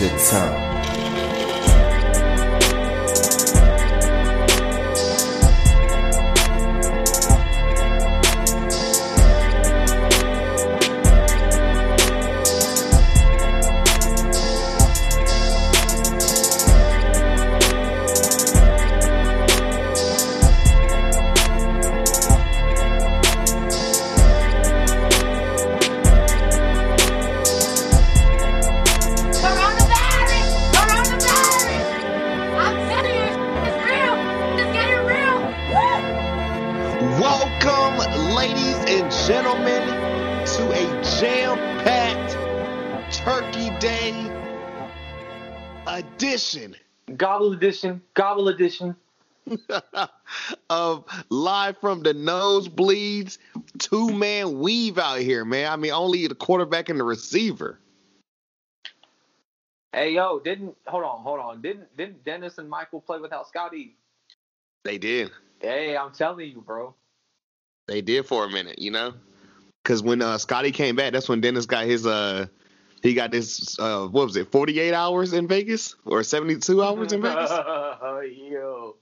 your tongue. The quarterback and the receiver. Hey yo, didn't hold on, hold on. Didn't didn't Dennis and Michael play without Scotty? They did. Hey, I'm telling you, bro. They did for a minute, you know? Because when uh, Scotty came back, that's when Dennis got his uh he got this uh what was it, 48 hours in Vegas or 72 hours in Vegas? yo.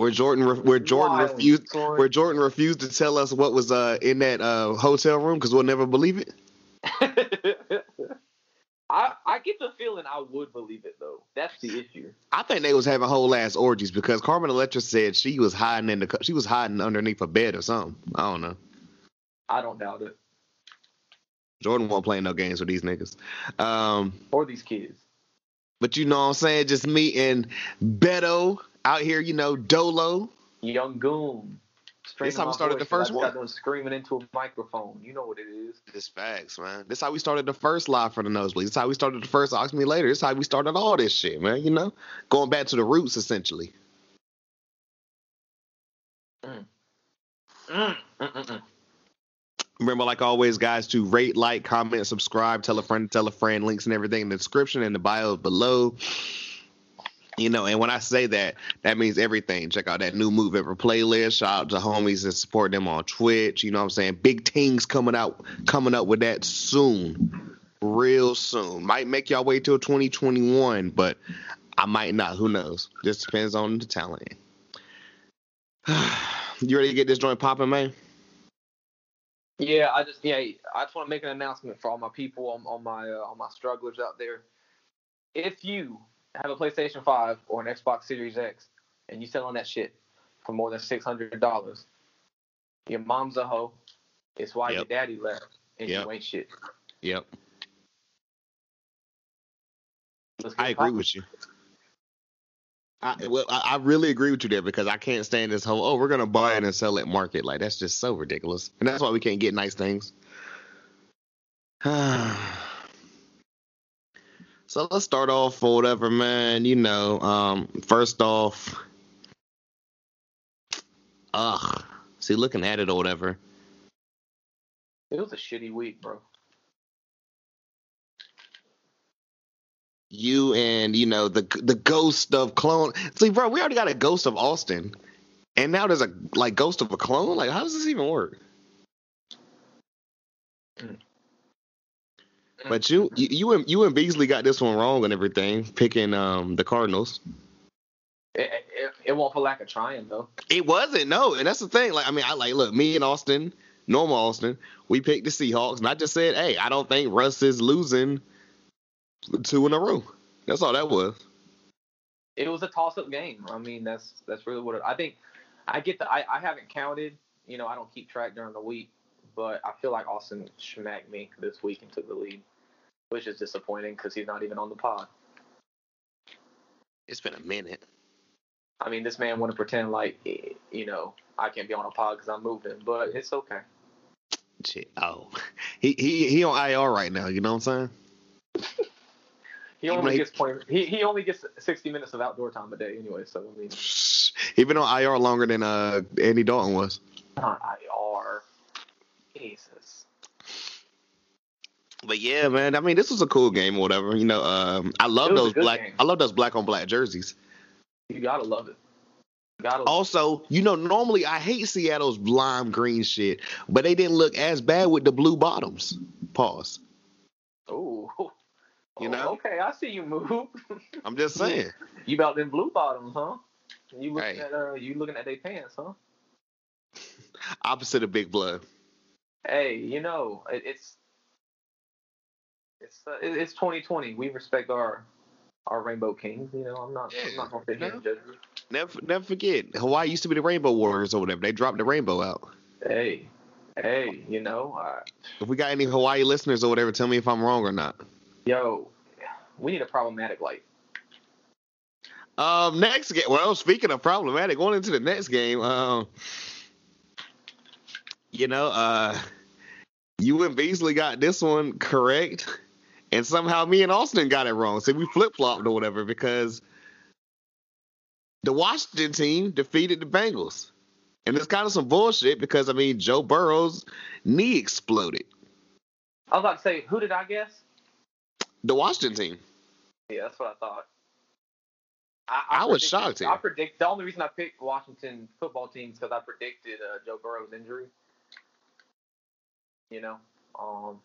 Where Jordan re- where Jordan Wild, refused son. where Jordan refused to tell us what was uh in that uh hotel room because we'll never believe it. I I get the feeling I would believe it though. That's the issue. I think they was having whole ass orgies because Carmen Electra said she was hiding in the she was hiding underneath a bed or something. I don't know. I don't doubt it. Jordan won't play no games with these niggas. Um, Or these kids. but you know what I'm saying? Just me and Beto out here, you know, Dolo. Young Goon. This how we started the voice 'cause I first one. Got screaming into a microphone. You know what it is. This facts, man. This how we started the first live for the nosebleeds. This how we started the first Ox Me Later. This how we started all this shit, man. You know, going back to the roots essentially. Mm, mm, mm, mm. Remember, like always, guys, to rate, like, comment, subscribe, tell a friend, tell a friend, links and everything in the description and the bio below. You know, and when I say that, that means everything. Check out that new Move Ever playlist. Shout out to homies and support them on Twitch. You know what I'm saying? Big things coming out, coming up with that soon. Real soon. Might make y'all wait till 2021, but I might not. Who knows? Just depends on the talent. you ready to get this joint popping, man? Yeah, I just yeah, I just want to make an announcement for all my people on, on my uh, on my strugglers out there. If you have a PlayStation 5 or an Xbox Series X and you selling that shit for more than six hundred dollars, your mom's a hoe. It's why your daddy left and Yep. you ain't shit. Yep. I agree with you. I, well, I, I really agree with you there because I can't stand this whole oh we're gonna buy it and sell it market like that's just so ridiculous and that's why we can't get nice things. so let's start off or whatever, man. You know, um, first off, ugh, see looking at it or whatever. It was a shitty week, bro. You and you know the the ghost of clone. See, bro, we already got a ghost of Austin, and now there's a like ghost of a clone. Like, how does this even work? But you, you, you and you and Beasley got this one wrong and everything, picking um the Cardinals. It, it, it won't for lack of trying though. It wasn't no, and that's the thing. Like, I mean, I like look, me and Austin, normal Austin, we picked the Seahawks, and I just said, hey, I don't think Russ is losing two in a row. That's all that was. it was a toss-up game. I mean, that's that's really what it, I think. I get the. I, I haven't counted. You know, I don't keep track during the week, but I feel like Austin smacked me this week and took the lead, which is disappointing because he's not even on the pod. It's been a minute. I mean, this man want to pretend like you know I can't be on a pod because I'm moving, but it's okay. Shit. Oh, he he he on IR right now. You know what I'm saying? He only might- gets 20, he he only gets 60 minutes of outdoor time a day anyway. So I mean, He been on IR longer than uh Andy Dalton was. not IR. Jesus. But yeah, man. I mean, this was a cool game or whatever. You know, um, I love It was a those black. game. I love those black on black jerseys. You gotta love it. You gotta. Also, you know, normally I hate Seattle's lime green shit, but they didn't look as bad with the blue bottoms. Pause. Oh, You Oh, know? Okay, I see you move. I'm just saying. you about them blue bottoms, huh? You looking Hey. at uh, you looking at their pants, huh? Opposite of Big Blood. Hey, you know it, it's it's uh, it, it's 2020. We respect our our rainbow kings. You know, I'm not yeah. I'm not gonna sit here and judge you. Never, never forget. Hawaii used to be the Rainbow Warriors or whatever. They dropped the rainbow out. Hey, hey, you know, uh, If we got any Hawaii listeners or whatever, tell me if I'm wrong or not. yo, we need a problematic light. Um, next game. Well, speaking of problematic, going into the next game, um, you know, uh, you and Beasley got this one correct, and somehow me and Austin got it wrong. So we flip flopped or whatever because the Washington team defeated the Bengals, and it's kind of some bullshit because I mean Joe Burrow's knee exploded. I was about to say, who did I guess? The Washington team. Yeah, that's what I thought. I was shocked. I predict the only reason I picked Washington football teams because I predicted uh, Joe Burrow's injury. You know, um,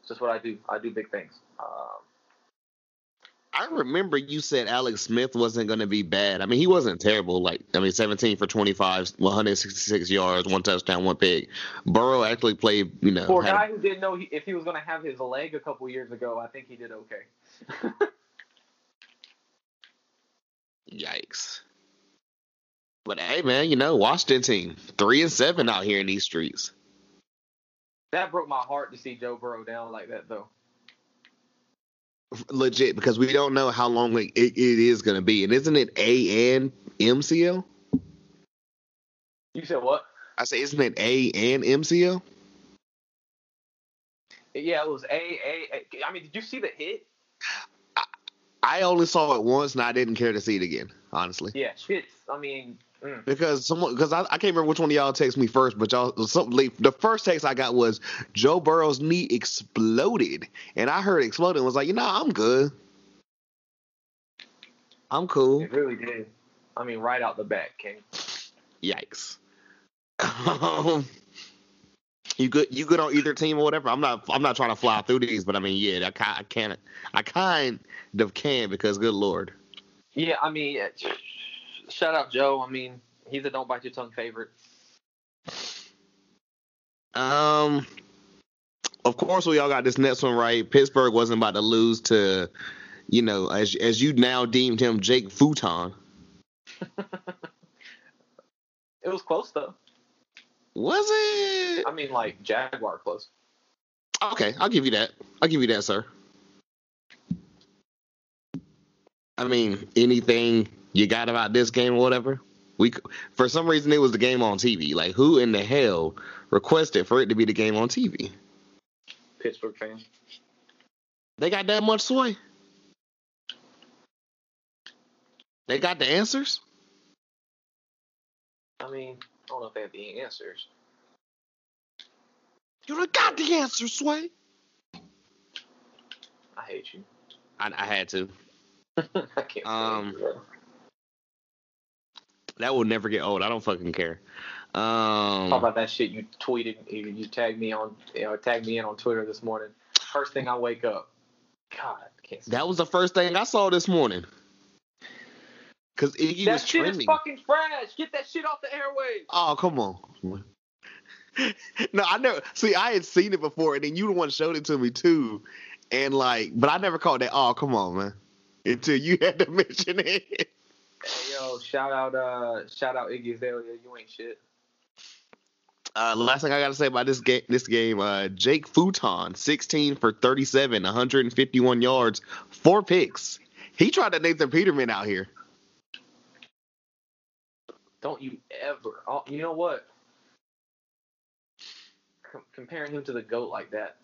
it's just what I do. I do big things. Um, I remember you said Alex Smith wasn't going to be bad. I mean, he wasn't terrible. Like, I mean, 17 for 25, 166 yards, one touchdown, one pick. Burrow actually played, you know, for a guy who didn't know he, if he was going to have his leg a couple years ago, I think he did okay. yikes. But hey, man, you know, Washington team three and seven out here in these streets. That broke my heart to see Joe Burrow down like that, though. Legit, because we don't know how long it, it, is going to be. And isn't it A and MCL? You said what? I say, isn't it A and MCL? Yeah, it was a a. a I mean, did you see the hit? I only saw it once, and I didn't care to see it again, honestly. Yeah, shit. I mean, mm. Because someone, because I, I can't remember which one of y'all texted me first, but y'all, some, the first text I got was Joe Burrow's knee exploded, and I heard exploded and was like, you know, I'm good, I'm cool. it really did. I mean, right out the back, King. Yikes. Um, you good? You good on either team or whatever? I'm not. I'm not trying to fly through these, but I mean, yeah, I, ki- I can't. I kind of can because, good lord. Yeah, I mean, shout out Joe. I mean, he's a don't bite your tongue favorite. Um, of course, we all got this next one right. Pittsburgh wasn't about to lose to, you know, as as you now deemed him, Jake Futon. It was close though. Was it? I mean, like Jaguar close. Okay, I'll give you that. I'll give you that, sir. I mean, anything you got about this game or whatever? We for some reason it was the game on TV. Like, who in the hell requested for it to be the game on TV? Pittsburgh fan. They got that much sway. They got the answers. I mean, I don't know if they have the answers. You done got the answers, sway. I hate you. I, I had to. I can't. Um, stand you, bro. That will never get old. I don't fucking care. Um, Talk about that shit you tweeted. You, you tagged me on. You know, tagged me in on Twitter this morning. First thing I wake up. God, that was the first thing I saw this morning. Cause Iggy that was shit trending. is fucking trash. Get that shit off the airwaves. Oh, come on. no, I never see. I had seen it before, and then you the one showed it to me too, and like, but I never caught that. Oh, come on, man! Until you had to mention it. Hey, yo, shout out, uh, shout out Iggy Azalea. You ain't shit. Uh, the last thing I got to say about this game, this game, uh, Jake Futon, 16 for 37, 151 yards, four picks. He tried to Nathan Peterman out here. Don't you ever? Oh, you know what? Com- comparing him to the goat like that,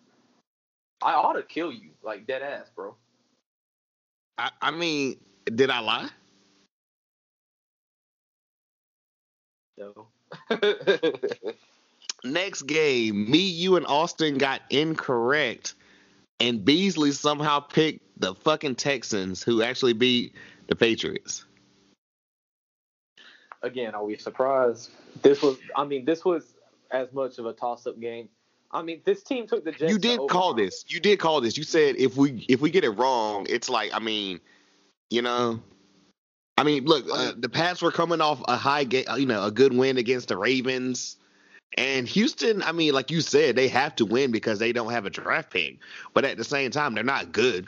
I ought to kill you, like dead ass, bro. I, I mean, did I lie? No. Next game, me, you, and Austin got incorrect, and Beasley somehow picked the fucking Texans, who actually beat the Patriots. Again, are we surprised? This was, I mean, this was as much of a toss-up game. I mean, this team took the Jets. You did call this. You did call this. You said if we if we get it wrong, it's like I mean, you know, I mean, look, uh, the Pats were coming off a high game, you know, a good win against the Ravens. And Houston, I mean, like you said, they have to win because they don't have a draft pick. But at the same time, they're not good.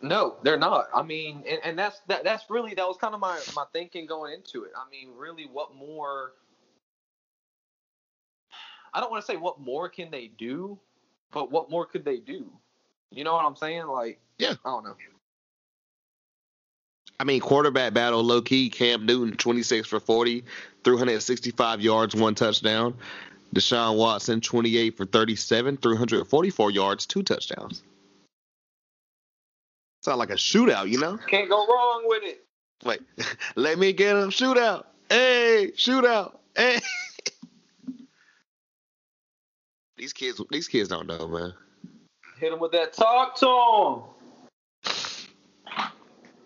No, they're not. I mean, and, and that's that, that's really that was kind of my my thinking going into it. I mean, really, what more? I don't want to say what more can they do, but what more could they do? You know what I'm saying? Like, Yeah. I don't know. I mean, quarterback battle, low key. Cam Newton, 26 for 40, 365 yards, one touchdown. Deshaun Watson, 28 for 37, 344 yards, two touchdowns. Sound like a shootout, you know? Can't go wrong with it. Wait, let me get him. Shootout. Hey, shootout. Hey. these kids, these kids don't know, man. Hit them with that talk to him.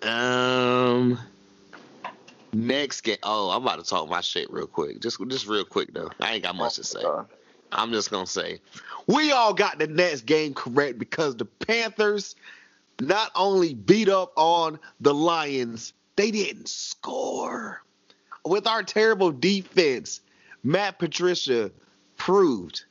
Um, next game. Oh, I'm about to talk my shit real quick. Just, just real quick though. I ain't got much to say. I'm just gonna say, we all got the next game correct because the Panthers not only beat up on the Lions, they didn't score. With our terrible defense, Matt Patricia proved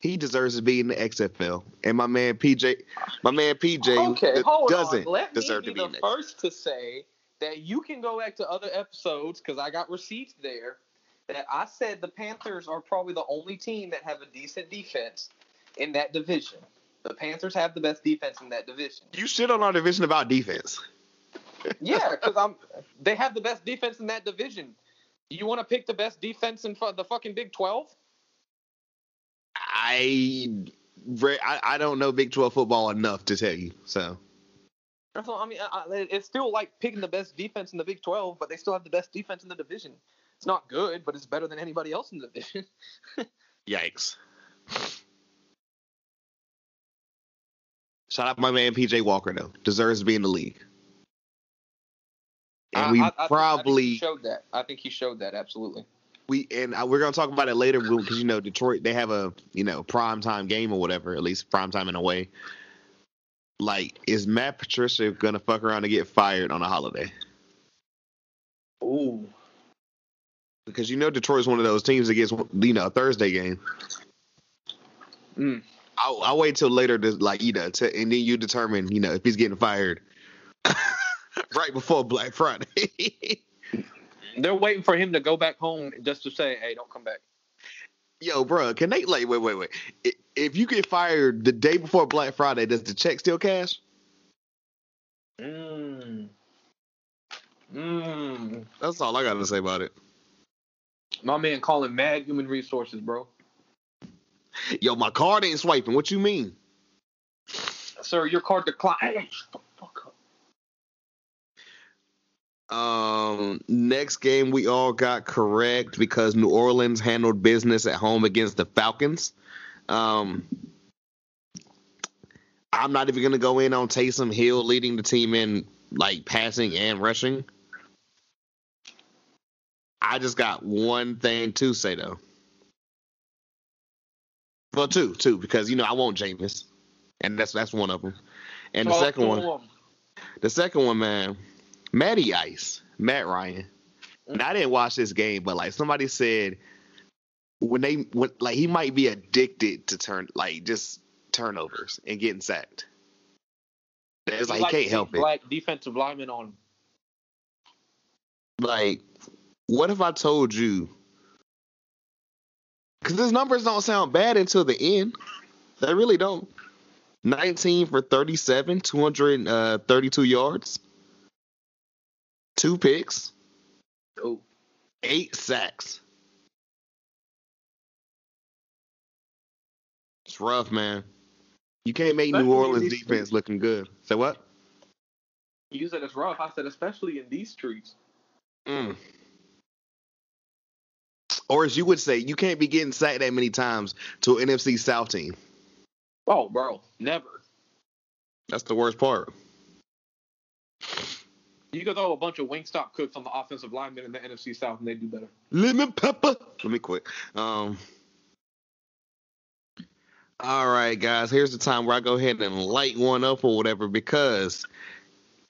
he deserves to be in the XFL, and my man PJ, my man PJ okay, doesn't on. Let me deserve be to be the first to say that you can go back to other episodes because I got receipts there. That I said the Panthers are probably the only team that have a decent defense in that division. The Panthers have the best defense in that division. You shit on our division about defense. Yeah, because I'm. They have the best defense in that division. You want to pick the best defense in the fucking Big Twelve? I, I I don't know Big 12 football enough to tell you. So I mean, it's still like picking the best defense in the Big Twelve, but they still have the best defense in the division. It's not good, but it's better than anybody else in the division. yikes. Shout out my man PJ Walker though. Deserves to be in the league. And I- we I- I think- I think probably he showed that. I think he showed that absolutely. We and we're gonna talk about it later because you know Detroit they have a you know prime time game or whatever at least prime time in a way. Like, is Matt Patricia gonna fuck around and get fired on a holiday? Ooh. Because you know Detroit's one of those teams that gets you know a Thursday game. Mm. I'll, I'll wait till later to like you know to, and then you determine you know if he's getting fired right before Black Friday. They're waiting for him to go back home just to say, "Hey, don't come back." Yo, bro, can they like wait, wait, wait? If you get fired the day before Black Friday, does the check still cash? Mm. Mm. That's all I got to say about it. My man calling mad human resources, bro. Yo, my card ain't swiping. What you mean? Sir, your card declined. Hey, shut the fuck up. Um, next game we all got correct because New Orleans handled business at home against the Falcons. Um, I'm not even gonna go in on Taysom Hill leading the team in like passing and rushing. I just got one thing to say though. Well, two, two, because you know I want Jameis, and that's that's one of them. And the Talk second one, the second one, man, Matty Ice, Matt Ryan. And I didn't watch this game, but like somebody said, when they when like he might be addicted to turn like just turnovers and getting sacked. It's like he can't help it. Black defensive lineman on. Like, what if I told you? Because his numbers don't sound bad until the end. They really don't. 19 for 37, 232 uh, yards, two picks, Oh, eight sacks. It's rough, man. You can't make New Orleans defense streets. looking good. Say what? you said it's rough. I said especially in these streets. Mm. Or as you would say, you can't be getting sacked that many times to an NFC South team. Oh, bro, never. That's the worst part. You could throw a bunch of Wingstop cooks on the offensive linemen in the NFC South, and they do better. Lemon pepper. Let me quit. Um, All right, guys. Here's the time where I go ahead and light one up or whatever because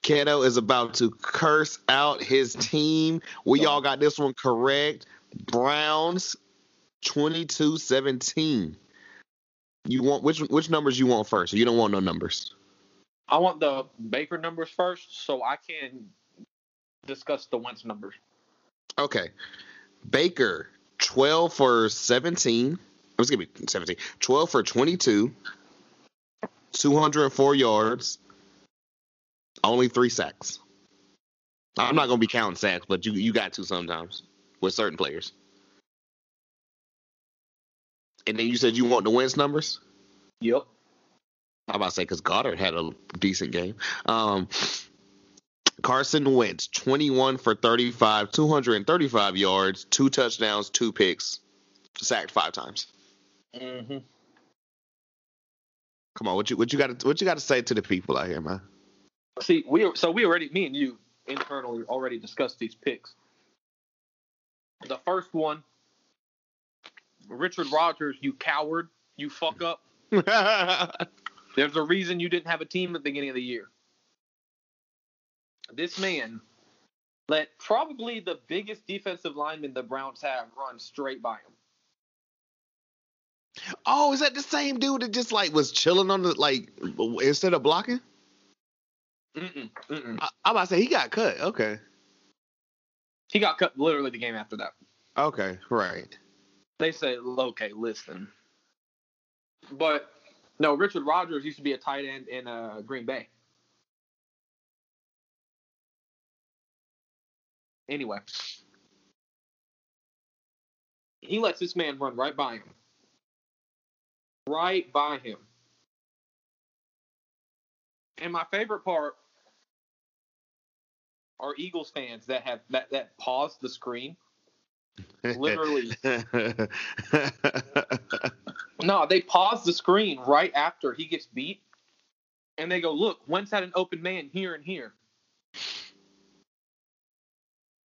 Keto is about to curse out his team. We all got this one correct. Browns 22-17. You want which which numbers you want first? You don't want no numbers. I want the Baker numbers first, so I can discuss the Wentz numbers. Okay. Baker 12 for 17. It was going to be 17. 12 for 22. 204 yards. Only three sacks. I'm not going to be counting sacks, but you you got to sometimes with certain players. And then you said you want the Wentz numbers? Yep. I'm about to say because Goddard had a decent game. Um, Carson Wentz, 21 for 35, 235 yards, two touchdowns, two picks, sacked five times. Mm-hmm. Come on, what you what you got to what you got to say to the people out here, man? See, we so we already me and you internally already discussed these picks. The first one, Richard Rodgers, you coward, you fuck up. There's a reason you didn't have a team at the beginning of the year. This man let probably the biggest defensive lineman the Browns have run straight by him. oh, is that the same dude that just like was chilling on the like instead of blocking? Mm-mm, mm-mm. I, I'm about to say he got cut. Okay, He got cut literally the game after that. okay, right. They say, okay, listen. But no, Richard Rodgers used to be a tight end in uh, Green Bay. Anyway, he lets this man run right by him. Right by him. And my favorite part are Eagles fans that have that, that pause the screen. Literally. No, they pause the screen right after he gets beat, and they go, "Look, Wentz had an open man here and here."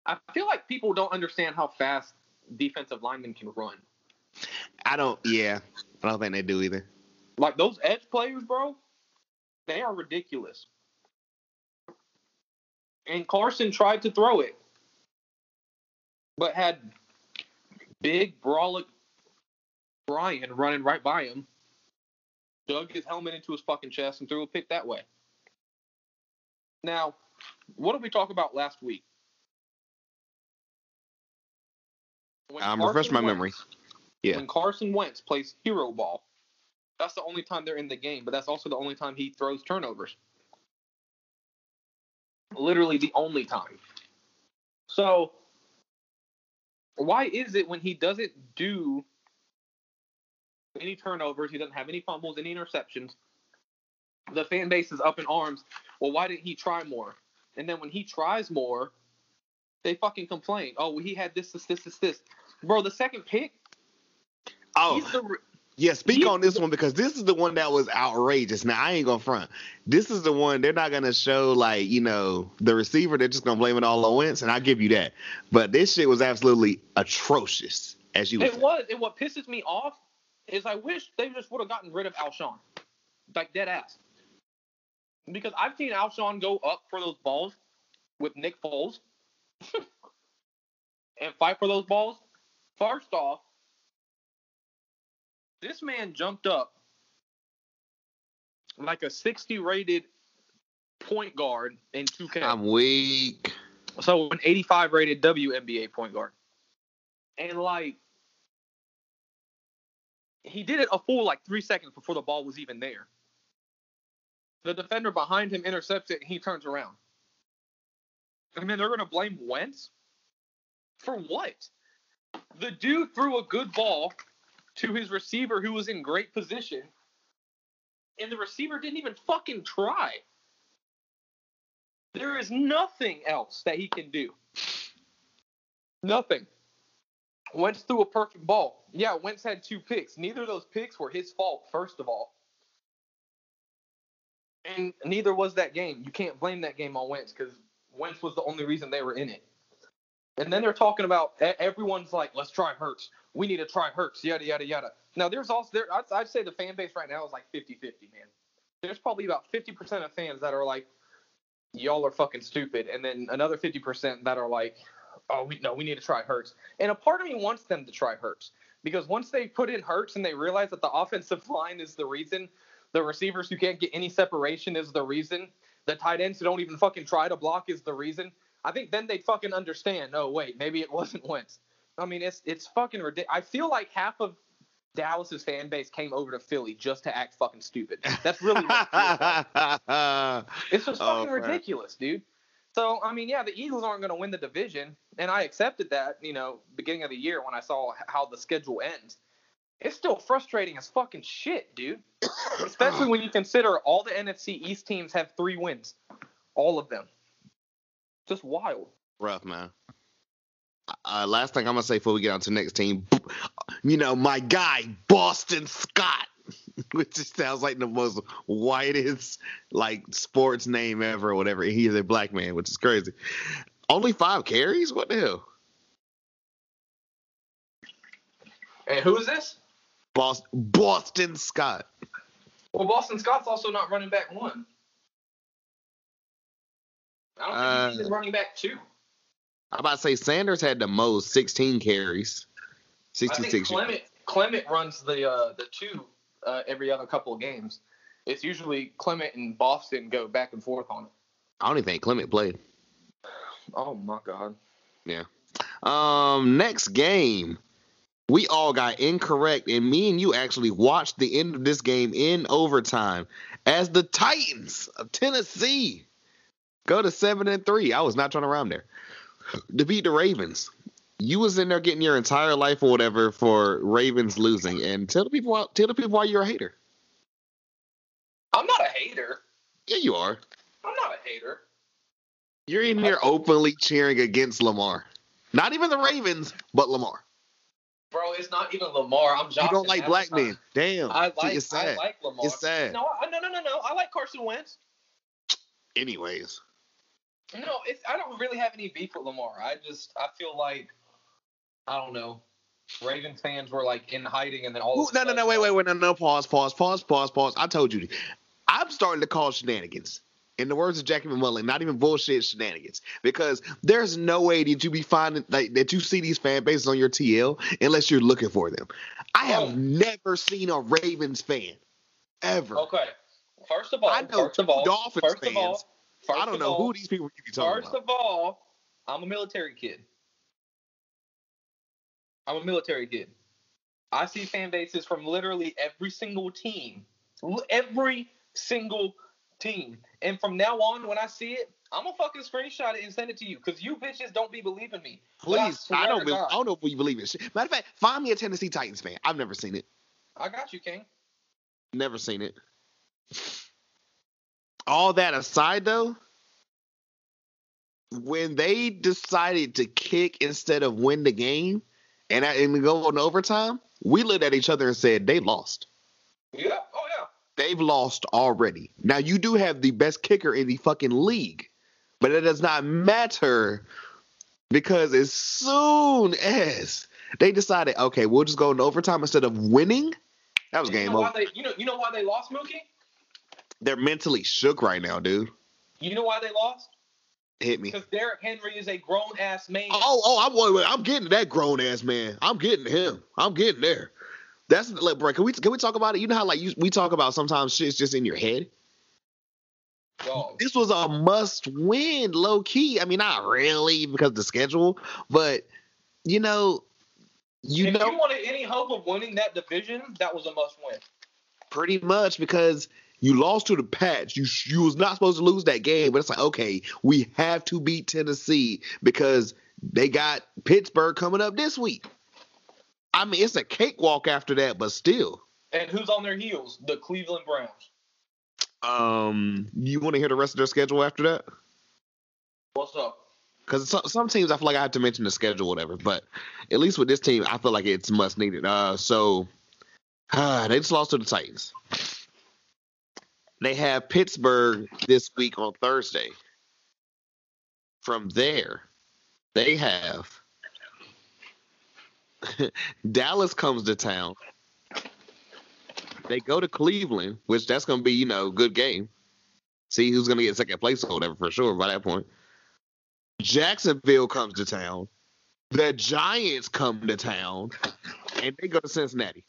I feel like people don't understand how fast defensive linemen can run. I don't. Yeah, I don't think they do either. Like those edge players, bro, they are ridiculous. And Carson tried to throw it, but had big brolic Brian running right by him, dug his helmet into his fucking chest and threw a pick that way. Now, what did we talk about last week? When Um, refresh Carson my Wentz- memory. Yeah. When Carson Wentz plays hero ball, that's the only time they're in the game, but that's also the only time he throws turnovers. Literally the only time. So, why is it when he doesn't do any turnovers, he doesn't have any fumbles, any interceptions, the fan base is up in arms? Well, why didn't he try more? And then when he tries more, they fucking complain. Oh, well, he had this, this, this, this, this. Bro, the second pick, Oh, he's the Yeah, speak He- on this one because this is the one that was outrageous. Now I ain't gonna front. This is the one they're not gonna show like you know the receiver. They're just gonna blame it all on Wentz, and I give you that. But this shit was absolutely atrocious, as you would It say. was. And what pisses me off is I wish they just would have gotten rid of Alshon. Like dead ass. Because I've seen Alshon go up for those balls with Nick Foles and fight for those balls. First off, this man jumped up like a 60 rated point guard in 2K. I'm weak. So an 85 rated WNBA point guard. And like he did it a full like three seconds before the ball was even there. The defender behind him intercepts it and he turns around. And then they're gonna blame Wentz? For what? The dude threw a good ball to his receiver who was in great position. And the receiver didn't even fucking try. There is nothing else that he can do. Nothing. Wentz threw a perfect ball. Yeah, Wentz had two picks. Neither of those picks were his fault, first of all. And neither was that game. You can't blame that game on Wentz because Wentz was the only reason they were in it. And then they're talking about everyone's like, let's try Hurts. We need to try Hurts. Yada yada yada. Now there's also there. I'd, I'd say the fan base right now is like 50-50, man. There's probably about 50% of fans that are like, y'all are fucking stupid, and then another 50% that are like, oh, we no, we need to try Hurts. And a part of me wants them to try Hurts because once they put in Hurts and they realize that the offensive line is the reason, the receivers who can't get any separation is the reason, the tight ends who don't even fucking try to block is the reason. I think then they'd fucking understand. Oh wait, maybe it wasn't Wentz. I mean, it's it's fucking ridiculous. I feel like half of Dallas's fan base came over to Philly just to act fucking stupid. That's really what it like. It's just Oh, fucking man. ridiculous, dude. So I mean, yeah, the Eagles aren't going to win the division, and I accepted that. You know, beginning of the year when I saw how the schedule ends, it's still frustrating as fucking shit, dude. Especially when you consider all the NFC East teams have three wins, all of them. Just wild. rough, man. Uh, last thing I'm gonna say before we get on to the next team, you know, my guy Boston Scott, which just sounds like the most whitest like sports name ever, or whatever. He's a black man, which is crazy. Only five carries? What the hell? Hey, who is this? Boston, Boston Scott. Well, Boston Scott's also not running back one. I don't think Uh, he's even running back two. I'm about to say Sanders had the most, 16 carries, I 66. Clement Clement runs the uh, the two uh, every other couple of games. It's usually Clement and Boston go back and forth on it. I don't even think Clement played. Oh my god. Yeah. Um, next game, we all got incorrect, and me and you actually watched the end of this game in overtime as the Titans of Tennessee go to seven and three. I was not trying to rhyme there to beat the Ravens. You was in there getting your entire life or whatever for Ravens losing, and tell the people why- tell the people why you're a hater. I'm not a hater. Yeah, you are. I'm not a hater. You're in here openly cheering against Lamar. Not even the Ravens, but Lamar. Bro, it's not even Lamar. I'm You don't like black men. Damn. I See, like it's I like Lamar. It's sad. No, I, no, no, no, no. I like Carson Wentz. Anyways. No, it's I don't really have any beef with Lamar. I just I feel like I don't know. Ravens fans were like in hiding, and then all. Ooh, no, no, no, wait, wait, wait, no, no, pause, pause, pause, pause, pause. I told you. I'm starting to call shenanigans. In the words of Jackie MacMullan, not even bullshit shenanigans. Because there's no way that you be finding like that you see these fan bases on your TL unless you're looking for them. I have Oh. never seen a Ravens fan. Ever. Okay. First of all, I know first of all, Dolphins first fans. of all, first I don't know all, who these people you be talking First about. of all, I'm a military kid. I'm a military kid. I see fan bases from literally every single team. Every single team. And from now on, when I see it, I'm gonna fucking screenshot it and send it to you. Cause you bitches don't be believing me. But I Please, I don't. Be, I don't know if we believe it. Matter of fact, find me a Tennessee Titans fan. I've never seen it. I got you, King. Never seen it. All that aside, though, when they decided to kick instead of win the game and, uh, and go on overtime, we looked at each other and said, they lost. Yeah. Oh yeah. They've lost already. Now, you do have the best kicker in the fucking league, but it does not matter because as soon as they decided, okay, we'll just go into overtime instead of winning, that was you game over. they you know you know why they lost, Mookie? They're mentally shook right now, dude. You know why they lost? Hit me. Because Derrick Henry is a grown ass man. Oh, oh, I'm I'm getting that grown ass man. I'm getting him. I'm getting there. That's like, bro. Can we can we talk about it? You know how like you, we talk about sometimes shit's just in your head. This was a must win, low key. I mean, not really because of the schedule, but you know, you if know, you wanted any hope of winning that division, that was a must win. pretty much because you lost to the Pats. You you was not supposed to lose that game, but it's like okay, we have to beat Tennessee because they got Pittsburgh coming up this week. I mean, it's a cakewalk after that, but still. And who's on their heels? The Cleveland Browns. Um, you want to hear the rest of their schedule after that? What's up? Because some, some teams, I feel like I have to mention the schedule, whatever. But at least with this team, I feel like it's must needed. Uh, so uh, they just lost to the Titans. They have Pittsburgh this week on Thursday. From there, They have Dallas comes to town. They go to Cleveland, which that's going to be, you know, good game. See who's going to get second place whatever for sure by that point. Jacksonville comes to town. The Giants come to town, and they go to Cincinnati.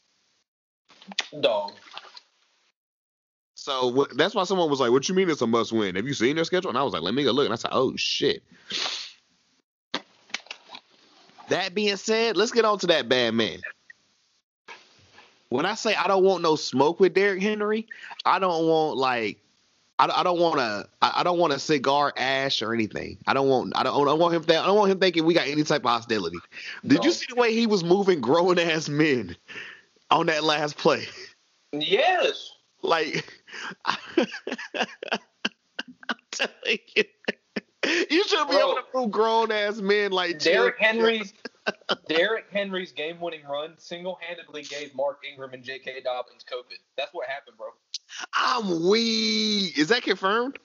Dog. So that's why someone was like, "What you mean it's a must win? Have you seen their schedule?" And I was like, "Let me go look." And I said, "Oh shit." That being said, let's get on to that bad man. When I say I don't want no smoke with Derrick Henry, I don't want like I, I don't want to I don't want a cigar ash or anything. I don't want I don't, I don't want him th- I don't want him thinking we got any type of hostility. Did you see the way he was moving grown ass men on that last play? Yes. Like, I'm telling you, you should be Bro. able to move grown ass men like Derrick Henry's Derrick Henry's game winning run single handedly gave Mark Ingram and J.K. Dobbins COVID. That's what happened, bro. I'm weak. Is that confirmed?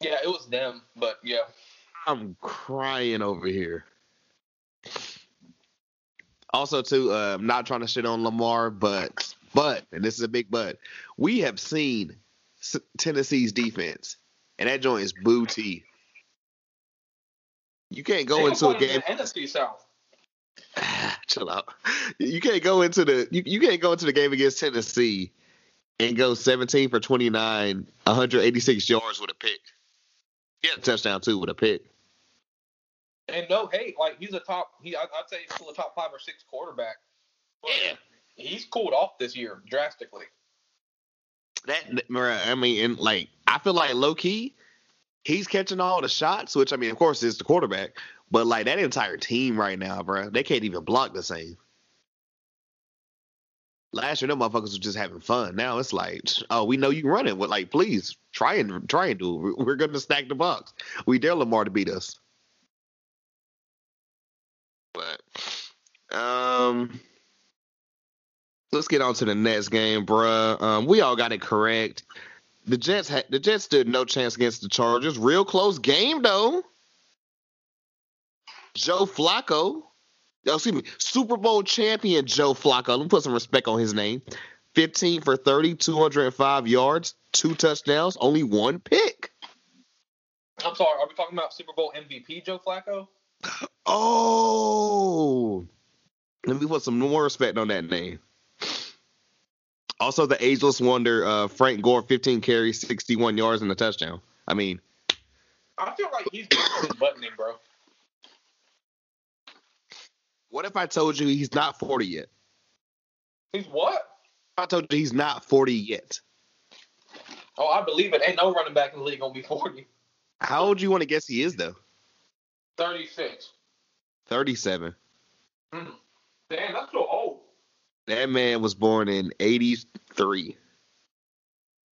Yeah, it was them, but yeah. I'm crying over here. Also, too, uh, I'm not trying to shit on Lamar, but but and this is a big but. We have seen S- Tennessee's defense, and that joint is booty. You can't go into a game. the NFC South. Chill out. You can't go into the you, you can't go into the game against Tennessee and go 17 for 29, 186 yards with a pick. Yeah, touchdown too with a pick. And no hate, like he's a top. He, I- I'd say he's still a top five or six quarterback. But Yeah. He's cooled off this year drastically. That I mean, and like I feel like low key, he's catching all the shots, which I mean, of course, is the quarterback. But like that entire team right now, bro, they can't even block the same. Last year, them motherfuckers were just having fun. Now it's like, oh, we know you running. What, like, please try and try and do it. We're- We're going to stack the box. We dare Lamar to beat us. But, um, let's get on to the next game, bruh. Um, we all got it correct. The Jets had the Jets stood no chance against the Chargers. Real close game though. Joe Flacco, oh, excuse me, Super Bowl champion Joe Flacco. Let me put some respect on his name. 15 for 30, 205 yards, two touchdowns, only one pick. I'm sorry, are we talking about Super Bowl MVP Joe Flacco? Oh, let me put some more respect on that name. Also, the ageless wonder, uh, Frank Gore, 15 carries, 61 yards, and a touchdown. I mean, I feel like he's buttoning, bro. what if I told you he's not 40 yet? He's what? I told you he's not 40 yet. Oh, I believe it. Ain't no running back in the league gonna be 40. How old do you want to guess he is, though? 36. 37. Mm. Damn, that's so old. That man was born in 83.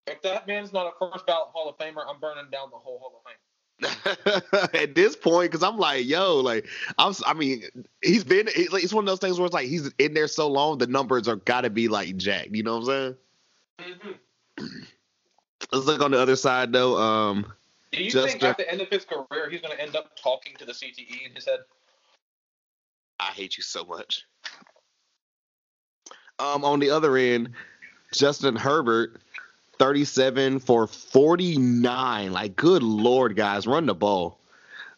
If that man's not a first ballot Hall of Famer, I'm burning down the whole Hall of Fame. At this point, because I'm like, yo, like, I'm, I mean, he's been, it's one of those things where it's like he's in there so long, the numbers are got to be like jacked. You know what I'm saying? hmm Let's look on the other side, though. Um, Do you Just think at the end of his career he's gonna end up talking to the CTE in his head? I hate you so much. Um, on the other end, Justin Herbert, 37 for 49. Like, good lord, guys, run the ball.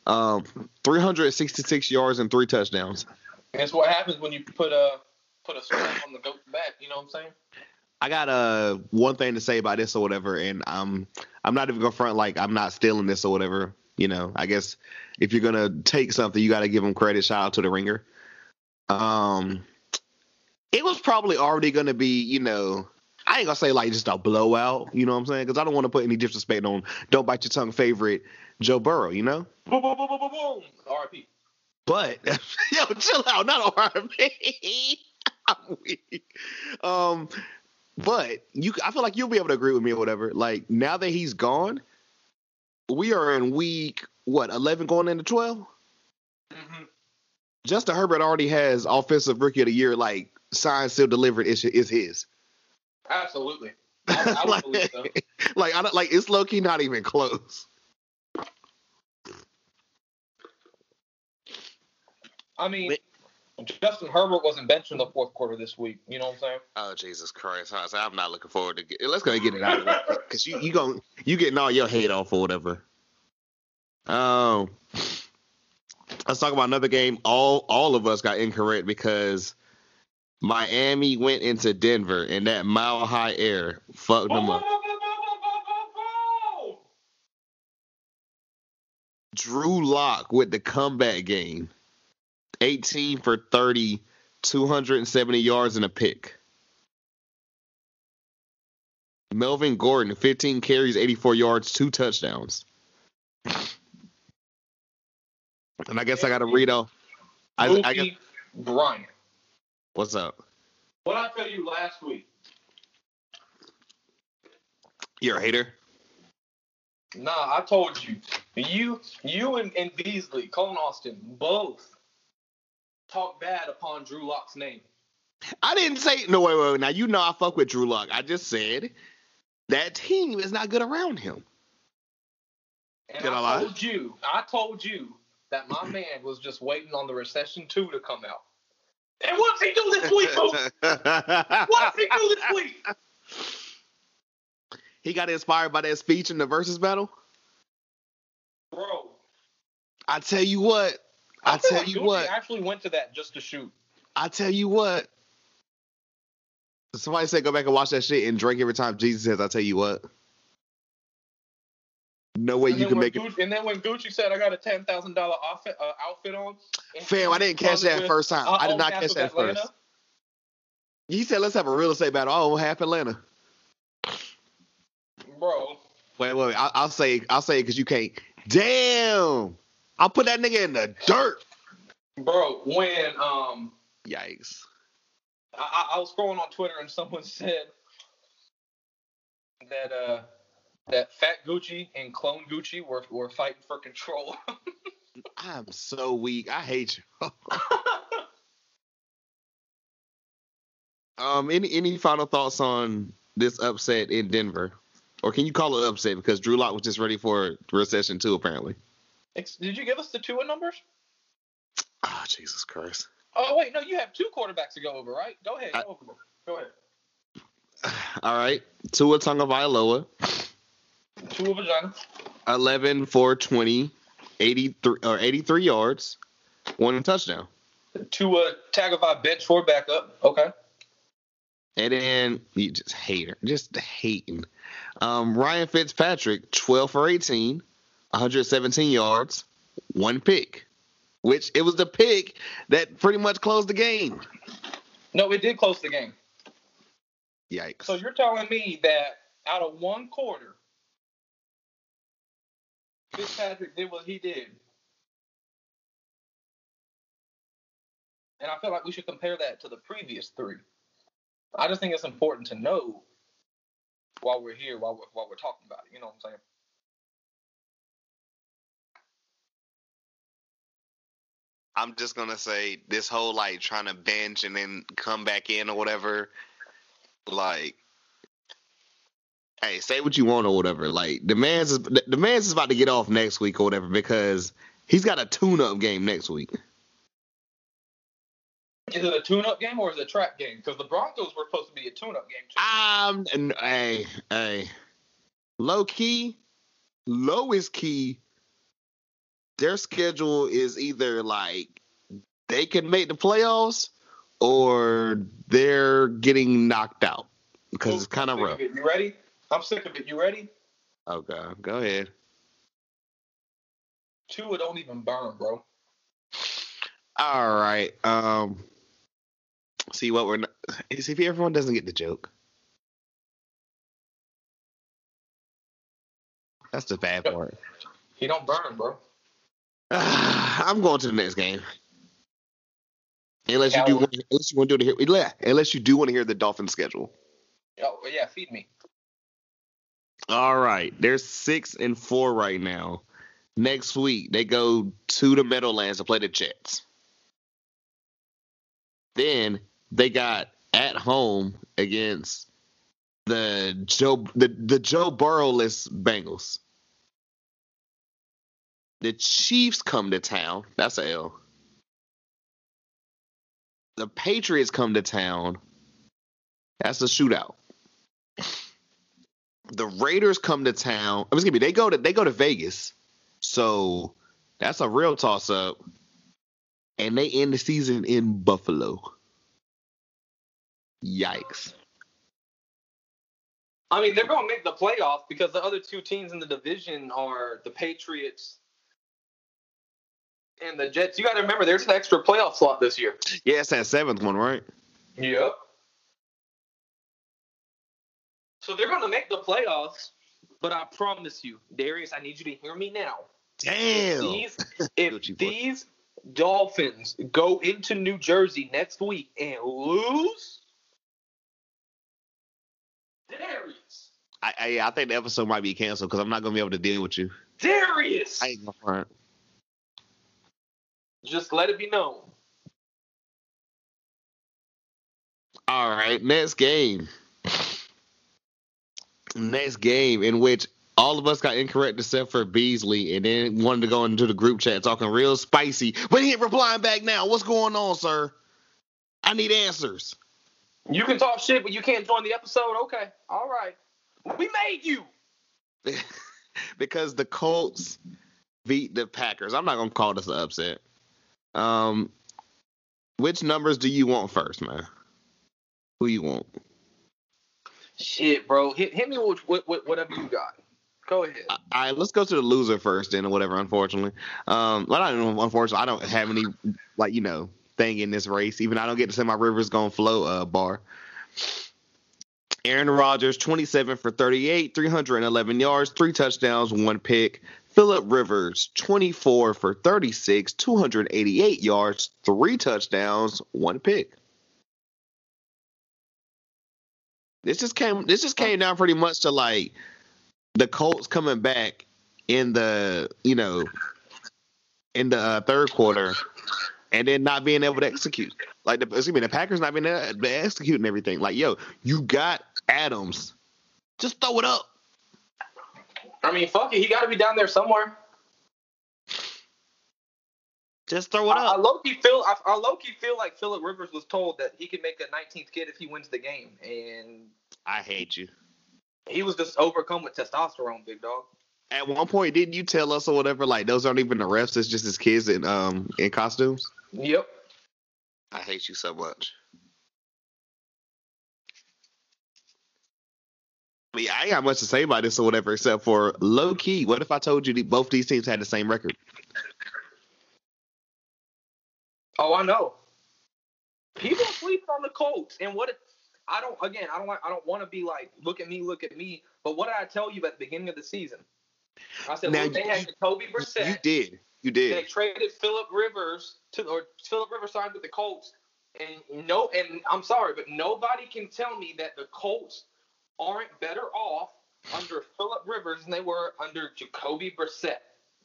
Um, 366 yards and three touchdowns. That's what happens when you put a put a strap on the goat's back. You know what I'm saying? I got uh one thing to say about this or whatever, and um, I'm not even gonna front like I'm not stealing this or whatever. You know, I guess if you're gonna take something, you got to give them credit. Shout out to the ringer. Um, it was probably already gonna be, you know, I ain't gonna say like just a blowout. You know what I'm saying? Because I don't want to put any disrespect on don't bite your tongue favorite Joe Burrow. You know, Boom, boom, boom, boom, boom, boom. R.I.P. but yo, chill out, not weak. Um, but you, I feel like you'll be able to agree with me or whatever. Like now that he's gone, we are in week what eleven going into twelve. hmm Justin Herbert already has offensive rookie of the year, like signed, still delivered. Is is his? Absolutely. I, I would like, believe so. like I don't like it's low key not even close. I mean, Justin Herbert wasn't benched in the fourth quarter this week. You know what I'm saying? Oh Jesus Christ! I am not looking forward to get. Let's go and get it out of the because you you going you getting all your hate off or whatever. Um, let's talk about another game. All all of us got incorrect because Miami went into Denver and that mile high air fucked them up. Drew Lock with the comeback game. 18 for 30, 270 yards and a pick. Melvin Gordon, 15 carries, 84 yards, two touchdowns. And I guess I got to read off. I, I Bryant. What's up? What I tell you last week? You're a hater? Nah, I told you. You, you, and, and Beasley, Colin Austin, both talk bad upon Drew Lock's name. I didn't say no. Wait, wait, wait. Now you know I fuck with Drew Lock. I just said that team is not good around him. And Did I I, lie? told you, I told you that my man was just waiting on the recession two to come out. And what's he do this week, boo? What's he do this week? he got inspired by that speech in the versus battle. Bro, I tell you what. I, feel tell like you Gucci what. actually went to that just to shoot. I tell you what. Somebody said go back and watch that shit and drink every time Jesus says, I tell you what. No way and you can make it. Gucci, And then when Gucci said, "I got a ten thousand dollar outfit, uh, outfit on," Fam, I didn't catch that with, first time. "I I did not catch that Atlanta." first. He said, let's have a real estate battle. Oh, half Atlanta. Bro, Wait, wait, wait. I, I'll say, I'll say it because you can't. Damn. I'll put that nigga in the dirt. bro, when um, Yikes. I- I was scrolling on Twitter and someone said that uh, that Fat Gucci and Clone Gucci were were fighting for control. I'm so weak. I hate you. um, any any final thoughts on this upset in Denver, or can you call it upset because Drew Lock was just ready for recession too? Apparently. Did you give us the two numbers? Oh Jesus Christ. Oh wait, no, you have two quarterbacks to go over, right? Go ahead, go I- over. Go ahead. All right, Tua Tagovailoa, Two of a vagina. 11 for 20, 83 or 83 yards, one touchdown. Two uh, Tagovailoa bench for backup. Okay. And then you just hate her. just hating. Um, Ryan Fitzpatrick, 12 for 18, 117 yards, one pick, which it was the pick that pretty much closed the game. No, it did close the game. Yikes. So you're telling me that out of one quarter, Fitzpatrick did what he did. And I feel like we should compare that to the previous three. I just think it's important to know while we're here, while we're, while we're talking about it. You know what I'm saying? I'm just gonna say this whole like trying to bench and then come back in or whatever. Like, hey, say what you want or whatever. Like the man's is, the man's is about to get off next week or whatever because he's got a tune-up game next week. Is it a tune-up game or is it a trap game? Because the Broncos were supposed to be a tune-up game too. Um, and, hey, hey, low key, lowest key. Their schedule is either like they can make the playoffs or they're getting knocked out because it's kind of rough. You ready? I'm sick of it. You ready? Okay, go ahead. Tua don't even burn, bro. All right. Um, see what we're not, see if everyone doesn't get the joke. That's the bad part. He don't burn, bro. I'm going to the next game. Unless you do, want- unless you want to do to hear, unless you do want to hear the Dolphins schedule. Oh yeah, feed me. All right, they're six and four right now. Next week they go to the Meadowlands to play the Jets. Then they got at home against the Joe the, the Joe Burrowless Bengals. The Chiefs come to town. That's a L. the Patriots come to town. That's a shootout. The Raiders come to town. I'm excuse me, they go to they go to Vegas. So that's a real toss up. And they end the season in Buffalo. Yikes. I mean, they're going to make the playoffs because the other two teams in the division are the Patriots and the Jets. You got to remember, there's an extra playoff slot this year. Yeah, it's that seventh one, right? Yep. So they're going to make the playoffs, but I promise you, Darius, I need you to hear me now. Damn. These, if these Dolphins go into New Jersey next week and lose, Darius, I, I I think the episode might be canceled because I'm not gonna be able to deal with you. Darius, I ain't gonna front. just let it be known. All right, next game. Next game in which all of us got incorrect except for Beasley, and then wanted to go into the group chat talking real spicy, but he ain't replying back now. What's going on, sir? I need answers. You can talk shit, but you can't join the episode. Okay, all right. We made you. because the Colts beat the Packers. I'm not gonna call this an upset. Um, which numbers do you want first, man? Who you want? Shit, bro. Hit, hit me with, with, with whatever you got. Go ahead. All right, let's go to the loser first, then, or whatever. Unfortunately, um, well, I don't. Unfortunately, I don't have any like you know thing in this race. Even I don't get to say my rivers gonna flow uh, bar. Aaron Rodgers, 27 for 38, 311 yards, three touchdowns, one pick. Philip Rivers, 24 for 36, 288 yards, three touchdowns, one pick. This just came. This just came down pretty much to like the Colts coming back in the you know in the uh, third quarter and then not being able to execute. Like the excuse me, the Packers not being able to execute and everything. Like yo, you got Adams, just throw it up. I mean, fuck it. He got to be down there somewhere. Just throw it I, I up. low key feel. I, I low key feel like Philip Rivers was told that he could make a 19th kid if he wins the game, and I hate you. he was just overcome with testosterone, big dog. At one point, didn't you tell us or whatever? Like those aren't even the refs; it's just his kids in um in costumes. Yep. I hate you so much. But yeah, I ain't got much to say about this or whatever, except for low key. What if I told you that both these teams had the same record? Oh, I know. People sleep on the Colts, and what? I don't. Again, I don't like. I don't want to be like, look at me, look at me. But what did I tell you at the beginning of the season? I said, Now, look, they you- had Jacoby Brissett. You did. You did. They traded Philip Rivers to, or Philip Rivers signed with the Colts, and no, and I'm sorry, but nobody can tell me that the Colts aren't better off under Philip Rivers than they were under Jacoby Brissett.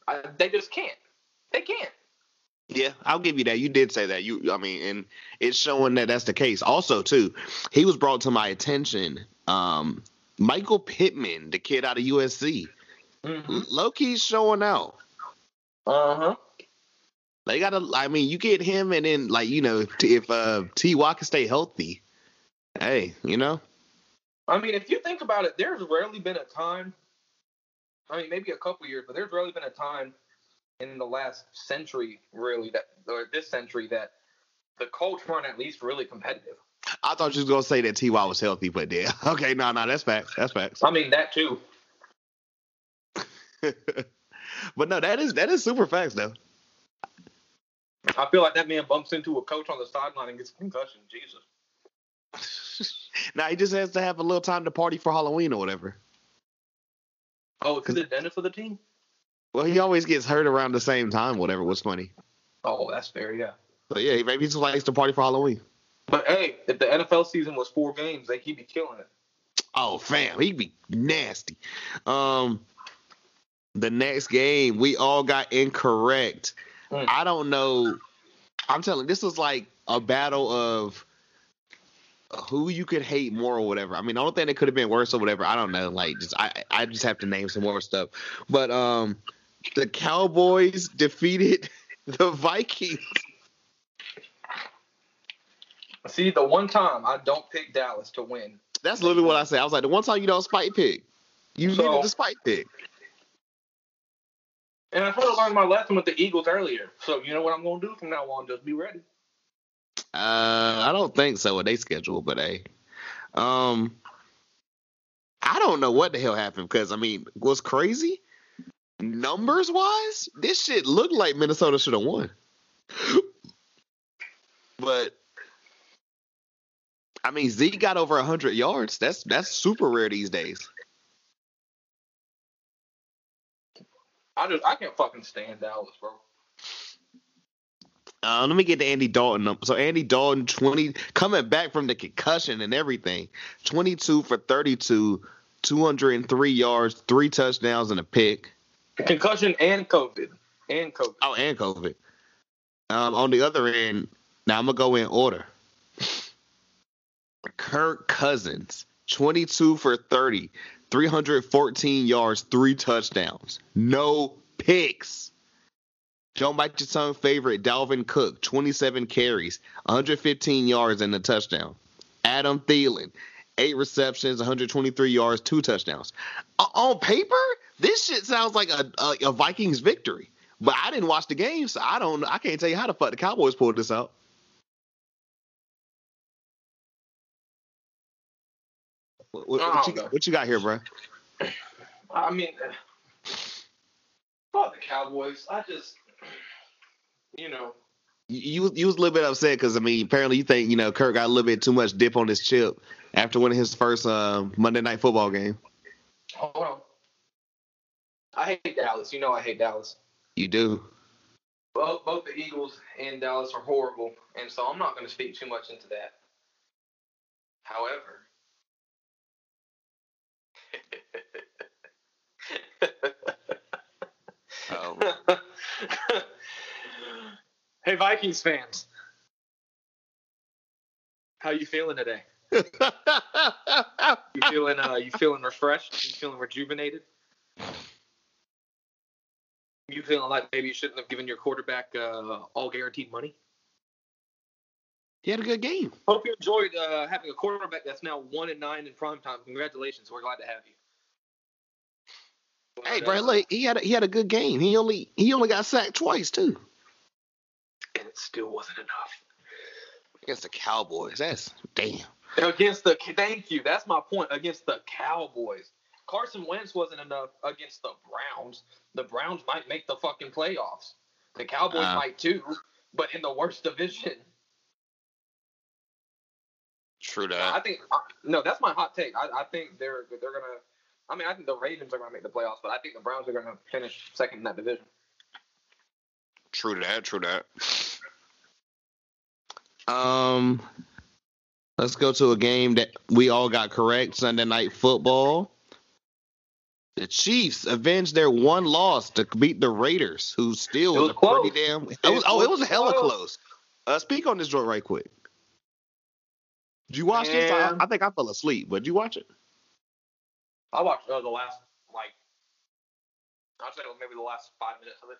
I, they just can't. They can't. Yeah, I'll give you that. You did say that. You, I mean, and it's showing that that's the case. Also, too, he was brought to my attention. Um, Michael Pittman, the kid out of USC, Mm-hmm. low key showing out. Uh huh. They gotta. I mean, you get him, and then like you know, if uh, T. Y can stay healthy, hey, you know, I mean, if you think about it, there's rarely been a time. I mean, maybe a couple years, but there's rarely been a time in the last century, really, that or this century that the Colts weren't at least really competitive. I thought you was gonna say that T. Y was healthy, but yeah, okay, no, no, that's facts. That's facts. I mean, that too. but no, that is that is super facts though. I feel like that man bumps into a coach on the sideline and gets a concussion. Jesus. now he just has to have a little time to party for Halloween or whatever. Oh, is the dentist for the team? Well, he always gets hurt around the same time, whatever. was funny. Oh, that's fair, yeah. But yeah, maybe he just likes to party for Halloween. But hey, if the NFL season was four games, they he'd be killing it. Oh, fam, he'd be nasty. Um, the next game we all got incorrect. Mm. I don't know. I'm telling. This was like a battle of who you could hate more or whatever. I mean, the only thing that could have been worse or whatever. I don't know. Like, just I I just have to name some more stuff. But um, the Cowboys defeated the Vikings. See, the one time I don't pick Dallas to win. That's literally what I said. I was like, the one time you don't spike pick, you So- needed the spike pick. And I tried to learn my lesson with the Eagles earlier. So you know what I'm gonna do from now on? Just be ready. Uh, I don't think so with they schedule, but hey, um, I don't know what the hell happened because I mean, what's crazy? Numbers wise, this shit looked like Minnesota should have won, but I mean, Zeke got over hundred yards. That's that's super rare these days. I just I can't fucking stand Dallas, bro. Uh, let me get to Andy Dalton. So Andy Dalton, twenty coming back from the concussion and everything, twenty-two for thirty-two, two hundred and three yards, three touchdowns, and a pick. Concussion and COVID. And COVID. Oh, and COVID. Um, on the other end, now I'm gonna go in order. Kirk Cousins, 22 for 30, 314 yards, three touchdowns, no picks. Don't bite your tongue favorite Dalvin Cook, 27 carries, 115 yards, and a touchdown. Adam Thielen, eight receptions, 123 yards, two touchdowns. O- on paper, this shit sounds like a, a, a Vikings victory. But I didn't watch the game, so I don't. I can't tell you how the fuck the Cowboys pulled this out. What, what, what you, know. what you got here, bro? I mean, fuck the Cowboys. I just, you know, You you was a little bit upset because I mean, apparently you think you know Kirk got a little bit too much dip on his chip after winning his first uh, Monday Night Football game. hold on. I hate Dallas. You know I hate Dallas. You do. Both both the Eagles and Dallas are horrible, and so I'm not going to speak too much into that. However, Oh. hey Vikings fans, how you feeling today? You feeling uh you feeling refreshed? You feeling rejuvenated? You feeling like maybe you shouldn't have given your quarterback uh, all guaranteed money? he had a good game. Hope you enjoyed uh, having a quarterback that's now one and nine in prime time. Congratulations, we're glad to have you. Hey, bro, uh, look, he had a, he had a good game. He only he only got sacked twice too and it still wasn't enough. against the Cowboys. That's damn. Against the thank you. That's my point. Against the Cowboys, Carson Wentz wasn't enough against the Browns. The Browns might make the fucking playoffs. The Cowboys Uh. might too, but in the worst division. True that. I think no. That's my hot take. I, I think they're they're gonna. I mean, I think the Ravens are gonna make the playoffs, but I think the Browns are gonna finish second in that division. True to that. True to that. Um, let's go to a game that we all got correct. Sunday night football. The Chiefs avenged their one loss to beat the Raiders, who still was, was a pretty damn. It was, oh, it was a hella close. close. Uh, speak on this joint right quick. Did you watch this? I, I think I fell asleep, but did you watch it? I watched uh, the last like I'd say maybe the last five minutes of it.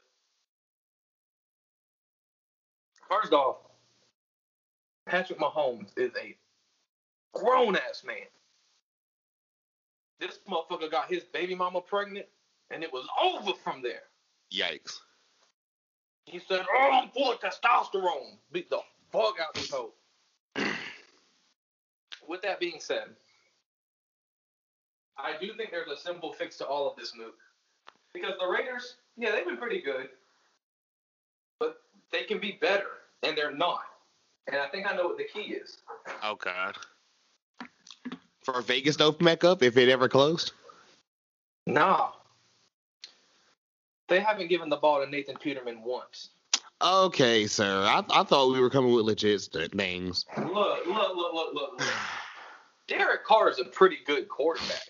First off, Patrick Mahomes is a grown ass man. This motherfucker got his baby mama pregnant, and it was over from there. Yikes. He said, "Oh, I'm full of testosterone." Beat the fuck out this hoe. With that being said, I do think there's a simple fix to all of this move. Because the Raiders, yeah, they've been pretty good, but they can be better, and they're not. And I think I know what the key is. Oh God. For Vegas to open back up, if it ever closed. Nah. They haven't given the ball to Nathan Peterman once. Okay, sir. I, I thought we were coming with legit things. Look, look, look, look, look, look. Derek Carr is a pretty good quarterback.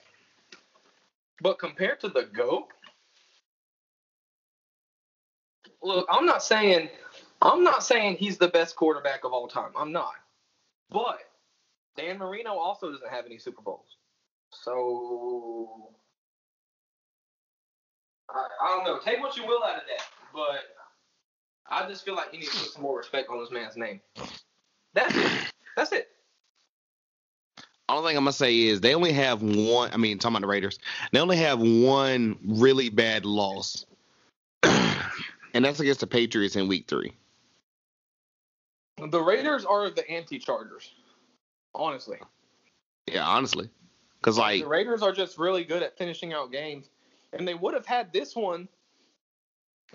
But compared to the GOAT, look, I'm not saying I'm not saying he's the best quarterback of all time. I'm not. But Dan Marino also doesn't have any Super Bowls. So I, I don't know. Take what you will out of that. But I just feel like you need to put some more respect on this man's name. That's it. That's it. Only thing I'm gonna say is they only have one. I mean, talking about the Raiders, they only have one really bad loss, and that's against the Patriots in Week Three. The Raiders are the anti-Chargers. Honestly, Yeah, honestly, because like the Raiders are just really good at finishing out games, and they would have had this one,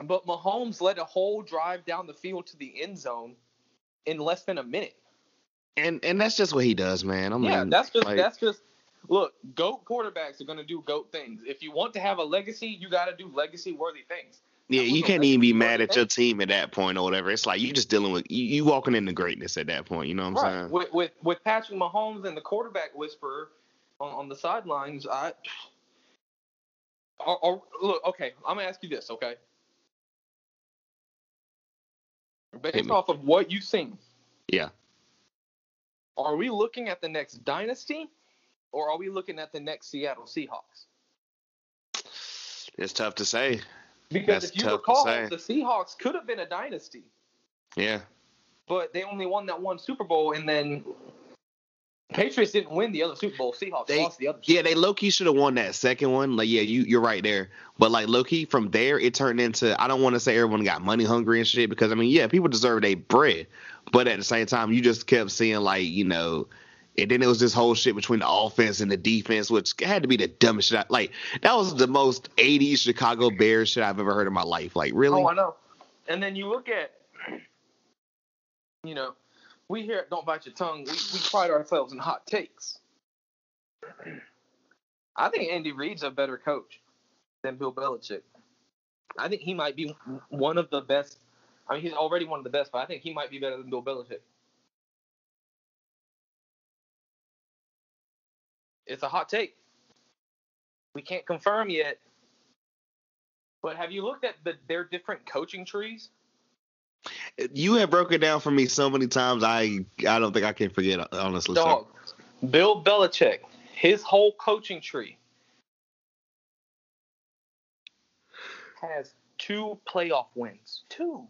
but Mahomes led a whole drive down the field to the end zone in less than a minute. and and that's just what he does, man. I mean, yeah, that's just like, that's just look. Goat quarterbacks are going to do goat things. If you want to have a legacy, you got to do legacy worthy things. yeah. You can't even be mad at your team at that point or whatever. It's like you just dealing with you, you walking into greatness at that point. You know what I'm Right. saying? With, with with Patrick Mahomes and the quarterback whisperer on, on the sidelines, I. Or, or, look, okay, I'm gonna ask you this, okay? Based off of what you've seen, Yeah. are we looking at the next dynasty, or are we looking at the next Seattle Seahawks? It's tough to say. Because That's if you recall, the Seahawks could have been a dynasty. Yeah. but they only won that one Super Bowl, and then Patriots didn't win the other Super Bowl. Seahawks They- lost the other. Yeah, they low key should have won that second one. Like, yeah, you you're right there. But like low key from there, it turned into I don't want to say everyone got money hungry and shit because I mean, yeah, people deserve their bread, but at the same time, you just kept seeing like you know. And then it was this whole shit between the offense and the defense, which had to be the dumbest shit. I, like that was the most '80s Chicago Bears shit I've ever heard in my life. Like really, Oh, I know. And then you look at, you know, we here Don't Bite Your Tongue, we, we pride ourselves in hot takes. I think Andy Reid's a better coach than Bill Belichick. I think he might be one of the best. I mean, he's already one of the best, but I think he might be better than Bill Belichick. It's a hot take. We can't confirm yet. But have you looked at the, their different coaching trees? you have broken down for me so many times. I I don't think I can forget honestly. so- Dog. Bill Belichick, his whole coaching tree has two playoff wins. Two.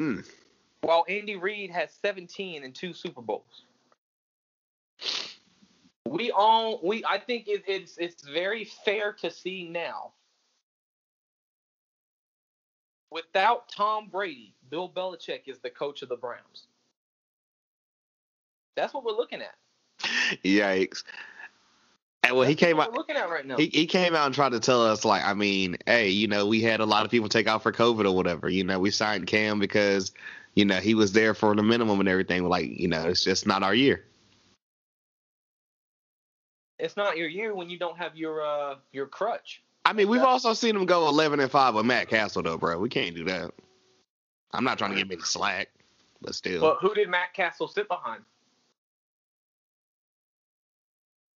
Mm. While Andy Reid has 17 and two Super Bowls. We all we I think it, it's it's very fair to see now. Without Tom Brady, Bill Belichick is the coach of the Browns. That's what we're looking at. Yikes. And well, he came out. Looking at right now. He, he came out and tried to tell us like I mean hey you know we had a lot of people take out for COVID or whatever you know we signed Cam because you know he was there for the minimum and everything like you know it's just not our year it's not your year when you don't have your uh your crutch. I mean we've also seen him go 11 and 5 with Matt Cassel though bro we can't do that I'm not trying to give him any slack but still But who did Matt Cassel sit behind?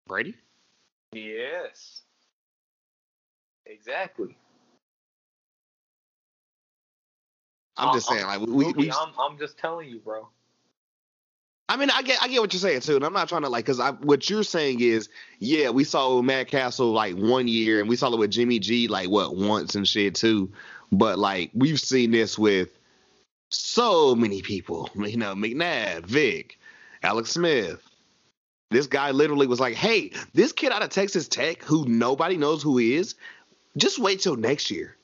Brady Yes. Exactly. I'm just Uh, saying like we, Mookie, we I'm I'm just telling you, bro. I mean, I get I get what you're saying too, and I'm not trying to like because I what you're saying is yeah, we saw Matt Cassel like one year, and we saw it with Jimmy G like what once and shit too, but like we've seen this with so many people, you know, McNabb, Vic, Alex Smith. This guy literally was like, "Hey, this kid out of Texas Tech who nobody knows who he is, just wait till next year."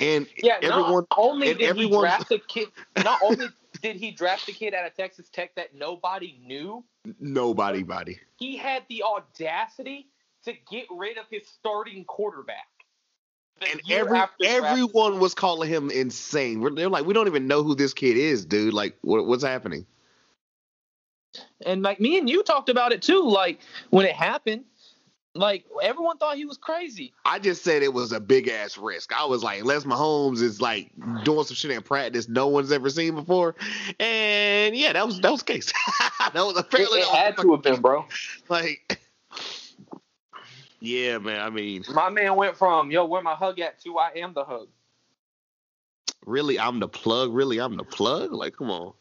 And Yeah, everyone, not only did everyone- he draft a kid, not only did he draft a kid out of Texas Tech that nobody knew, nobody, body. he had the audacity to get rid of his starting quarterback. and every after drafting everyone was calling him insane. We're, they're like, we don't even know who this kid is, dude. Like, what, what's happening? And like me and you talked about it too. Like when it happened, like everyone thought he was crazy. I just said it was a big ass risk. I was like, Les Mahomes is like doing some shit in practice no one's ever seen before, and yeah, that was that was the case. that was It, apparently it that was had to have been, bro. like, yeah, man. I mean, My man went from yo, where my hug at to I am the hug. really, I'm the plug. Really, I'm the plug. Like, come on,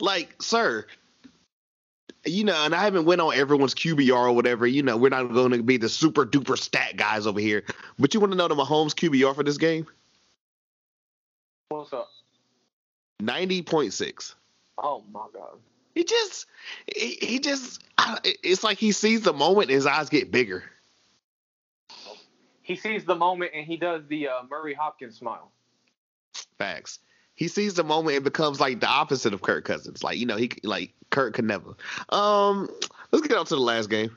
like, sir. You know, and I haven't went on everyone's QBR or whatever. You know, we're not going to be the super duper stat guys over here. But you want to know the Mahomes QBR for this game? What's up? Ninety point six. Oh my god. He just, he, he just, it's like he sees the moment and his eyes get bigger. He sees the moment and he does the uh, Murray Hopkins smile. Facts. He sees the moment and becomes like the opposite of Kirk Cousins. Like you know, he like Kirk could never. Um, let's get on to the last game.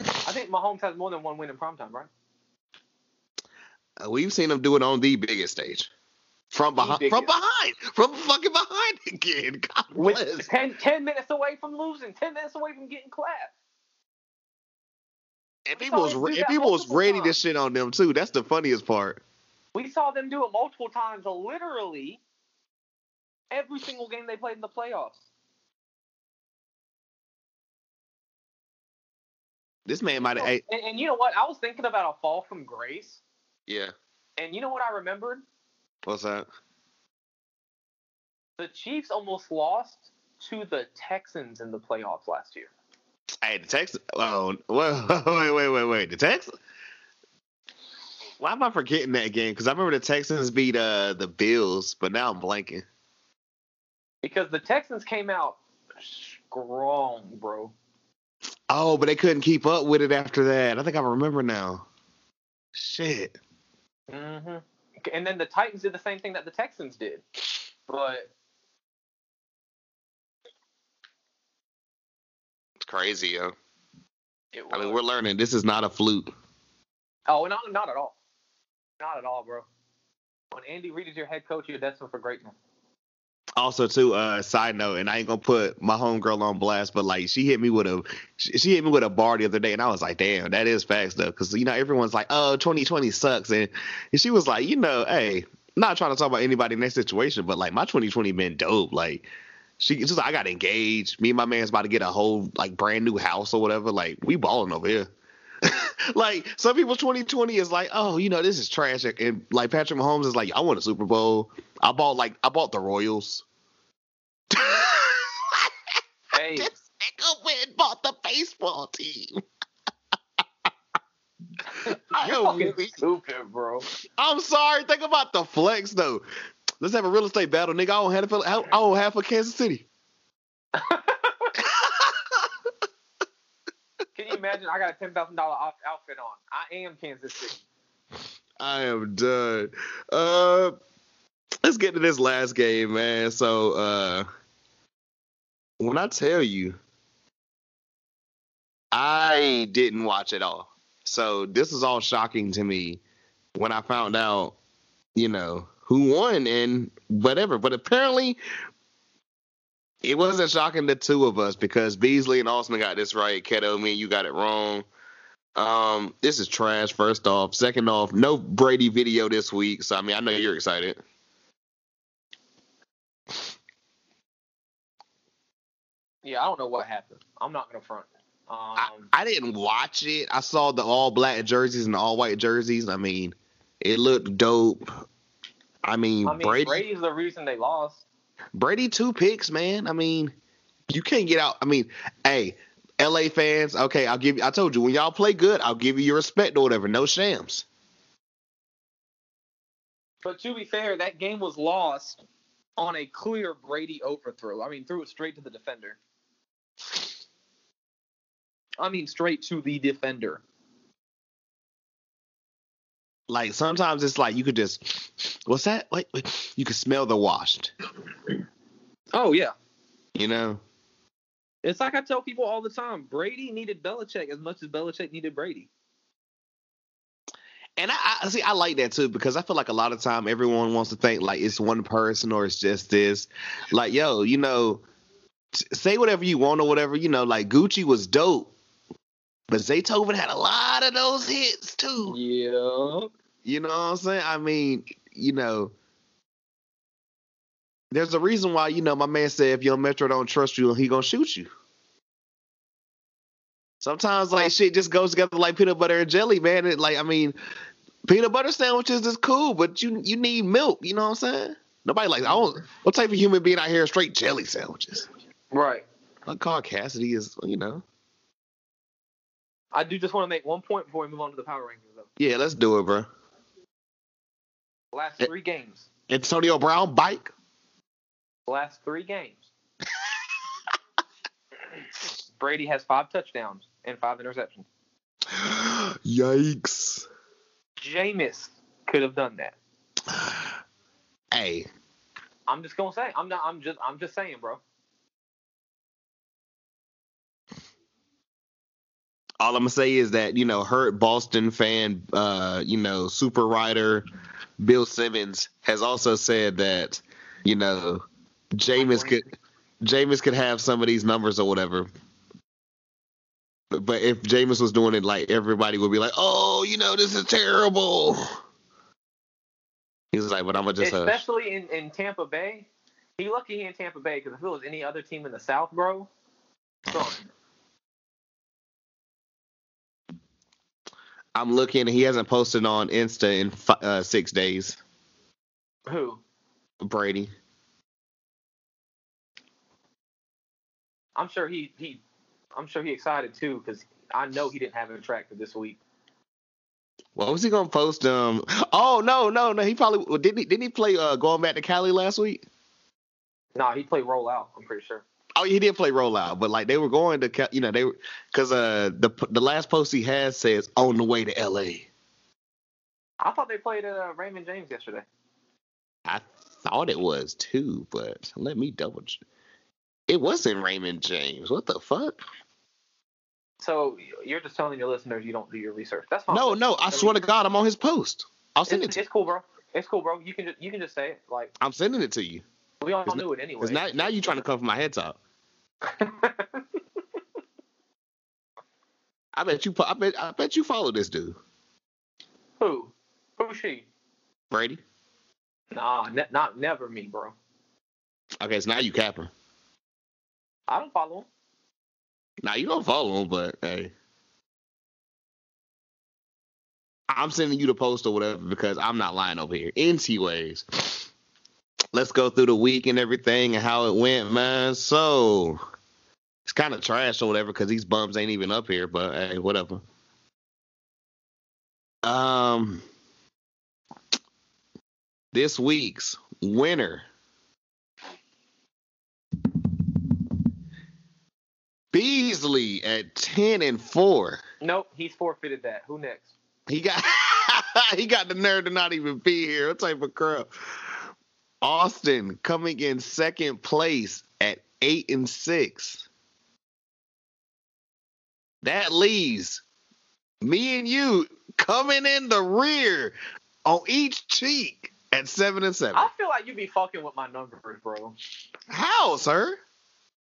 I think Mahomes has more than one win in primetime, right? Uh, we've seen him do it on the biggest stage. From behind, from behind, from fucking behind again. God bless. With 10, 10 minutes away from losing, 10 minutes away from getting clapped. And we people was and people was ready to times. shit on them too. That's the funniest part. We saw them do it multiple times, literally every single game they played in the playoffs. This man might have. and, and you know what? I was thinking about a fall from grace, yeah. and you know what I remembered? What's that? The Chiefs almost lost to the Texans in the playoffs last year. Hey, the Texans. Oh, wait, wait, wait, wait, wait. The Texans. Why am I forgetting that game? Because I remember the Texans beat uh the Bills, but now I'm blanking. Because the Texans came out strong, bro. Oh, but they couldn't keep up with it after that. I think I remember now. Shit. hmm And then the Titans did the same thing that the Texans did. But It's crazy, yo. it I mean, we're learning. This is not a fluke. Oh, not not at all. Not at all, bro. When Andy Reid is your head coach, you're destined for greatness. Also, too, uh, side note, and I ain't gonna put my homegirl on blast, but like she hit me with a she, hit me with a bar the other day, and I was like, damn, that is facts though, because you know everyone's like, oh, 2020 sucks, and, and she was like, you know, hey, not trying to talk about anybody in that situation, but like my 2020 been dope, like. She just like, I got engaged. Me and my man's about to get a whole like brand new house or whatever. Like we balling over here. like some people 2020 is like, oh, you know, this is trash. And like Patrick Mahomes is like, I want a Super Bowl. I bought like I bought the Royals. Hey, this nigga went bought the baseball team. You're am fucking weak. stupid, bro. I'm sorry. Think about the flex though. Let's have a real estate battle, nigga. I own half of I own half of Kansas City. Can you imagine? I got a ten thousand dollar outfit on. I am Kansas City. I am done. Uh, let's get to this last game, man. So, uh, when I tell you, I didn't watch it all. So this is all shocking to me when I found out, you know, who won and whatever. But apparently, it wasn't shocking to two of us because Beasley and Austin got this right. Keto, me you got it wrong. Um, this is trash. First off, second off, no Brady video this week. So I mean, I know you're excited. Yeah, I don't know what happened. I'm not gonna front. Um, I, I didn't watch it. I saw the all black jerseys and the all white jerseys. I mean, it looked dope. I mean, I mean, Brady, Brady's the reason they lost. Brady two picks, man. I mean, you can't get out. I mean, hey, LA fans, okay, I'll give you. I told you when y'all play good, I'll give you your respect or whatever. No shams. But to be fair, that game was lost on a clear Brady overthrow. I mean, threw it straight to the defender. I mean, straight to the defender. Like sometimes it's like you could just, what's that? Like you could smell the washed. Oh yeah, You know. it's like I tell people all the time: Brady needed Belichick as much as Belichick needed Brady. And I, I see, I like that too because I feel like a lot of time everyone wants to think like it's one person or it's just this. Like, yo, you know, say whatever you want or whatever. You know, like Gucci was dope, but Zaytoven had a lot of those hits too. Yeah. You know what I'm saying? I mean, you know, there's a reason why you know my man said if your metro don't trust you, he gonna shoot you. Sometimes like shit just goes together like peanut butter and jelly, man. It, like I mean, peanut butter sandwiches is cool, but you you need milk. You know what I'm saying? Nobody like I don't. What type of human being out here straight jelly sandwiches? Right. Like Carl Cassidy is, you know. I do just want to make one point before we move on to the power rankings, though. Yeah, let's do it, bro. Last three games. Antonio Brown bike. Last three games. Brady has five touchdowns and five interceptions. Yikes. Jameis could have done that. Hey, I'm just gonna say. I'm not. I'm just. I'm just saying, bro. All I'm gonna say is that you know, hurt Boston fan, uh, you know, super writer Bill Simmons has also said that you know, Jameis could Jameis could have some of these numbers or whatever. But, if Jameis was doing it, like everybody would be like, "Oh, you know, this is terrible." He was like, "But I'm gonna just Especially in, in Tampa Bay. He lucky he in Tampa Bay because if it was any other team in the South, bro, I'm looking. He hasn't posted on Insta in uh, six days. who? Brady. I'm sure he he. I'm sure he excited too because I know he didn't have a tractor this week. What was he gonna post? Um. Oh no, no, no. He probably didn't. He, didn't he play uh, going back to Cali last week? Nah, he played roll out. I'm pretty sure. Oh, he did play rollout, but like they were going to, you know, they were because uh the the last post he has says on the way to L.A. I thought they played uh, Raymond James yesterday. I thought it was too, but let me double. check. It wasn't Raymond James. What the fuck? So you're just telling your listeners you don't do your research. That's fine. No, no. I swear to God, I'm on his post. I'll send it It's, to. it's cool, bro. It's cool, bro. You can just, you can just say it. Like I'm sending it to you. we all knew it anyway. Now, now you trying to come for my head top. I bet you. I bet. I bet you follow this dude, Who? Who's she? Brady. Nah, ne- not never me, bro. Okay, so now you capping. I don't follow him. Now you don't follow him, but hey. I'm sending you the post or whatever because I'm not lying over here. Anyways, let's go through the week and everything and how it went, man. So it's kind of trash or whatever because these bums ain't even up here, but hey, whatever. Um, this week's winner. Beasley at ten and four. Nope, he's forfeited that. Who next? He got he got the nerve to not even be here. What type of crap? Austin coming in second place at eight and six. That leaves me and you coming in the rear on each cheek at seven and seven. I feel like you'd be fucking with my numbers, bro. How, sir?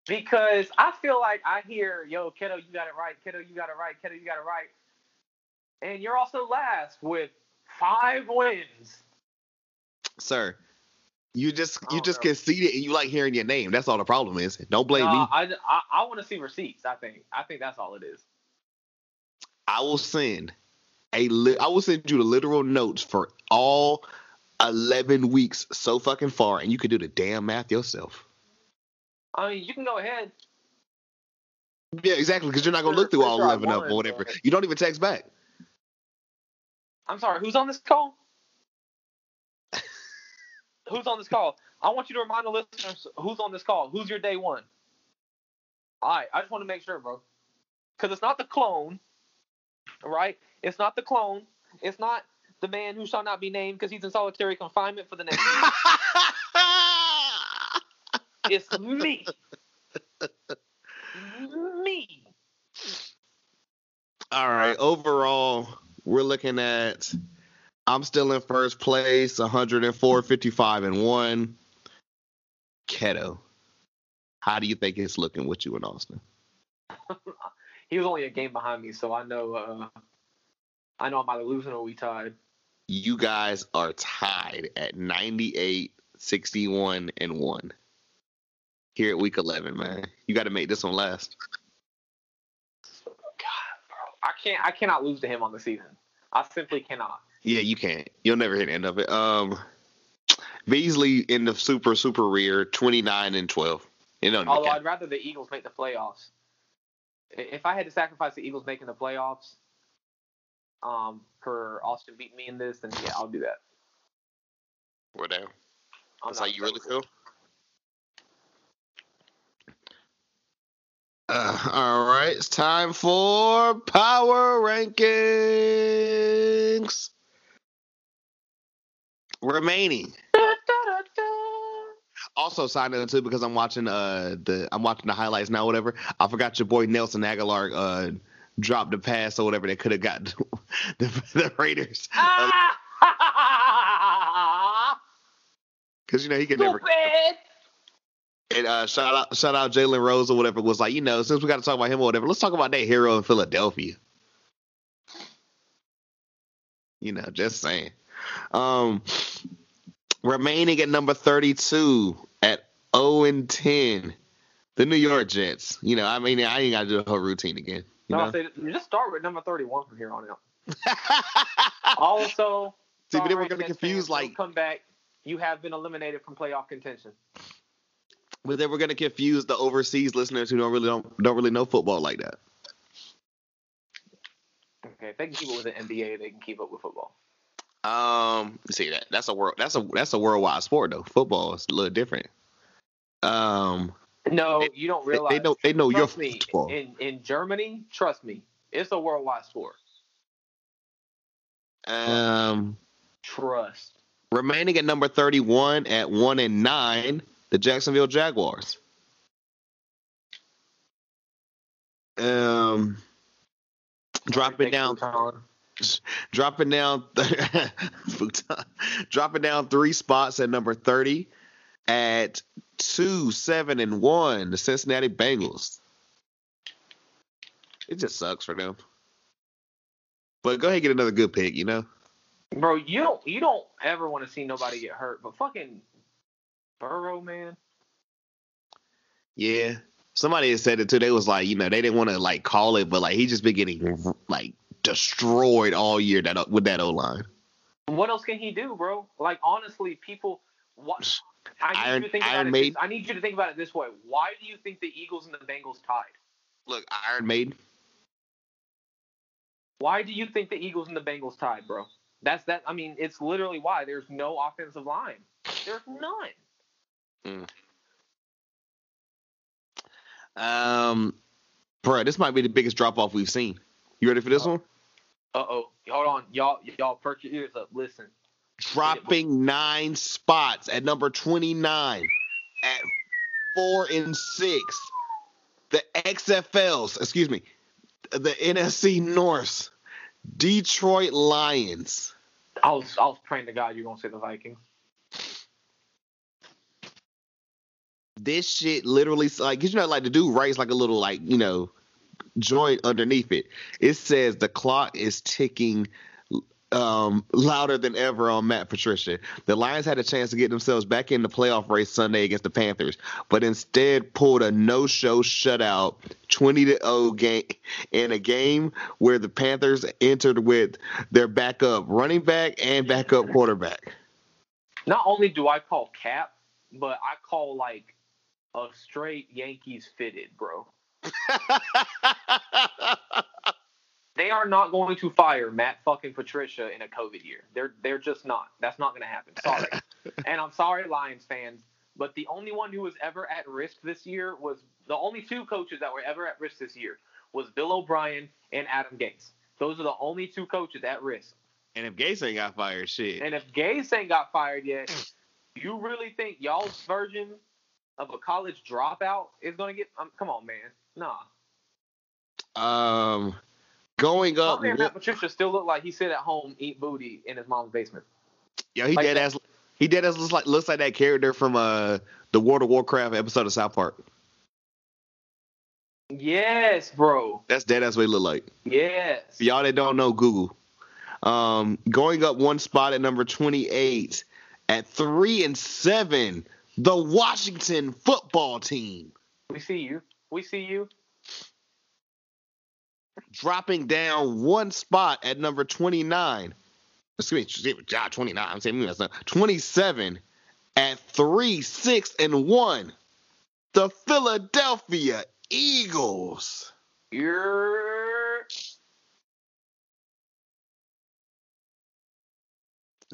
Because I feel like I hear, yo, kiddo, you got it right. Kiddo, you got it right. Kiddo, you got it right. And you're also last with five wins. Sir, you just you just know. conceded and you like hearing your name. That's all the problem is. Don't blame Nah, me. I, I, I want to see receipts. I think. I think that's all it is. I will send a li- I will send you the literal notes for all eleven weeks so fucking far, and you can do the damn math yourself. I mean, you can go ahead. Yeah, exactly, because you're not gonna look through all eleven of them or whatever. You don't even text back. I'm sorry. Who's on this call? Who's on this call? I want you to remind the listeners who's on this call. Who's your day one? All right. I just want to make sure, bro. Because it's not the clone, right? It's not the clone. It's not the man who shall not be named because he's in solitary confinement for the next. it's me. me. all right. Overall, we're looking at. I'm still in first place, 104, 55, and one. Keto. How do you think it's looking with you in Austin? He was only a game behind me, so I know. Uh, I know I'm either losing or we tied. You guys are tied at 98, 61, and 1. Here at week 11, man. You got to make this one last. God, bro, I can't. I cannot lose to him on the season. I simply cannot. Yeah, you can't. You'll never hit the end of it. Um, Beasley in the super, super rear, 29 and 12. You know, Although I'd rather the Eagles make the playoffs. If I had to sacrifice the Eagles making the playoffs, um, for Austin beating me in this, then yeah, I'll do that. we're down. I'm That's how you really feel? Uh, all right, it's time for power rankings. Remaining. Also signed in too because I'm watching uh the I'm watching the highlights now. Whatever. I forgot your boy Nelson Agholor uh dropped the pass or whatever that could have got the, the Raiders because you know he could never. Stupid. And uh, shout out, shout out Jalen Rose or whatever was like, you know, since we got to talk about him or whatever, let's talk about that hero in Philadelphia. You know, just saying. Um, remaining at number thirty-two at zero and ten, the New York Jets. You know, I mean, I ain't got to do the whole routine again. You No, know? Say, you just start with number 31 from here on out. Also, See, but then we're gonna Jets confuse like, come back. You have been eliminated from playoff contention. but then we're gonna confuse the overseas listeners who don't really don't don't really know football like that. Okay, if they can keep up with the NBA, they can keep up with football. Um, see that that's a world that's a that's a worldwide sport though. Football is a little different. Um, No, They- you don't realize. they know they know your me, football. in in Germany, trust me, it's a worldwide sport. Um, Trust. remaining at number thirty-one at one and nine, the Jacksonville Jaguars. Um, dropping down, dropping down, dropping down three spots at number thirty at two, seven, and one, the Cincinnati Bengals. It just sucks for them. But go ahead and get another good pick, you know? Bro, you don't you don't ever want to see nobody get hurt, but fucking Burrow, man. Yeah. Somebody had said it too. They was like, you know, they didn't want to like call it, but like he just been getting like destroyed all year that with that O line. What else can he do, bro? Like honestly, people. What? I need Iron- you to think Iron about it. Maiden? This, I need you to think about it this way. Why do you think the Eagles and the Bengals tied? Look, Iron Maiden. Why do you think the Eagles and the Bengals tied, bro? That's that. I mean, it's literally why there's no offensive line. There's none. Um, bro, this might be the biggest drop off we've seen. You ready for this one? Uh oh. Hold on, y'all. Y'all perk your ears up. Listen. Dropping nine spots at number twenty nine, at four and six. The XFLs, excuse me, the NFC North, Detroit Lions. I was I was praying to God you're gonna say the Vikings. this shit literally like you know like the dude writes like a little like you know joint underneath it it says the clock is ticking um louder than ever on Matt Patricia. The Lions had a chance to get themselves back in the playoff race Sunday against the Panthers, but instead pulled a no-show shutout 20 to 0 game in a game where the Panthers entered with their backup running back and backup quarterback. Not only do I call cap, but I call like a straight Yankees fitted, bro. They are not going to fire Matt fucking Patricia in a COVID year. They're they're just not. That's not going to happen. Sorry. and I'm sorry, Lions fans, but the only one who was ever at risk this year was the only two coaches that were ever at risk this year was Bill O'Brien and Adam Gase. Those are the only two coaches at risk. and if Gase ain't got fired, shit. And if Gase ain't got fired yet, you really think y'all's version of a college dropout is going to get? Um, come on, man. Nah. Um, going up. Matt Patricia still look like he sit at home eat booty in his mom's basement. Yo, he like dead ass. He dead ass looks like looks like that character from uh the World of Warcraft episode of South Park. Yes, bro. That's dead ass what he look like. Yes. For y'all that don't know, Google. Um, going up one spot at number twenty eight, at three and seven, the Washington Football Team We see you. We see you. dropping down one spot at number twenty nine. Excuse me, twenty nine. I'm saying that's not twenty seven at three, six, and one. The Philadelphia Eagles. You're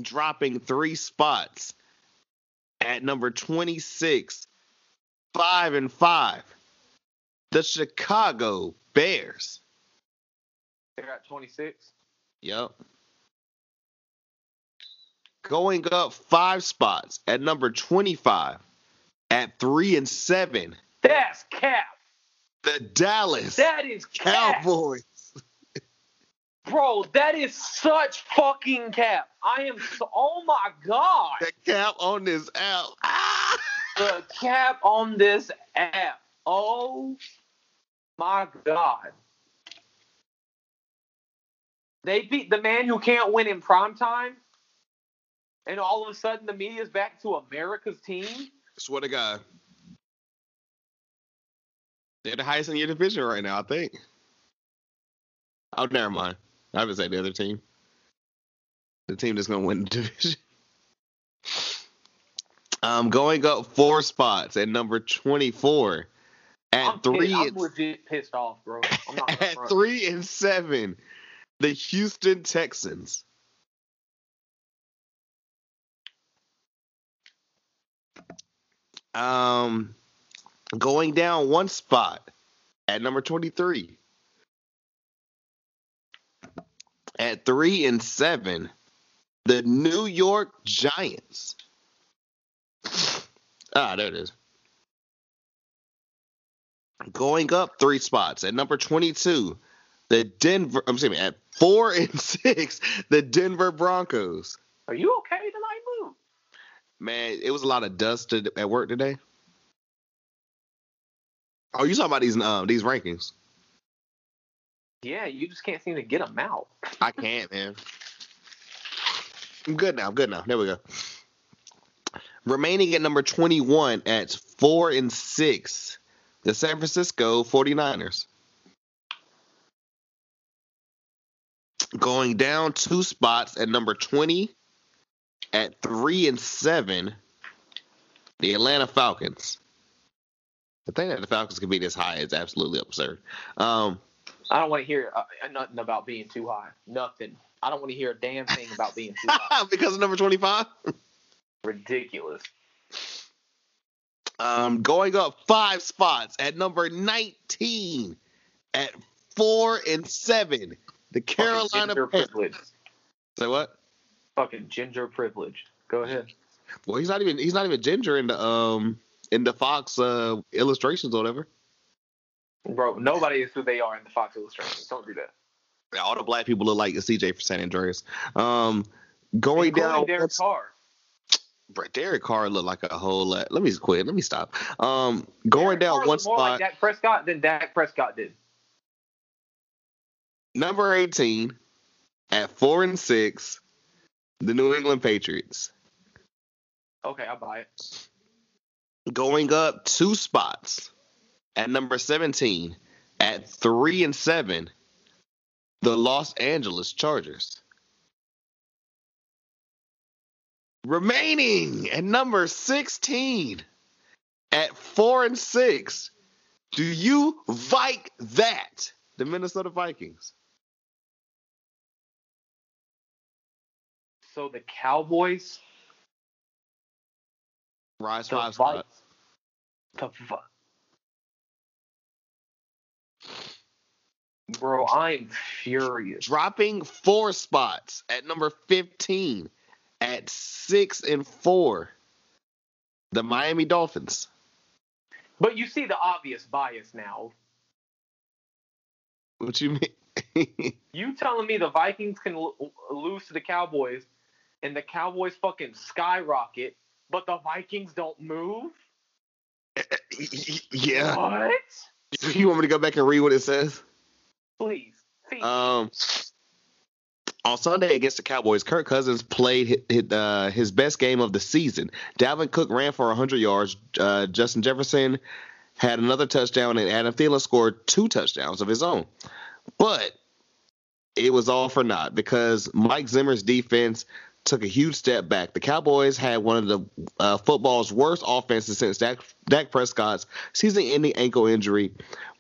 dropping three spots at number 26, five and five. The Chicago Bears. They're at 26. Yep. Going up five spots at number 25 at three and seven. That's cap. The Dallas That is cap. Cowboys. Bro, that is such fucking cap. I am so, oh my god. The cap on this app. Ah! The cap on this app. Oh my god. They beat the man who can't win in prime time. And all of a sudden the media's back to America's team. Swear to God. They're the highest in your division right now, I think. Oh, never mind. I would say the other team. The team that's going to win the division. Um, going up four spots at number 24. At I'm, three, pissed, I'm and, legit pissed off, bro. I'm not at front. three and seven, the Houston Texans. Um, going down one spot at number 23. At three and seven, the New York Giants. Ah, there it is. Going up three spots at number 22, the Denver, I'm saying at four and six, the Denver Broncos. Are you okay tonight, Boo? Man, it was a lot of dust to, at work today. Oh, you talking about these um these rankings? Yeah, you just can't seem to get them out. I can't, man. I'm good now. I'm good now. There we go. Remaining at number 21 at 4 and 6, the San Francisco 49ers. Going down two spots at number 20 at 3 and 7, the Atlanta Falcons. The thing that the Falcons can be this high is absolutely absurd. Um, I don't want to hear uh, nothing about being too high. Nothing. I don't want to hear a damn thing about being too high. because of number 25? Ridiculous. Um, going up five spots at number 19 at four and seven. The Carolina Panthers. privilege. Say what? Fucking ginger privilege. Go ahead. Well, he's not even he's not even ginger in the um in the Fox uh illustrations or whatever. Bro, nobody is who they are in the Fox illustrations. Don't do that. Yeah, All the black people look like CJ for San Andreas. Um, going Including down. Derek Carr. Derek Carr looked like a whole lot. Let me quit. Let me stop. Um, going Derek down Carr one looked more spot. like Dak Prescott than Dak Prescott did. number 18 at four and six, the New England Patriots. Okay, I buy it. Going up two spots at number 17 at three and seven, the Los Angeles Chargers. Remaining at number 16 at four and six, do you Vike that? The Minnesota Vikings. So the Cowboys, Rise the five spot. The Vi- Bro, I'm furious. dropping four spots at number 15 at six and four the miami dolphins But you see the obvious bias now. what you mean You telling me the Vikings can l- lose to the Cowboys and the Cowboys fucking skyrocket, but the Vikings don't move? yeah What? you want me to go back and read what it says Please. Please. um on Sunday against the Cowboys, Kirk Cousins played his, uh, his best game of the season. Dalvin Cook ran for 100 yards. Uh, Justin Jefferson had another touchdown, and Adam Thielen scored two touchdowns of his own. But it was all for naught because Mike Zimmer's defense took a huge step back. The Cowboys had one of the uh, football's worst offenses since Dak, Dak Prescott's season-ending ankle injury.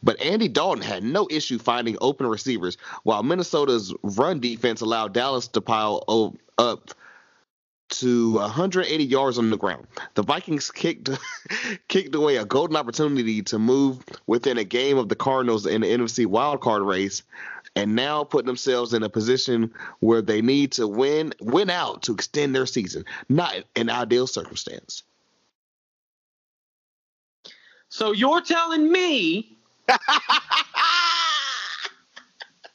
But Andy Dalton had no issue finding open receivers, while Minnesota's run defense allowed Dallas to pile up to 180 yards on the ground. The Vikings kicked kicked away a golden opportunity to move within a game of the Cardinals in the NFC wildcard race, and now put themselves in a position where they need to win win out to extend their season. Not an ideal circumstance. So you're telling me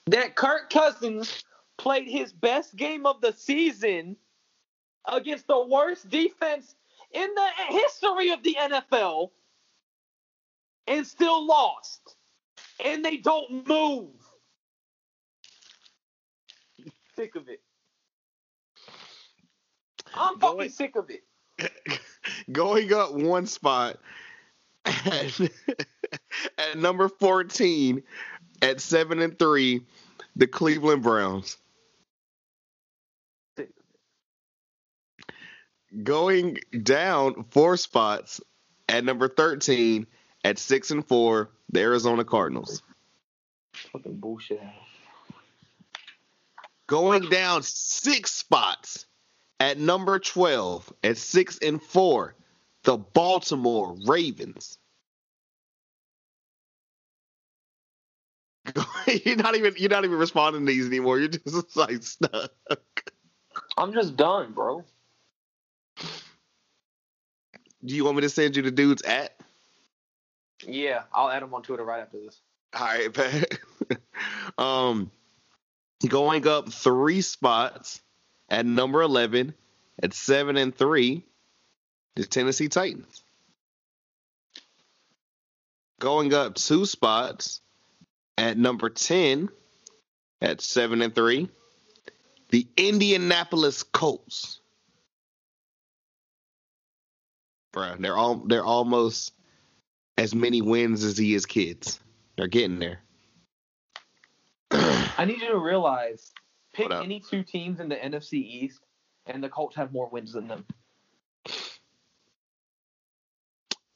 that Kirk Cousins played his best game of the season against the worst defense in the history of the NFL and still lost. And they don't move. Sick of it. I'm fucking Going- sick of it. Going up one spot at, at number 14 at 7 and 3, the Cleveland Browns. Sick of it. Going down four spots at number 13 at 6 and 4, the Arizona Cardinals. Fucking bullshit. Going down six spots at number 12 at 6 and 4, the Baltimore Ravens. you're not even you're not even responding to these anymore. You're just like stuck. I'm just done, bro. Do you want me to send you the dudes at? Yeah, I'll add him on Twitter right after this. All right, Pat. um, going up three spots at number eleven at seven and three, the Tennessee Titans. Going up two spots at number ten at seven and three, the Indianapolis Colts. Bruh, they're all they're almost as many wins as he is kids. They're getting there. I need you to realize pick any two teams in the NFC East, and the Colts have more wins than them.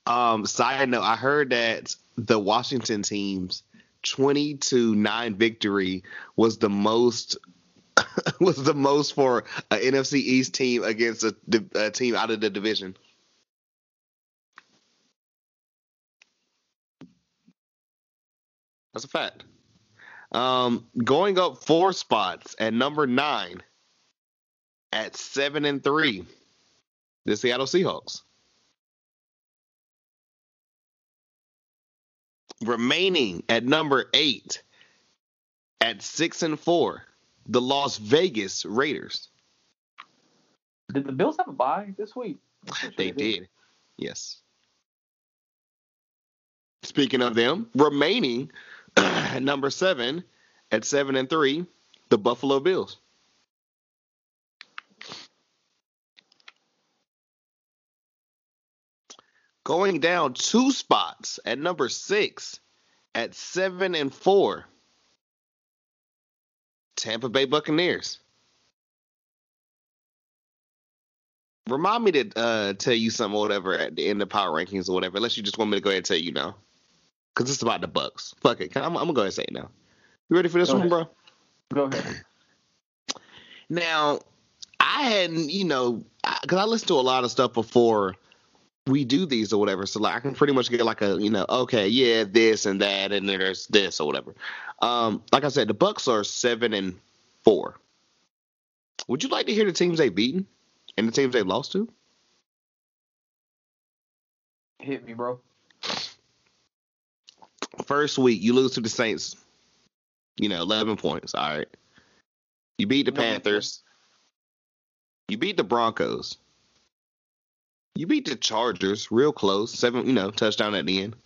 Um, side note, I heard that the Washington team's twenty to nine victory was the most was the most for an NFC East team against a, a team out of the division. That's a fact. Um, going up four spots at number nine at seven and three, the Seattle Seahawks. remaining at number eight at six and four, the Las Vegas Raiders. Did the Bills have a bye this week? Sure They did. Yes. Speaking of them, remaining at number seven at seven and three, the Buffalo Bills. Going down two spots at number six at seven and four, Tampa Bay Buccaneers. Remind me to uh, tell you something or whatever at the end of power rankings or whatever, unless you just want me to go ahead and tell you now. Because it's about the Bucks. Fuck it. I'm, I'm going to go ahead and say it now. You ready for this Go one, ahead. bro? Go ahead. Now, I hadn't, you know, because I, listen to a lot of stuff before we do these or whatever. So like, I can pretty much get like a, you know, okay, yeah, this and that, and there's this or whatever. Um, like I said, the Bucks are seven and four. Would you like to hear the teams they've beaten and the teams they've lost to? Hit me, bro. First week, you lose to the Saints. You know, eleven points. All right. You beat the Panthers. You beat the Broncos. You beat the Chargers, real close. Seven, you know, touchdown at the end.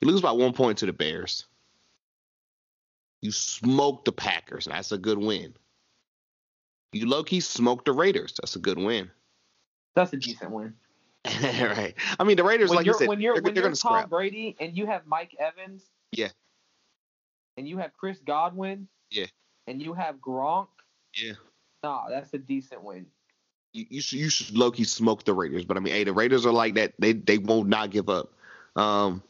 You lose by one point to the Bears. You smoke the Packers. and That's a good win. You low key smoke the Raiders. That's a good win. That's a decent win. right. I mean, the Raiders, when like you said, when you're they're, when they're you're going to Tom scrap. Brady and you have Mike Evans. Yeah. And you have Chris Godwin. Yeah. And you have Gronk. Yeah. Nah, that's a decent win. you, you should you should low key smoke the Raiders. But I mean, hey, the Raiders are like that. They they won't not give up. Um,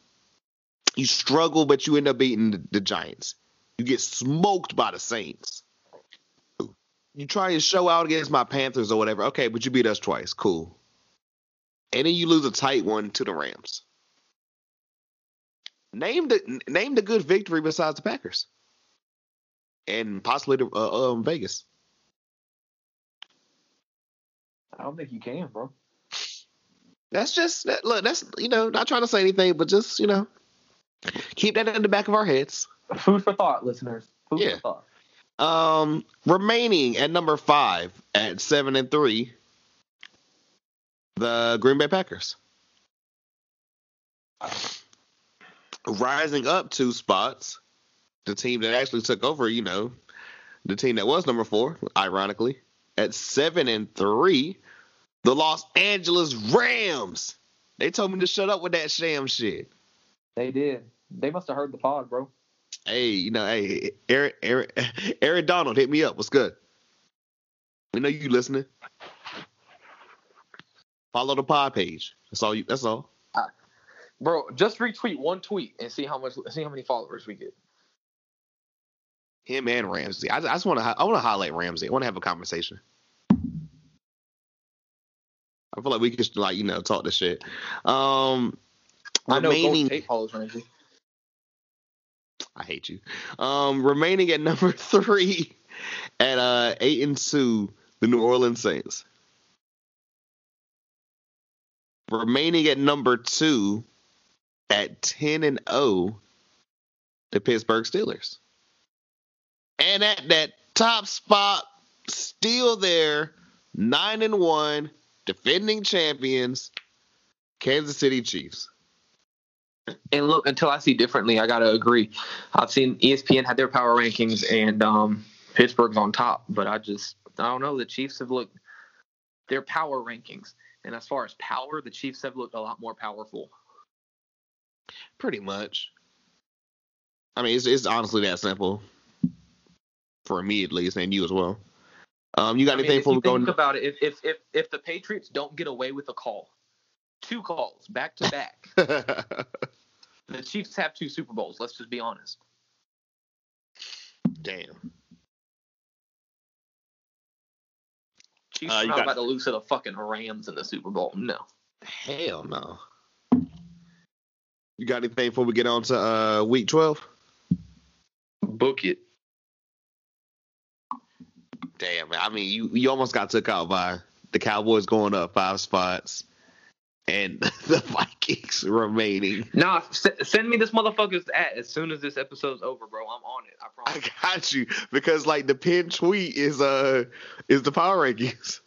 you struggle, but you end up beating the, the Giants. You get smoked by the Saints. You try to show out against my Panthers or whatever. Okay, but you beat us twice. Cool. And then you lose a tight one to the Rams. Name the name the good victory besides the Packers, and possibly the uh, um, Vegas. I don't think you can, bro. That's just that, look. That's you know not trying to say anything, but just you know keep that in the back of our heads. Food for thought, listeners. Food Yeah. for thought. Um, remaining at number five at seven and three, the Green Bay Packers. Rising up two spots, the team that actually took over, you know, the team that was number four, ironically, at seven and three, the Los Angeles Rams. They told me to shut up with that sham shit. They did. They must have heard the pod, bro. Hey, you know, hey, Eric, Eric, Eric Donald, hit me up. What's good? We know you listening. Follow the pod page. That's all you. That's all. Bro, just retweet one tweet and see how much see how many followers we get. Him and Ramsey. I, I just want to. I want to highlight Ramsey. I want to have a conversation. I feel like we could like you know talk this shit. Um, I know Golden remaining. State follows Ramsey. I hate you. Um, remaining at number three at uh eight and two, the New Orleans Saints. Remaining at number two at ten and zero, the Pittsburgh Steelers. And at that top spot, still there, nine and one, defending champions, Kansas City Chiefs. And look, until I see differently, I gotta agree. I've seen ESPN had their power rankings and um, Pittsburgh's on top, but I just I don't know. The Chiefs have looked their power rankings, and as far as power, the Chiefs have looked a lot more powerful. Pretty much. I mean, it's, it's honestly that simple. For me, at least, and you as well. Um, you got I mean, anything for you going? think about it, if, if if if the Patriots don't get away with a call, two calls back to back, the Chiefs have two Super Bowls. Let's just be honest. Damn. Chiefs Uh, are you not got- about to lose to the fucking Rams in the Super Bowl. No. Hell no. You got anything before we get on to uh, week twelve? Book it. Damn, I mean, you you almost got took out by the Cowboys going up five spots, and the Vikings remaining. Nah, s- send me this motherfucker's at as soon as this episode's over, bro. I'm on it. I promise. I got you because like the pinned tweet is uh is the power rankings,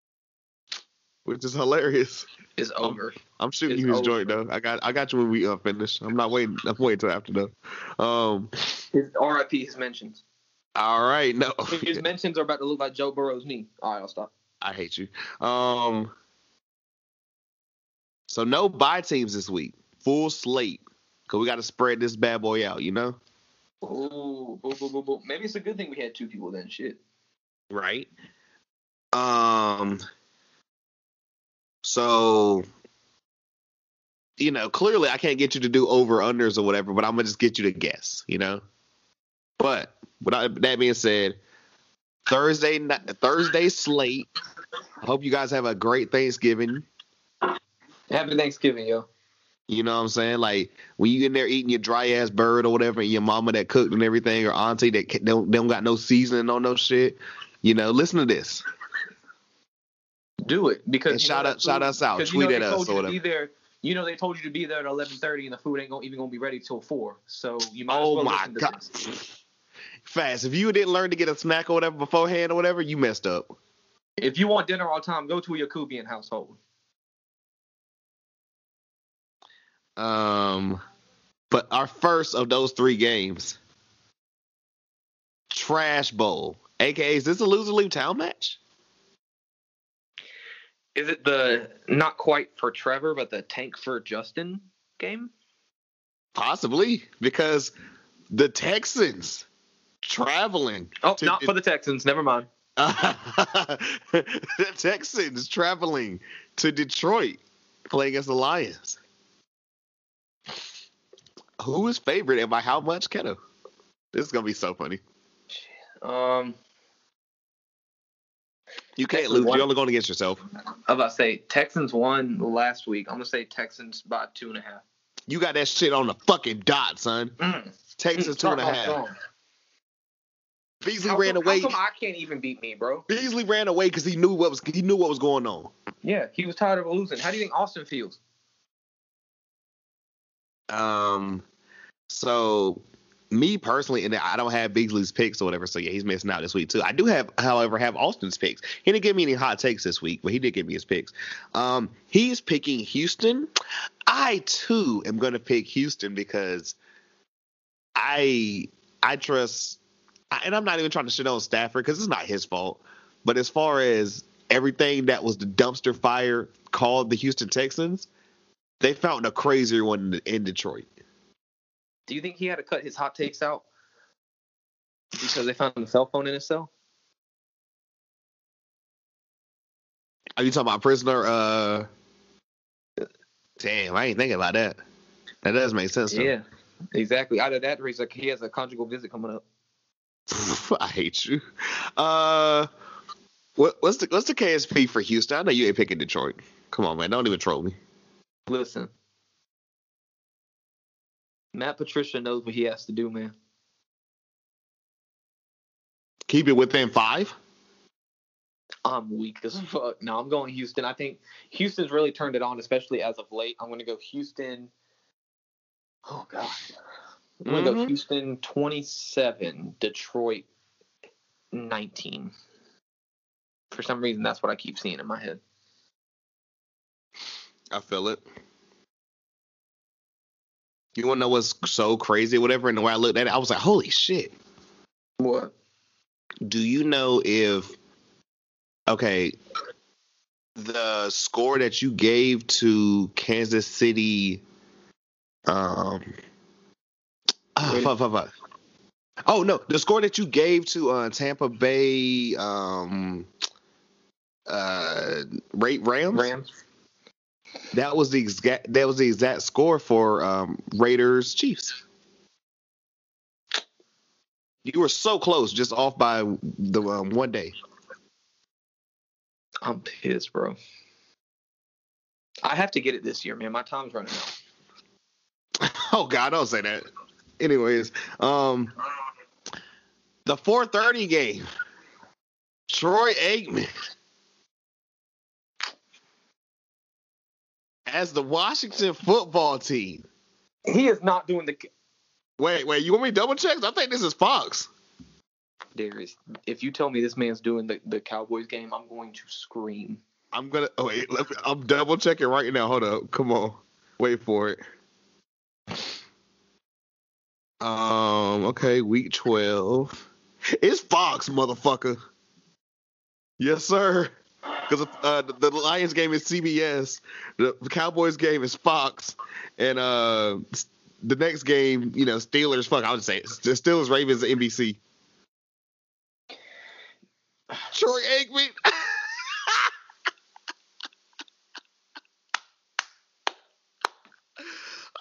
which is hilarious. It's over. I'm shooting It's you his over. joint though. I got I got you when we uh, finish. I'm not waiting. I'm waiting till after though. Um. His RIP his mentions. All right. No. His mentions are about to look like Joe Burrow's knee. All right, I'll stop. I hate you. Um. So no bye teams this week. Full slate. Cause we got to spread this bad boy out. You know. Ooh, boo, boo, boo, boo. Maybe it's a good thing we had two people then. Shit. Right. Um. So. You know, clearly I can't get you to do over unders or whatever, but I'm gonna just get you to guess. You know. But without that being said, Thursday Thursday slate. I hope you guys have a great Thanksgiving. Happy Thanksgiving, yo. You know what I'm saying? Like when you in there eating your dry ass bird or whatever, and your mama that cooked and everything, or auntie that don't don't got no seasoning on no shit. You know, listen to this. Do it because And you know shout out- shout us out. 'cause you know Tweet at us or whatever. be there. You know they told you to be there at 11:30, and the food ain't gonna, even gonna be ready till four. So you might as Oh well my god. Fast. If you didn't learn to get a snack or whatever beforehand or whatever, you messed up. If you want dinner all the time, go to a Yakubian household. Um, but our first of those three games, Trash Bowl, aka is this a loser leave town match? Is it the not quite for Trevor, but the tank for Justin game? Possibly because the Texans traveling. Oh, to- not for the Texans. Never mind. the Texans traveling to Detroit, playing against the Lions. Who is favorite and by how much, Keto? This is gonna be so funny. Um, You can't Texans lose. won. You're only going against yourself. I was about to say Texans won last week. I'm gonna say Texans by two and a half. You got that shit on the fucking dot, son. Mm. Texas two and a Start off half. strong. Beasley How ran come- away. How come I can't even beat me, bro? Beasley ran away because he knew what was he knew what was going on. Yeah, he was tired of losing. How do you think Austin feels? Um, so me personally, and I don't have Beasley's picks or whatever. So yeah, he's missing out this week too. I do have, however, have Austin's picks. He didn't give me any hot takes this week, but he did give me his picks. Um, he's picking Houston. I too am going to pick Houston because I I trust, and I'm not even trying to shit on Stafford because it's not his fault. But as far as everything that was the dumpster fire called the Houston Texans, they found a crazier one in- in Detroit. Do you think he had to cut his hot takes out because they found a cell phone in his cell? Are you talking about prisoner? Uh, damn, I ain't thinking about that. That does make sense. though. Yeah, exactly. Out of that, reason, like he has a conjugal visit coming up. I hate you. Uh, what, what's the what's the KSP for Houston? I know you ain't picking Detroit. Come on, man, don't even troll me. Listen, Matt Patricia knows what he has to do, man. Keep it within five. I'm weak as fuck. No, I'm going Houston. I think Houston's really turned it on, especially as of late. I'm going to go Houston. Oh god, I'm going to go Mhm. Houston 27, Detroit 19. For some reason, that's what I keep seeing in my head. I feel it. You want to know what's so crazy, whatever? And the way I looked at it, I was like, "Holy shit!" What? Do you know if okay the score that you gave to Kansas City um ah, fuck, fuck, fuck. Oh no, the score that you gave to uh, Tampa Bay um uh Ra- Rams, Rams? That was the exact that was the exact score for um Raiders Chiefs. You were so close, just off by the um, one day. I'm pissed, bro. I have to get it this year, man. My time's running out. Oh God, don't say that. Anyways, um, the 4:30 game. Troy Aikman as the Washington football team. He is not doing the. Wait, wait, you want me to double check? I think this is Fox. Darius, if you tell me this man's doing the, the Cowboys game, I'm going to scream. I'm gonna. Oh wait, let me, I'm double checking right now. Hold up, come on, wait for it. Um. Okay, week twelve. It's Fox, motherfucker. Yes, sir. Because uh, the, Lions game is CBS, the Cowboys game is Fox, and uh, the next game, you know, Steelers. Fuck, I would say the Steelers Ravens NBC. Troy Aikman.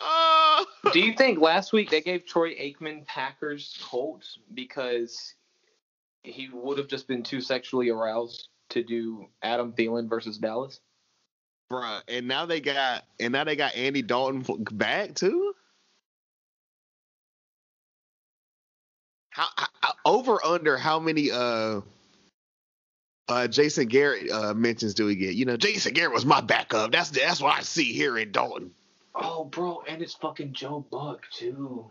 oh. Do you think last week they gave Troy Aikman Packers Colts because he would have just been too sexually aroused to do Adam Thielen versus Dallas? Bruh, and now they got and now they got Andy Dalton back too. How, how over under how many uh uh Jason Garrett uh mentions do we get? You know, Jason Garrett was my backup. That's that's what I see here in Dalton. Oh, bro, and it's fucking Joe Buck too.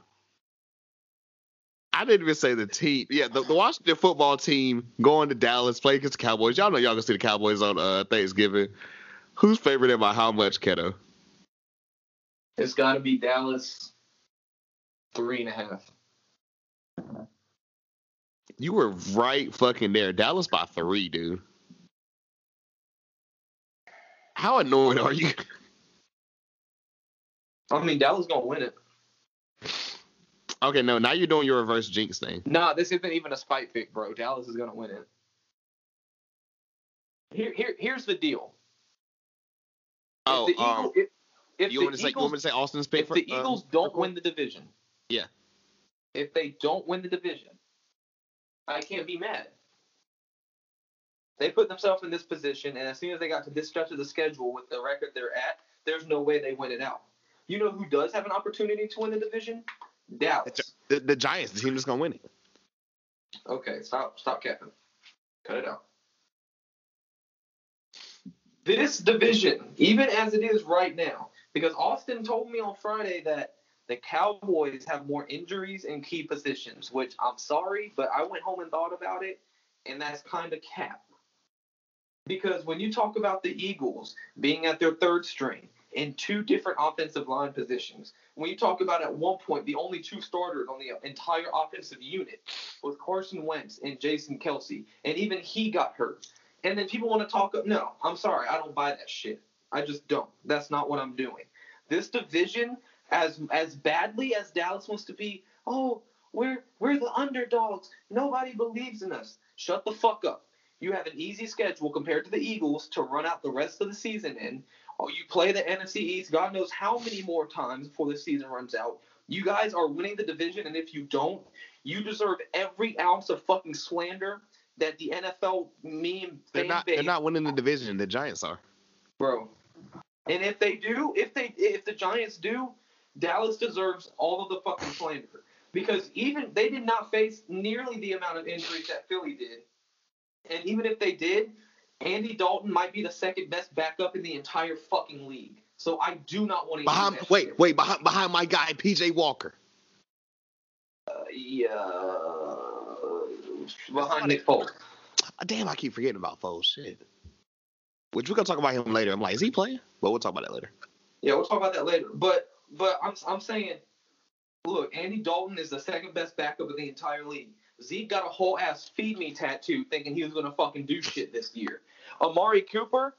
I didn't even say the team. Yeah, the, the Washington football team going to Dallas, play against the Cowboys. Y'all know y'all gonna see the Cowboys on uh Thanksgiving. Who's favorite and by how much, Keto? It's got to be Dallas three and a half. You were right fucking there. Dallas by three, dude. How annoyed are you? I mean, Dallas gonna win it. Okay, no, now you're doing your reverse jinx thing. Nah, this isn't even a spite pick, bro. Dallas is gonna win it. Here, here, here's the deal. If Oh, the um, Eagles, if, if you the want me to say you want me to say Austin's pick if for the uh, Eagles for don't win the division, Yeah. If they don't win the division, I can't be mad. They put themselves in this position, and as soon as they got to this stretch of the schedule with the record they're at, there's no way they win it out. You know who does have an opportunity to win the division? Dallas. The, the Giants, the team that's gonna win it. Okay, stop, stop capping. Cut it out. This division, even as it is right now, because Austin told me on Friday that the Cowboys have more injuries in key positions, which I'm sorry, but I went home and thought about it, and that's kind of cap. Because when you talk about the Eagles being at their third string in two different offensive line positions, when you talk about at one point the only two starters on the entire offensive unit was Carson Wentz and Jason Kelce, and even he got hurt. And then people want to talk. Up. No, I'm sorry, I don't buy that shit. I just don't. That's not what I'm doing. This division, as as badly as Dallas wants to be, oh, we're we're the underdogs. Nobody believes in us. Shut the fuck up. You have an easy schedule compared to the Eagles to run out the rest of the season in. Oh, you play the NFC East. God knows how many more times before the season runs out. You guys are winning the division, and if you don't, you deserve every ounce of fucking slander that the NFL meme They're not. base, They're not winning the division. The Giants are. bro. And if they do, if they if the Giants do, Dallas deserves all of the fucking slander because even they did not face nearly the amount of injuries that Philly did, and even if they did, Andy Dalton might be the second best backup in the entire fucking league. So I do not want to. Behind. Wait. Wait. Behind. Behind my guy PJ Walker. Uh, yeah. Behind Nick Foles. Ah, Damn, I keep forgetting about Foles. Shit. Which we're gonna talk about him later. I'm like, is he playing? Well, we'll talk about that later. Yeah, we'll talk about that later. But but I'm I'm saying, look, Andy Dalton is the second best backup in the entire league. Zeke got a whole ass feed me tattoo thinking he was gonna fucking do shit this year. Amari Cooper,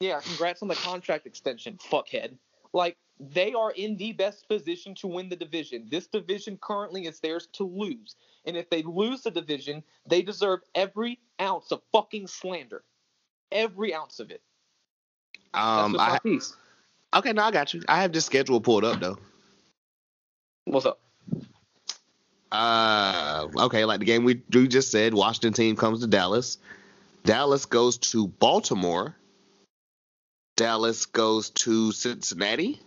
yeah, congrats on the contract extension, fuckhead. Like they are in the best position to win the division. This division currently is theirs to lose. And if they lose the division, they deserve every ounce of fucking slander. Every ounce of it. Um. I, okay. No, I got you. I have this schedule pulled up though. What's up? Uh, okay, like the game we we just said, Washington team comes to Dallas. Dallas goes to Baltimore. Dallas goes to Cincinnati.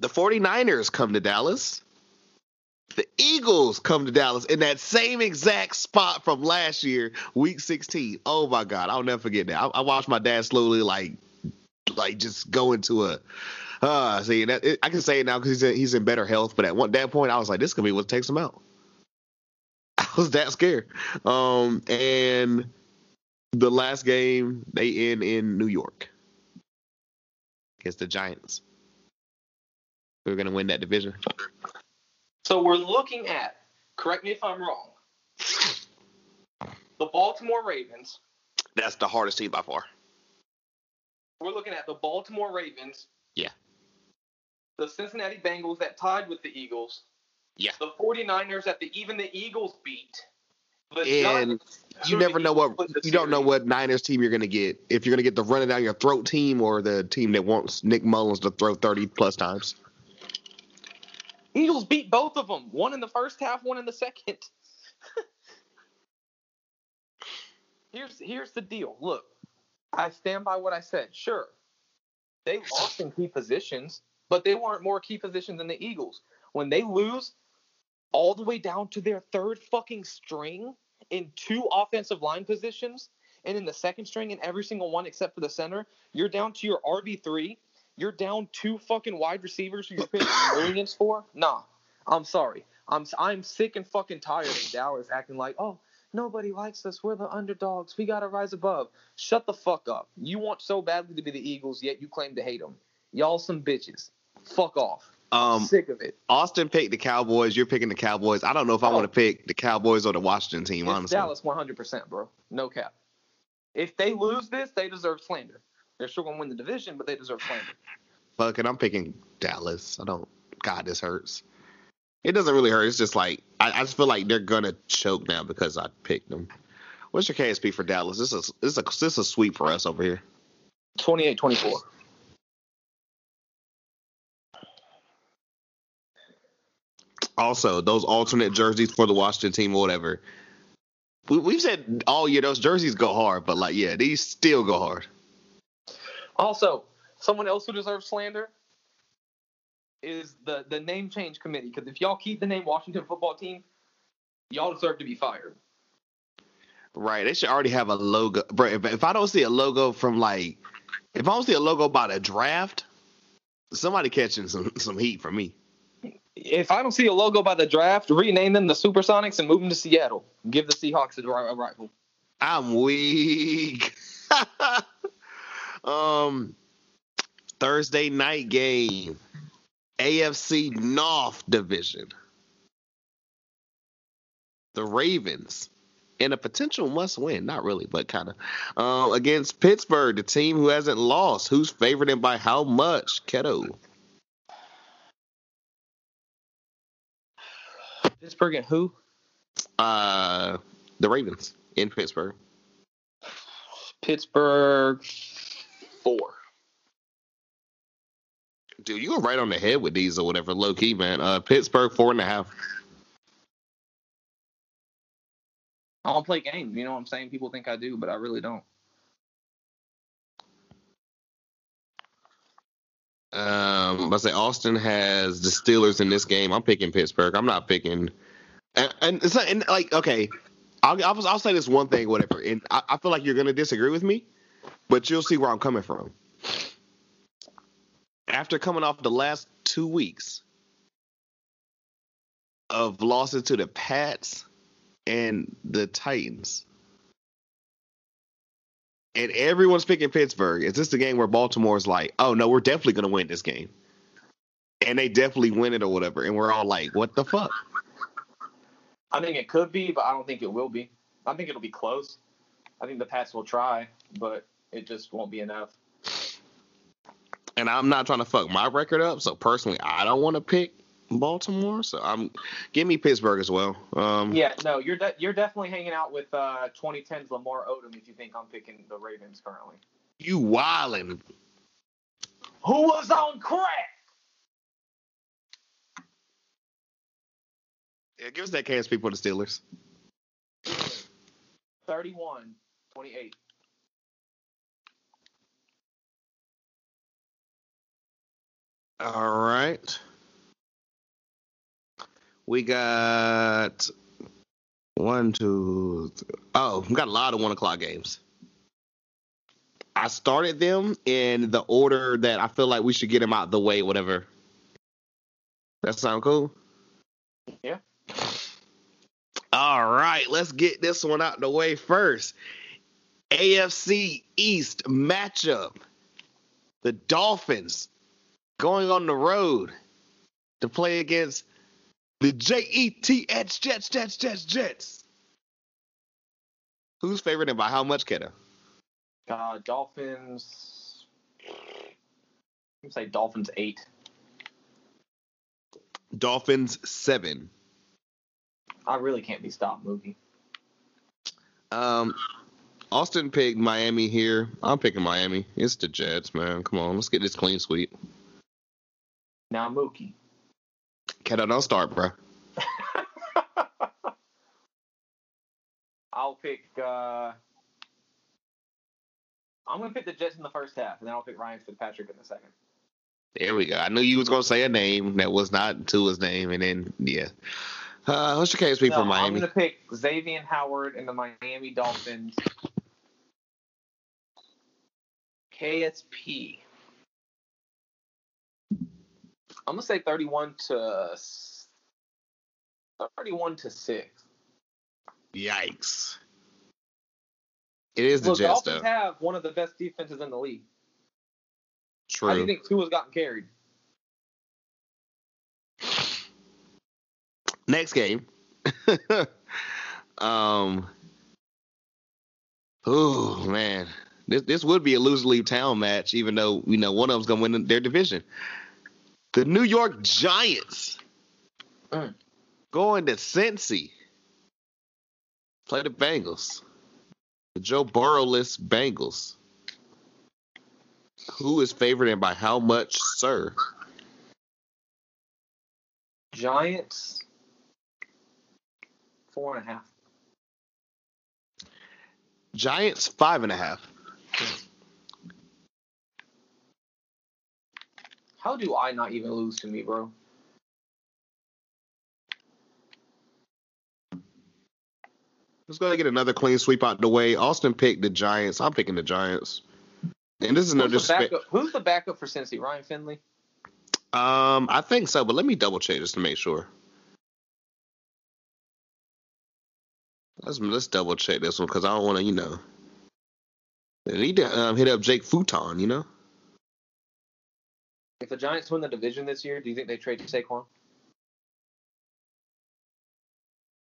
The 49ers come to Dallas. The Eagles come to Dallas in that same exact spot from last year, week 16. Oh my God, I'll never forget that. I, I watched my dad slowly, like, like just go into a uh, see, that, it, I can say it now because he's in, he's in better health. But at one that point, I was like, this could be what takes him out. I was that scared. Um, and the last game they end in New York against the Giants. We're gonna win that division. So we're looking at, correct me if I'm wrong, the Baltimore Ravens. That's the hardest team by far. We're looking at the Baltimore Ravens. Yeah. The Cincinnati Bengals that tied with the Eagles. Yeah. The 49ers that the, even the Eagles beat. The And Giants, You never know what put in the you don't know what Niners team you're gonna get. If you're gonna get the running down your throat team or the team that wants Nick Mullens to throw 30 plus times. Eagles beat both of them. One in the first half, one in the second. here's here's the deal. Look, I stand by what I said. Sure, they lost in key positions, but they weren't more key positions than the Eagles. When they lose all the way down to their third fucking string in two offensive line positions, and in the second string in every single one except for the center, you're down to your RB three. You're down two fucking wide receivers who you're paying millions for. Nah, I'm sorry. I'm I'm sick and fucking tired of Dallas acting like, oh, nobody likes us. We're the underdogs. We gotta rise above. Shut the fuck up. You want so badly to be the Eagles, yet you claim to hate them. Y'all some bitches. Fuck off. Um, sick of it. Austin picked the Cowboys. You're picking the Cowboys. I don't know if I Oh. want to pick the Cowboys or the Washington team. It's honestly, Dallas 100%, bro. No cap. If they lose this, they deserve slander. They're still gonna win the division, but they deserve slander. fuck it. I'm picking Dallas. I don't. God, this hurts. It doesn't really hurt. It's just like I, I just feel like they're gonna choke now because I picked them. What's your KSP for Dallas? This is this is a this is a sweep for us over here. 28-24. Also, those alternate jerseys for the Washington team or whatever. we, we've said all year those jerseys go hard, but like yeah, these still go hard. Also, someone else who deserves slander is the the name change committee. Because if y'all keep the name Washington Football Team, y'all deserve to be fired. Right. They should already have a logo. Bro, if, if I don't see a logo from like, if I don't see a logo by the draft, somebody catching some some heat from me. If I don't see a logo by the draft, rename them the Supersonics and move them to Seattle. Give the Seahawks a, a rival. I'm weak. um, Thursday night game, AFC North Division. The Ravens in a potential must win, not really, but kind of uh, against Pittsburgh, the team who hasn't lost. Who's favored and by how much? Keto. Pittsburgh and who? Uh, the Ravens in Pittsburgh. Pittsburgh four. Dude, you were right on the head with these or whatever, low key, man. Uh, Pittsburgh four and a half. I don't play games. You know what I'm saying? People think I do, but I really don't. Um, I say Austin has the Steelers in this game. I'm picking Pittsburgh. I'm not picking, and, and it's not, and like okay, I'll, I'll I'll say this one thing, whatever, and I, I feel like you're gonna disagree with me, but you'll see where I'm coming from. After coming off the last two weeks of losses to the Pats and the Titans. And everyone's picking Pittsburgh. Is this the game where Baltimore's like, oh no, we're definitely gonna win this game? And they definitely win it or whatever. And we're all like, what the fuck? I think it could be, but I don't think it will be. I think it'll be close. I think the Pats will try, but it just won't be enough. And I'm not trying to fuck my record up. So personally, I don't want to pick Baltimore. So I'm give me Pittsburgh as well. Um, Yeah, no, you're de- you're definitely hanging out with uh, 2010's Lamar Odom if you think I'm picking the Ravens currently. you wildin'. Who was on crack? Yeah, give us that chance, people. The Steelers. 31, 28. All right. We got one, two. Three. Oh, we got a lot of one o'clock games. I started them in the order that I feel like we should get them out the way, whatever. That sound cool? Yeah. All right, let's get this one out the way first. AFC East matchup. The Dolphins going on the road to play against the J E T H Jets, Jets, Jets, Jets. Who's favored and by how much, Keto? Uh, Dolphins. I'm say Dolphins eight. Dolphins seven. I really can't be stopped, Mookie. Um, Austin picked Miami here. I'm picking Miami. It's the Jets, man. Come on, let's get this clean sweep. Now Mookie. Keto, don't start, bro. I'll pick. Uh, I'm gonna pick the Jets in the first half, and then I'll pick Ryan Fitzpatrick in the second. There we go. I knew you was gonna say a name that was not Tua's name, and then yeah. Uh, what's your KSP No, for Miami? I'm gonna pick Xavier Howard and the Miami Dolphins. KSP. I'm gonna say 31 to 31 to six. Yikes! It is the Look, Jets, Dolphins though. have one of the best defenses in the league. How do True. you think Tua's gotten carried? Next game. um. Oh man, this this would be a lose leave town match, even though you know one of them's gonna win their division. The New York Giants Mm. going to Cincy. Play the Bengals. The Joe Burrowless Bengals. Who is favored and by how much, sir? Giants four and a half. Giants five and a half. How do I not even lose to me, bro? Let's go get another clean sweep out the way. Austin picked the Giants. I'm picking the Giants. And this is no disrespect. backup, who's the backup for Cincy? Ryan Finley? Um, I think so, but let me double check just to make sure. Let's let's double check this one because I don't want to, you know. They need to um, hit up Jake Futon, you know. If the Giants win the division this year, do you think they trade Saquon?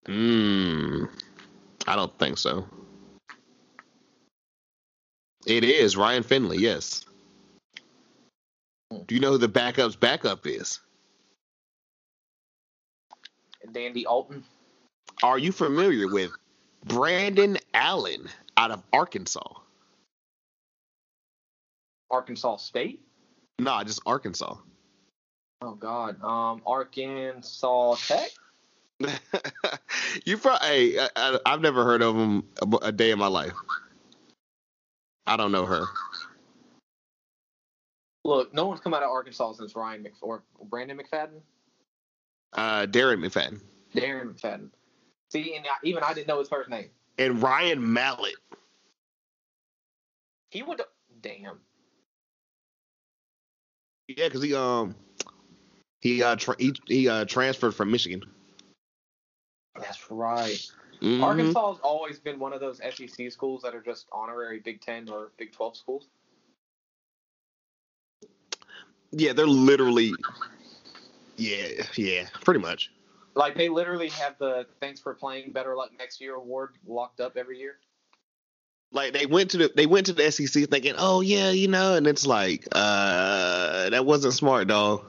Hmm. I don't think so. It is Ryan Finley, yes. Do you know who the backup's backup is? Dandy Alton? Are you familiar with Brandon Allen out of Arkansas? Arkansas State? Nah, just Arkansas. Oh God. Um, Arkansas Tech. you probably. Hey, I, I've never heard of him a, a day in my life. I don't know her. Look, no one's come out of Arkansas since Ryan Mc or Brandon McFadden, Uh, Darren McFadden Darren McFadden. See, and I, even I didn't know his first name. and Ryan Mallett. He went to damn. Yeah, because he um he uh tra- he, he uh transferred from Michigan. That's right. Mhm. Arkansas has always been one of those SEC schools that are just honorary Big Ten or Big Twelve schools. Yeah, they're literally. Yeah, yeah, pretty much. Like they literally have the "Thanks for playing, better luck next year" award locked up every year. Like they went to the they went to the SEC thinking, oh yeah, you know, and it's like, uh, that wasn't smart, dog.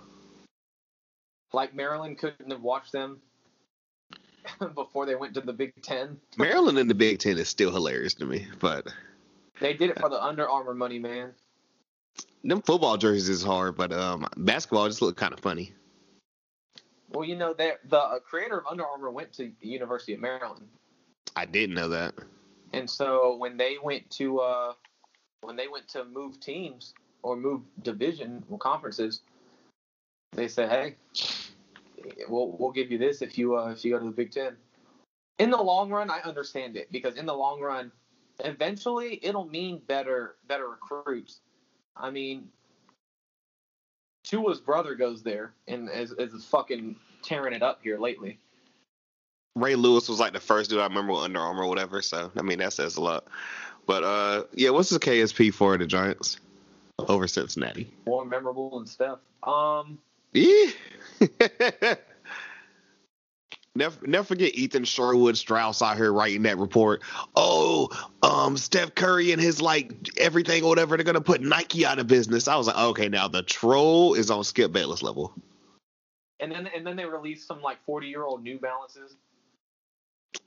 Like Maryland couldn't have watched them before they went to the Big Ten. Maryland in the Big Ten is still hilarious to me, but They did it for the Under Armour money, man. them football jerseys is hard, but um, basketball just look kind of funny. Well, you know, they're- the creator of Under Armour went to the University of Maryland, I didn't know that. And so when they went to uh, when they went to move teams or move division or conferences, they said, "Hey, we'll we'll give you this if you uh, if you go to the Big Ten. In the long run, I understand it because in the long run, eventually it'll mean better better recruits. I mean, Tua's brother goes there and is, is fucking tearing it up here lately. Ray Lewis was like the first dude I remember with Under Armour or whatever. So I mean that says a lot. But uh, yeah, what's the KSP for the Giants over Cincinnati? more memorable and stuff. Um, Yeah. never, never forget Ethan Sherwood Strauss out here writing that report. Oh, um, Steph Curry and his like everything or whatever, they're gonna put Nike out of business. I was like, okay, now the troll is on Skip Bayless level. and then and then they released some like forty year old New Balances.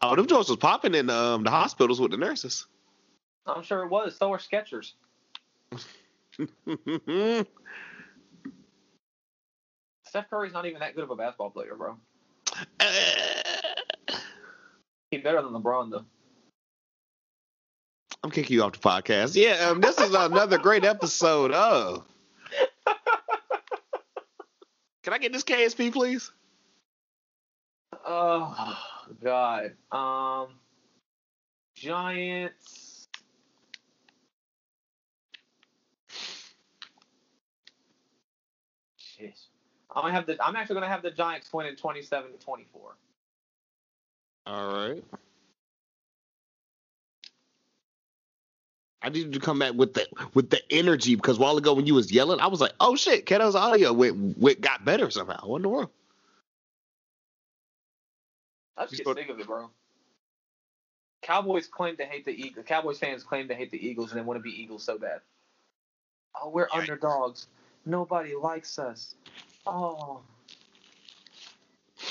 Oh, them joints was popping in um, the hospitals with the nurses. I'm sure it was. So are Skechers. Steph Curry's not even that good of a basketball player, bro. He's better than LeBron though. I'm kicking you off the podcast. Yeah, um, this is another great episode of. Can I get this KSP, please? Oh God. Um, Giants. Jeez. I'm gonna have the. I'm actually gonna have the Giants win in 27 to 24. All right. I need to come back with the with the energy because a while ago when you was yelling, I was like, "Oh shit, Keto's audio went, went got better somehow." What in the world? I just Just get sick of it, bro. Cowboys claim to hate the Eagles. Cowboys fans claim to hate the Eagles and they want to be Eagles so bad. Oh, we're Yikes. underdogs. Nobody likes us. Oh.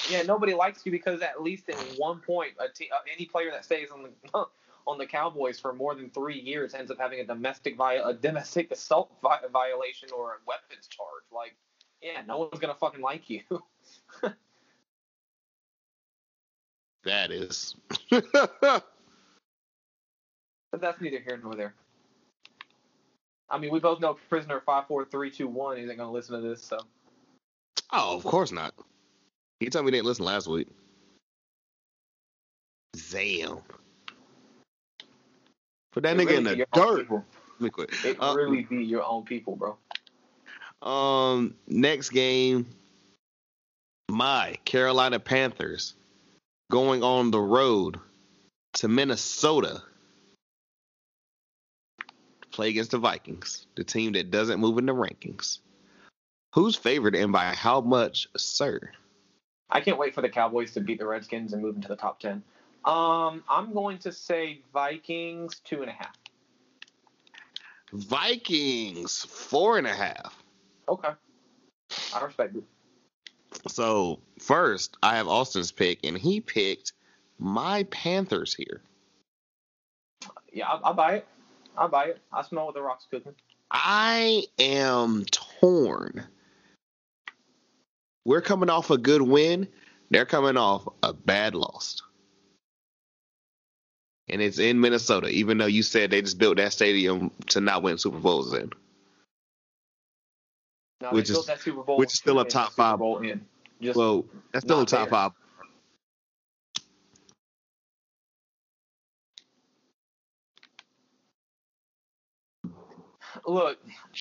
Yeah, nobody likes you because at least at one point, uh, any player that stays on the on the Cowboys for more than three years ends up having a domestic vi- a domestic assault vi- violation or a weapons charge. Like, yeah, no one's gonna fucking like you. That is. But that's neither here nor there. I mean, we both know prisoner five four three two one isn't going to listen to this, so Oh, of course not. He told me he didn't listen last week. Damn. Put that It nigga really in the dirt. people. Let me quit. It Uh, really be your own people, bro. Um, next game, my Carolina Panthers going on the road to Minnesota to play against the Vikings, the team that doesn't move in the rankings. Who's favored and by how much, sir? I can't wait for the Cowboys to beat the Redskins and move into the top ten. Um, I'm going to say Vikings two and a half. Vikings four and a half. Okay, I respect it. So first, I have Austin's pick, and he picked my Panthers here. Yeah, I, I buy it. I buy it. I smell what the rock's cooking. I am torn. We're coming off a good win. They're coming off a bad loss. And it's in Minnesota, even though you said they just built that stadium to not win Super Bowls in. Now, Which is- that Super Bowl which is still a top five. Bowl in. Just Well, that's still a top there. five. look.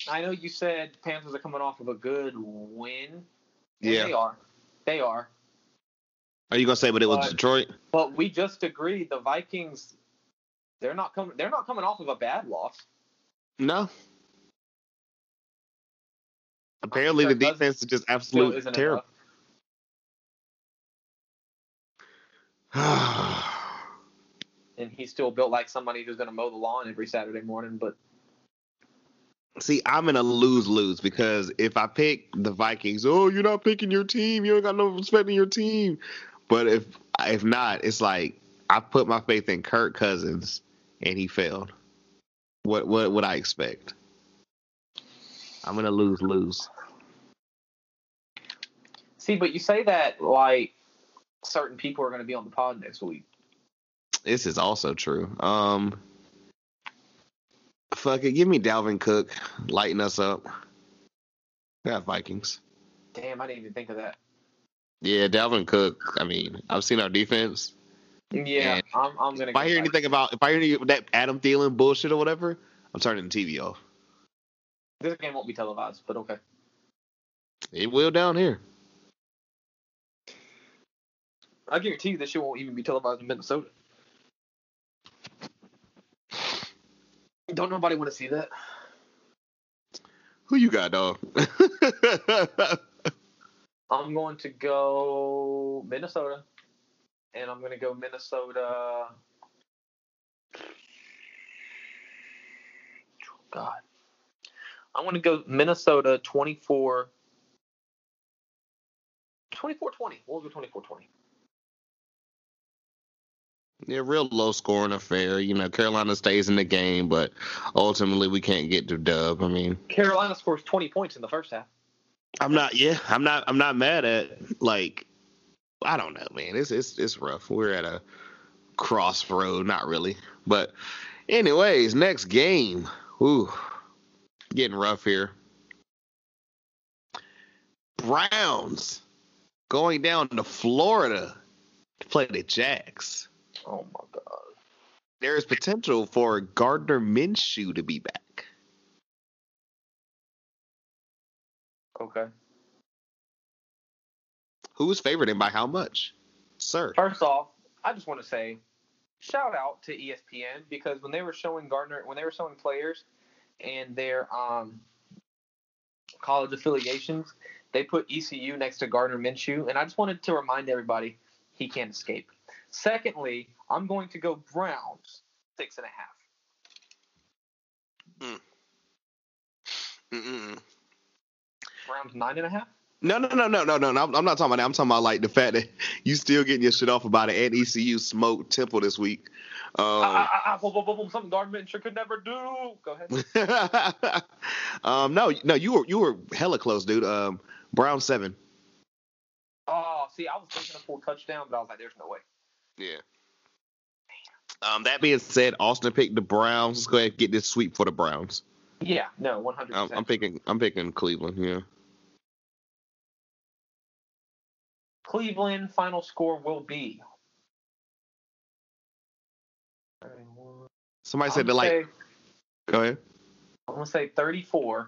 I know you said Panthers are coming off of a good win. Yeah. they are. They are. Are you gonna say, but it was But- Detroit? But we just agreed the Vikings. They're not coming. They're not coming off of a bad loss. No. Apparently, the defense is just Still absolute terrible. And he's still built like somebody who's going to mow the lawn every Saturday morning. But See, I'm in a lose lose because if I pick the Vikings, oh, you're not picking your team. You ain't got no respect in your team. But if if not, it's like I put my faith in Kirk Cousins and he failed. What what would I expect? I'm gonna lose lose. see, but you say that like certain people are going to be on the pod next week. This is also true. Um, fuck it, give me Dalvin Cook, lighten us up. We got Vikings. Damn, I didn't even think of that. Yeah, Dalvin Cook. I mean, I've seen our defense. Yeah, I'm. I'm going to. If I hear anything about, if I hear any that Adam Thielen bullshit or whatever, I'm turning the TV off. This game won't be televised, but okay. It will down here. I guarantee you this shit won't even be televised in Minnesota. Don't nobody want to see that. Who you got, dog? I'm going to go Minnesota, and I'm going to go Minnesota. God, I'm going to go Minnesota 24. 24 20. We'll go 24 20. yeah, real low scoring affair. You know, Carolina stays in the game, but ultimately we can't get to dub. I mean, Carolina scores 20 points in the first half. I'm not. Yeah, I'm not. I'm not mad at like. I don't know, man. It's it's it's rough. We're at a crossroad. Not really, but anyways, next game. Ooh, getting rough here. Browns going down to Florida to play the Jags. Oh my God. There is potential for Gardner Minshew to be back. Okay. Who's favored and by how much, sir? First off, I just want to say shout out to ESPN because when they were showing Gardner, when they were showing players and their um, college affiliations, they put ECU next to Gardner Minshew, and I just wanted to remind everybody he can't escape. Secondly, I'm going to go Browns six and a half. Mm-mm. Browns nine and a half. No, no, no, no, no, no, no. I'm I'm not talking about that. I'm talking about like the fact that you still getting your shit off about it and ECU smoked Temple this week. Um, boom, something Gardner Minshew could never do. Go ahead. um, no, no, you were you were hella close, dude. Um, Brown seven. Oh, see, I was thinking a full touchdown, but I was like, there's no way. Yeah. Um, that being said, Austin picked the Browns. Let's go ahead and get this sweep for the Browns. Yeah, no, one hundred. I'm picking. I'm picking Cleveland. Yeah. Cleveland final score will be. Somebody said they like. say- Go ahead. I'm gonna say 34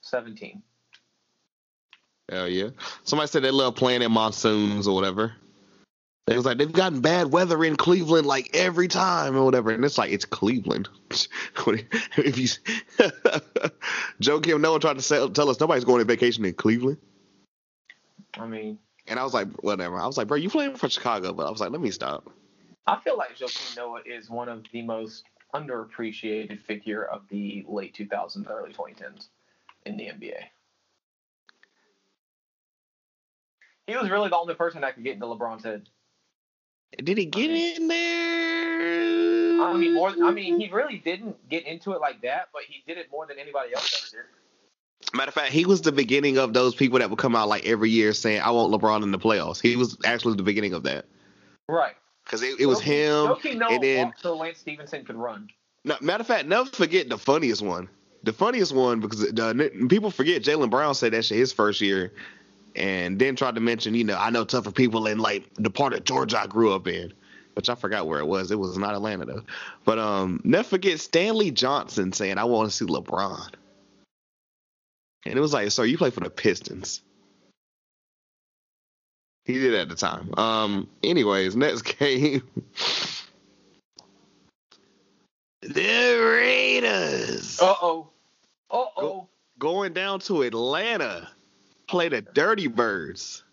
17. Hell yeah. Somebody said they love playing in monsoons or whatever. It was like they've gotten bad weather in Cleveland like every time or whatever, and it's like it's Cleveland. if you Joakim Noah tried to tell us nobody's going on vacation in Cleveland, I mean, and I was like, whatever. I was like, bro, you playing for Chicago, but I was like, let me stop. I feel like Joakim Noah is one of the most underappreciated figure of the late 2000s, early 2010s in the NBA. He was really the only person that could get into LeBron's head. Did he get in there? I mean, more. I mean, he really didn't get into it like that, but he did it more than anybody else ever did. Matter of fact, he was the beginning of those people that would come out like every year saying, "I want LeBron in the playoffs." He was actually the beginning of that Right. Because it, it was him. Noah and then- so Lance Stephenson could run. No, matter of fact, never forget the funniest one. The funniest one because the, people forget Jaylen Brown said that shit his first year, and then tried to mention, you know, I know tougher people in like the part of Georgia I grew up in, which I forgot where it was. It was not Atlanta though. But um, never forget Stanley Johnson saying, "I want to see LeBron," and it was like, "Sir, you play for the Pistons." He did at the time. Um. Anyways, next game. the Raiders Uh oh. Uh oh. going down to Atlanta, play the Dirty Birds.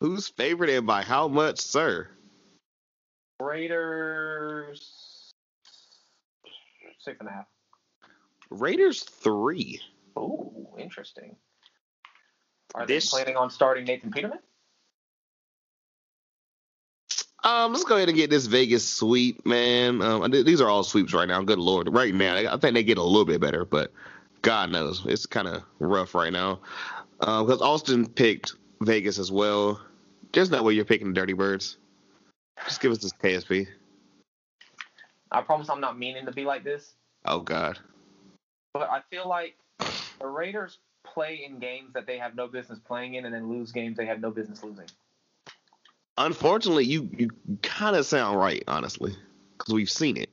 Who's favorite and by how much, sir? Raiders. Six and a half. Raiders three. Ooh, interesting. Are This- they planning on starting Nathan Peterman? Um, let's go ahead and get this Vegas sweep, man. Um, these are all sweeps right now. Good lord, right now I think they get a little bit better, but God knows it's kind of rough right now. Because Austin picked Vegas as well. There's no way you're picking the Dirty Birds. Just give us this KSP. I promise I'm not meaning to be like this, Oh God. but I feel like the Raiders play in games that they have no business playing in and then lose games they have no business losing. Unfortunately, you you kind of sound right, honestly, because we've seen it.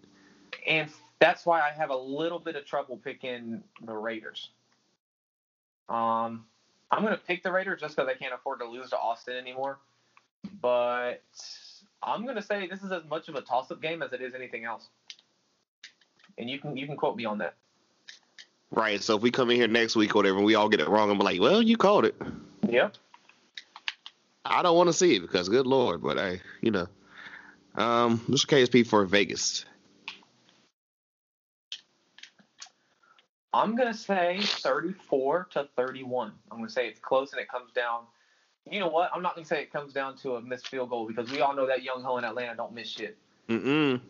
And that's why I have a little bit of trouble picking the Raiders. Um, I'm going to pick the Raiders just because I can't afford to lose to Austin anymore. But I'm going to say this is as much of a toss-up game as it is anything else. And you can you can quote me on that. Right. So if we come in here next week or whatever, and we all get it wrong, I'm like, "Well, you called it." Yep. I don't want to see it because, good lord, but hey, you know, um, this is KSP for Vegas. I'm going to say 34 to 31. I'm going to say it's close and it comes down. You know what? I'm not going to say it comes down to a missed field goal because we all know that Younghoe in Atlanta don't miss shit. Mm-mm.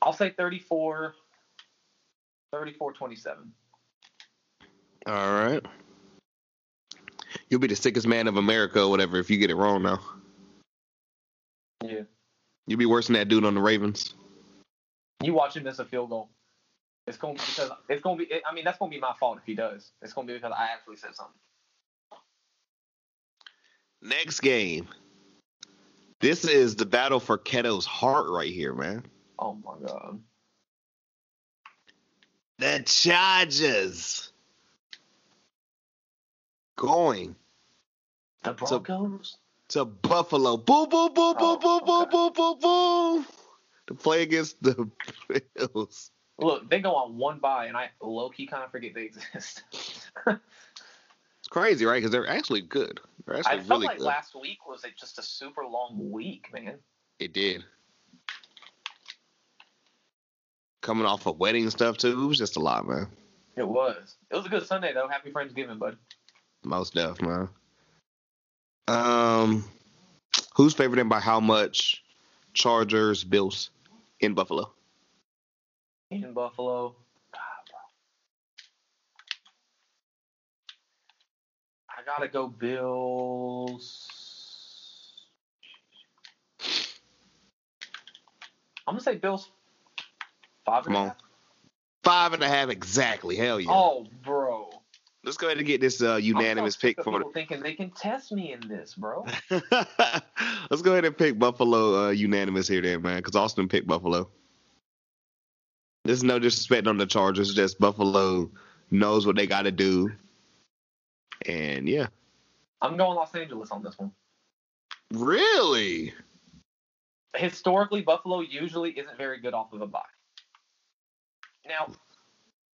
I'll say 34 34 27. All right. You'll be the sickest man of America or whatever if you get it wrong now. Yeah. You'll be worse than that dude on the Ravens. You watch him miss a field goal. It's going to be because it's going to be. I mean, that's going to be my fault if he does. It's going to be because I actually said something. Next game. This is the battle for Keto's heart right here, man. Oh my god. The Chargers going The Broncos. to Buffalo. Boom, boom, boom, boom, Oh, boom, boom, okay. boom, boom, boom. To play against the Bills. Look, they go on one bye, and I low key kind of forget they exist. It's crazy, right? Because they're actually good. They're actually I felt really like good. last week was like just a super long week, man. It did. Coming off of wedding stuff too, it was just a lot, man. It was. It was a good Sunday though. Happy Friendsgiving, bud. Most def, man. Um, who's favored and by how much? Chargers, Bills, in Buffalo. In Buffalo. I gotta go Bills. I'm gonna say Bills five and Come a on. half. Five and a half exactly. Hell yeah. Oh, bro. Let's go ahead and get this uh, unanimous pick for people thinking they can test me in this, bro. Let's go ahead and pick Buffalo uh, unanimous here, then, man, because Austin picked Buffalo. There's no disrespect on the Chargers, just Buffalo knows what they got to do, and yeah. I'm going Los Angeles on this one. Really? Historically, Buffalo usually isn't very good off of a bye. Now,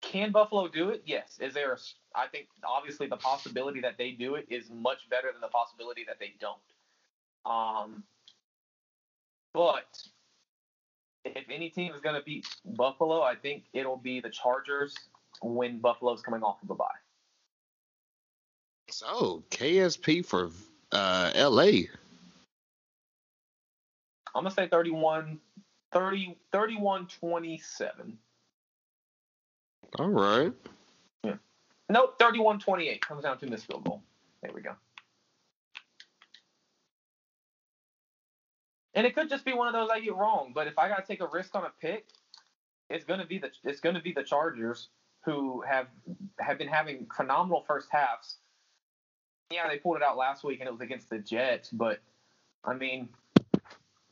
can Buffalo do it? Yes. Is there? A, I think obviously the possibility that they do it is much better than the possibility that they don't. Um, but if any team is going to beat Buffalo, I think it'll be the Chargers when Buffalo's coming off of a bye. So KSP for uh, LA. I'm gonna say 31, 30, 31 27. All right. Yeah. Nope, 31 28. Comes down to missed field goal. There we go. And it could just be one of those I get wrong, but if I gotta take a risk on a pick, it's gonna be the it's gonna be the Chargers who have have been having phenomenal first halves. Yeah, they pulled it out last week and it was against the Jets, but I mean,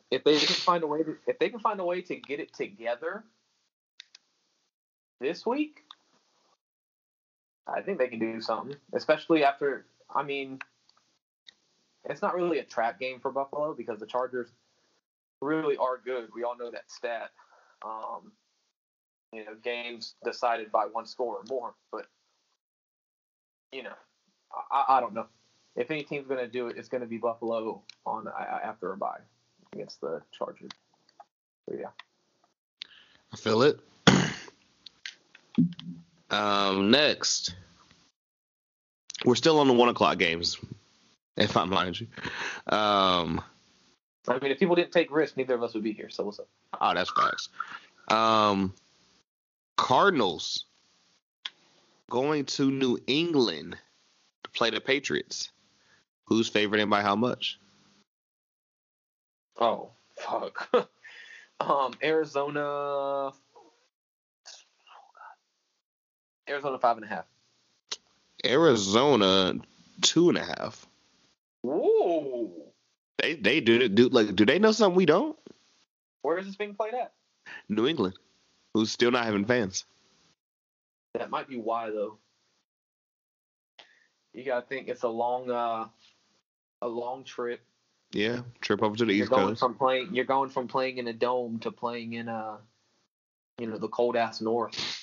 if they can find a way to if they can find a way to get it together this week, I think they can do something, especially after. I mean, it's not really a trap game for Buffalo because the Chargers really are good. We all know that stat. Um, you know, games decided by one score or more. But you know, I, I don't know. If any team's going to do it, it's going to be Buffalo on after a bye against the Chargers. So yeah. I feel it. Um, next, we're still on the one o'clock games, if I mind you. Um, I mean, if people didn't take risks, neither of us would be here. So what's up? oh, that's facts. Um, Cardinals going to New England to play the Patriots. Who's favored and by how much? Oh, fuck. um, Arizona. Arizona five and a half. Arizona two and a half. Whoa. They they do it do like do they know something we don't? Where is this being played at? New England, who's still not having fans. That might be why though. You gotta think it's a long, uh, a long trip. Yeah, trip over to the You're East going Coast. from playing. You're going from playing in a dome to playing in a, you know, the cold ass north.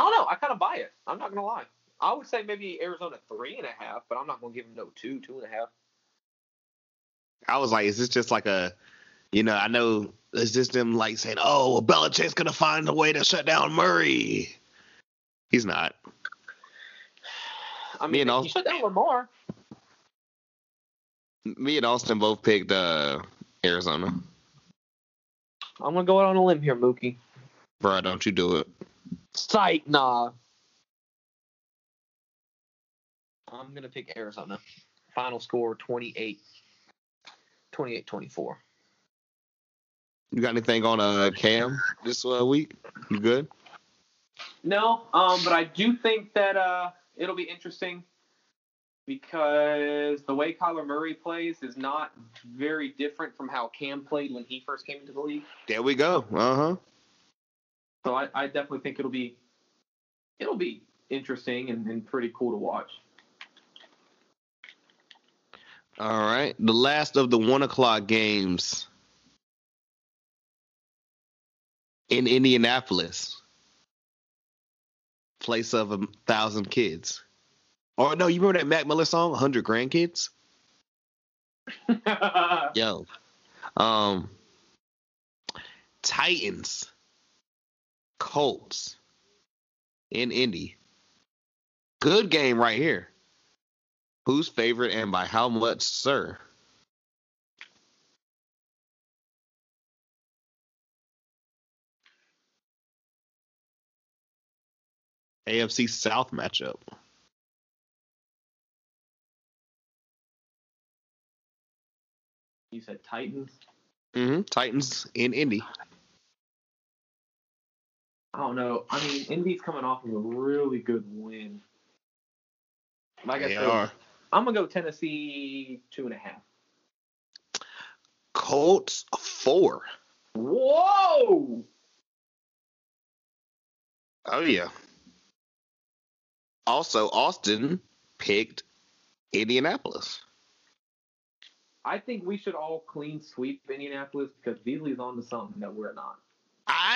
I don't know. I kind of buy it. I'm not gonna lie. I would say maybe Arizona three and a half, but I'm not gonna give them no two, two and a half. I was like, is this just like a, you know, I know it's just them like saying, oh, well, Belichick's gonna find a way to shut down Murray. He's not. I Me mean, and you Al- shut down Lamar. Me and Austin both picked uh, Arizona. I'm gonna go out on a limb here, Mookie. Bro, don't you do it. Psych, nah. I'm gonna pick Arizona. Final score 28. 28-24. You got anything on uh, Cam this uh, week? You good? No, um, but I do think that uh, it'll be interesting because the way Kyler Murray plays is not very different from how Cam played when he first came into the league. There we go. Uh huh. So I, I definitely think it'll be it'll be interesting and, and pretty cool to watch. All right. The last of the one o'clock games in Indianapolis, place of a thousand kids. Or no, you remember that Mac Miller song, "Hundred Grandkids"? Yo, um, Titans, Colts, in Indy. Good game right here. Who's favorite and by how much, sir? AFC South matchup. you said Titans. Mm-hmm. Titans in Indy. I don't know. I mean, Indy's coming off of a really good win. Like I They said, are. I'm gonna go Tennessee two and a half. Colts four. Whoa! Oh yeah. Also, Austin picked Indianapolis. I think we should all clean sweep Indianapolis because Beasley's on to something that we're not.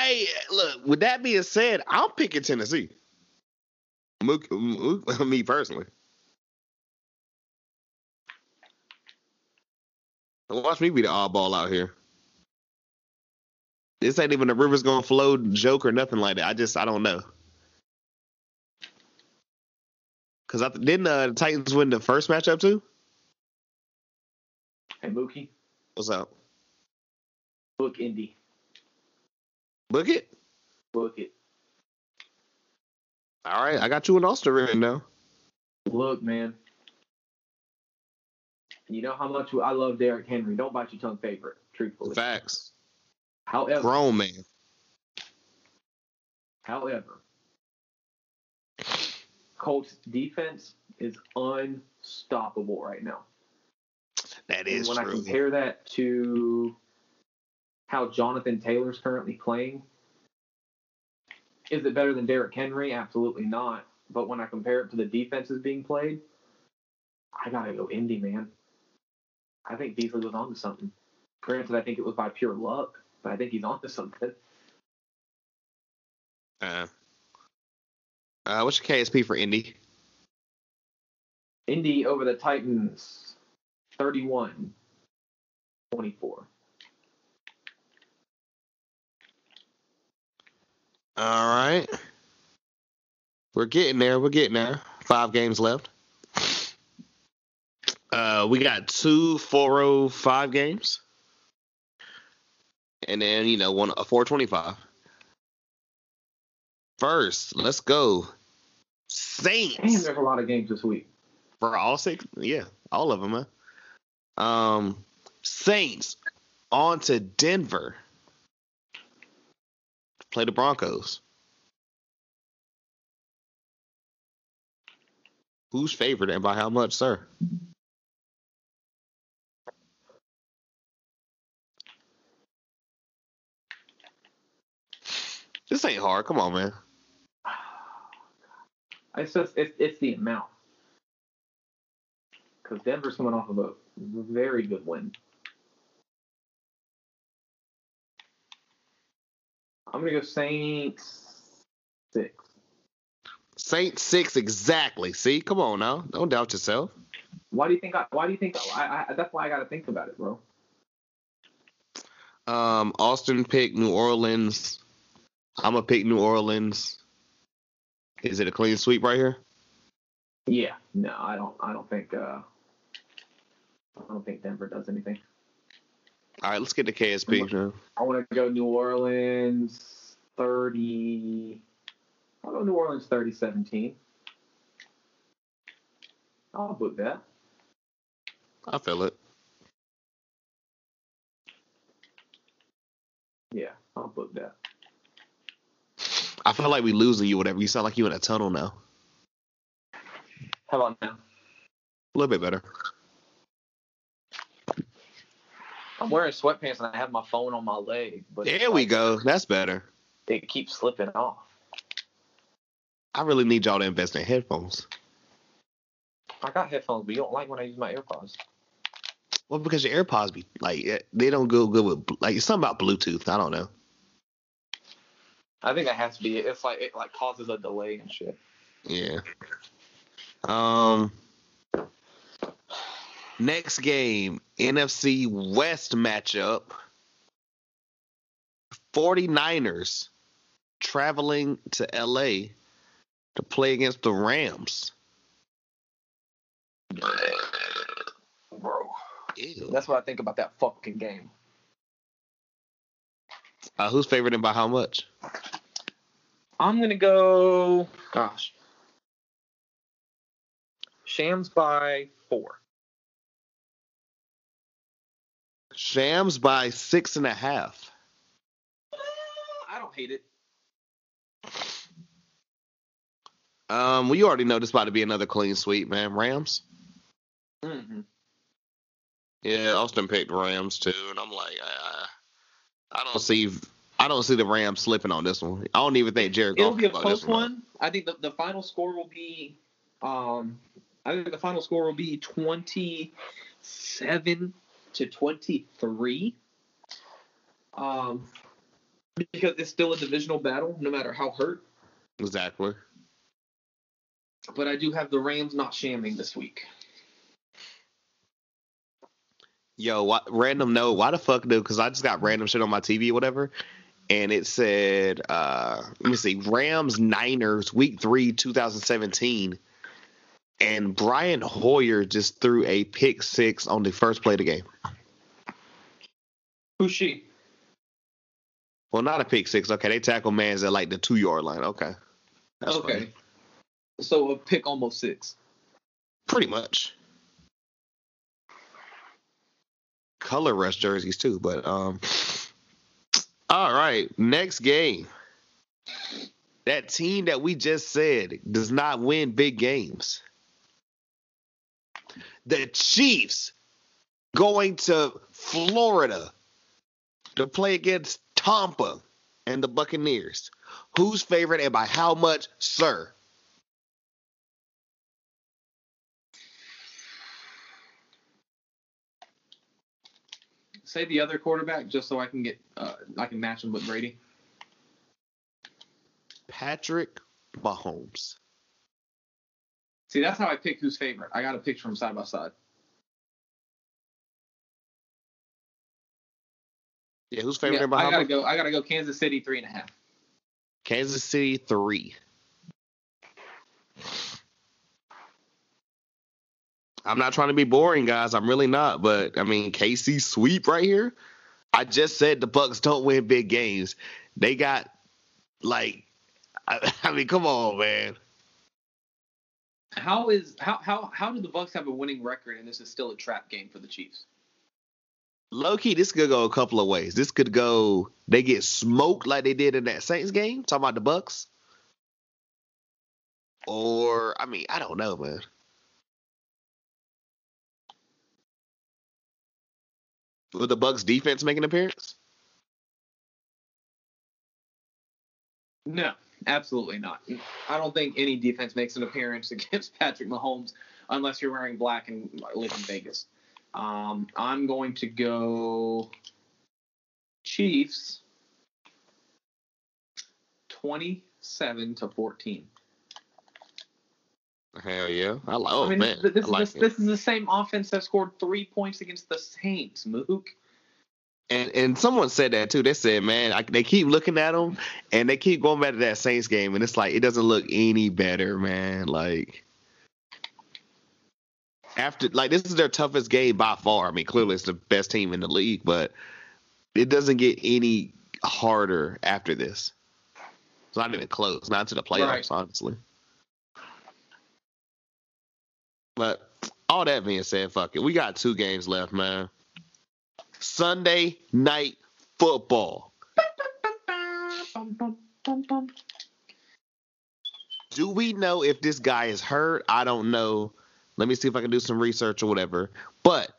I look. With that being said, I'm picking Tennessee. Me personally. Watch me be the oddball out here. This ain't even a rivers gonna flow joke or nothing like that. I just I don't know. Cause I didn't uh, the Titans win the first matchup too. Hey Mookie, What's up? book Indy, Book it. book it. All right, I got you an Austin written now. Look, man. You know how much I love Derrick Henry. Don't bite your tongue favorite, truthfully. Facts. However, Grown man. however, Colts defense is unstoppable right now. That is And is when I compare that to how Jonathan Taylor's currently playing, is it better than Derrick Henry? Absolutely not. But when I compare it to the defenses being played, I gotta go Indy, man. I think Beasley was onto something. Granted, I think it was by pure luck, but I think he's onto something. Uh, uh, what's your KSP for Indy? Indy over the Titans, 31 24. All right. We're getting there. We're getting there. Five games left. Uh, we got two 405 games. And then, you know, one a 425. First, let's go. Damn, Saints there's a lot of games this week. for all six. Yeah, all of them, man. Um, Saints on to Denver play the Broncos. Who's favored and by how much, sir? This ain't hard. Come on, man. It's just it's it's the amount. Because Denver's coming off of a very good win. I'm gonna go Saints six. Saints six exactly. See, come on now. Don't doubt yourself. Why do you think? I, why do you think? I, I, that's why I got to think about it, bro. Um, Austin pick New Orleans. I'm gonna pick New Orleans. Is it a clean sweep right here? Yeah, no, I don't. I don't think. uh I don't think Denver does anything. All right, let's get to KSP. I want to go New Orleans thirty. I'll go New Orleans 30-17. I'll book that. I feel it. Yeah, I'll book that. I feel like we losing you. Whatever. You sound like you in a tunnel now. How about now? A little bit better. I'm wearing sweatpants and I have my phone on my leg, but There we go. That's better. It keeps slipping off. I really need y'all to invest in headphones. I got headphones, but you don't like when I use my AirPods. Well, because your AirPods be like eh, they don't go good with like it's something about Bluetooth. I don't know. I think that has to be it. It's like it like causes a delay and shit. Yeah. Um. Next game, NFC West matchup. 49ers traveling to LA to play against the Rams. Bro. Ew. That's what I think about that fucking game. Uh, who's favored and by how much? I'm gonna go gosh. Shams by four. Rams by six and a half. I don't hate it. Um, well, you already know this about to be another clean sweep, man. Rams. Mm-hmm. Yeah, Austin picked Rams too, and I'm like, I, I don't see, I don't see the Rams slipping on this one. I don't even think Jared. It'll Goff be a close one. one. I think the, the final score will be, um, I think the final score will be twenty-seven to twenty-three. Um, because it's still a divisional battle, no matter how hurt. Exactly. But I do have the Rams not shamming this week. Yo, what, random note. Why the fuck do? Because I just got random shit on my TV or whatever, and it said, uh, let me see, Rams Niners Week Three, 2017, and Brian Hoyer just threw a pick six on the first play of the game. Who's she? Well, not a pick six. Okay, they tackle man's at like the two yard line. Okay, That's okay. funny. So a pick almost six. pretty much. Color rush jerseys too, but um. All right, next game. That team that we just said does not win big games. The Chiefs going to Florida to play against Tampa and the Buccaneers. Who's favorite and by how much, sir? Say the other quarterback, just so I can get, uh, I can match him with Brady. Patrick Mahomes. See, that's how I pick who's favorite. I got a picture from side by side. Yeah, who's favorite Yeah, I gotta go. I gotta go. Kansas City three and a half. Kansas City three. I'm not trying to be boring, guys. I'm really not. But I mean, KC sweep right here. I just said the Bucks don't win big games. They got like, I, I mean, come on, man. How is how how how do the Bucks have a winning record and this is still a trap game for the Chiefs? Low key, this could go a couple of ways. This could go they get smoked like they did in that Saints game. Talking about the Bucks. Or I mean, I don't know, man. Will the Bucks defense make an appearance? No, absolutely not. I don't think any defense makes an appearance against Patrick Mahomes unless you're wearing black and live in Vegas. Um, I'm going to go Chiefs 27 to 14. Hell yeah. I love oh I mean, man. this, this, like this, it. this is the same offense that scored three points against the Saints, Mook. And and someone said that too. They said, man, I, they keep looking at them and they keep going back to that Saints game, and it's like it doesn't look any better, man. Like after like this is their toughest game by far. I mean, clearly it's the best team in the league, but it doesn't get any harder after this. It's not even close, not to the playoffs, Right. honestly. But all that being said, fuck it. We got two games left, man. Sunday night football. Do we know if this guy is hurt? I don't know. Let me see if I can do some research or whatever. But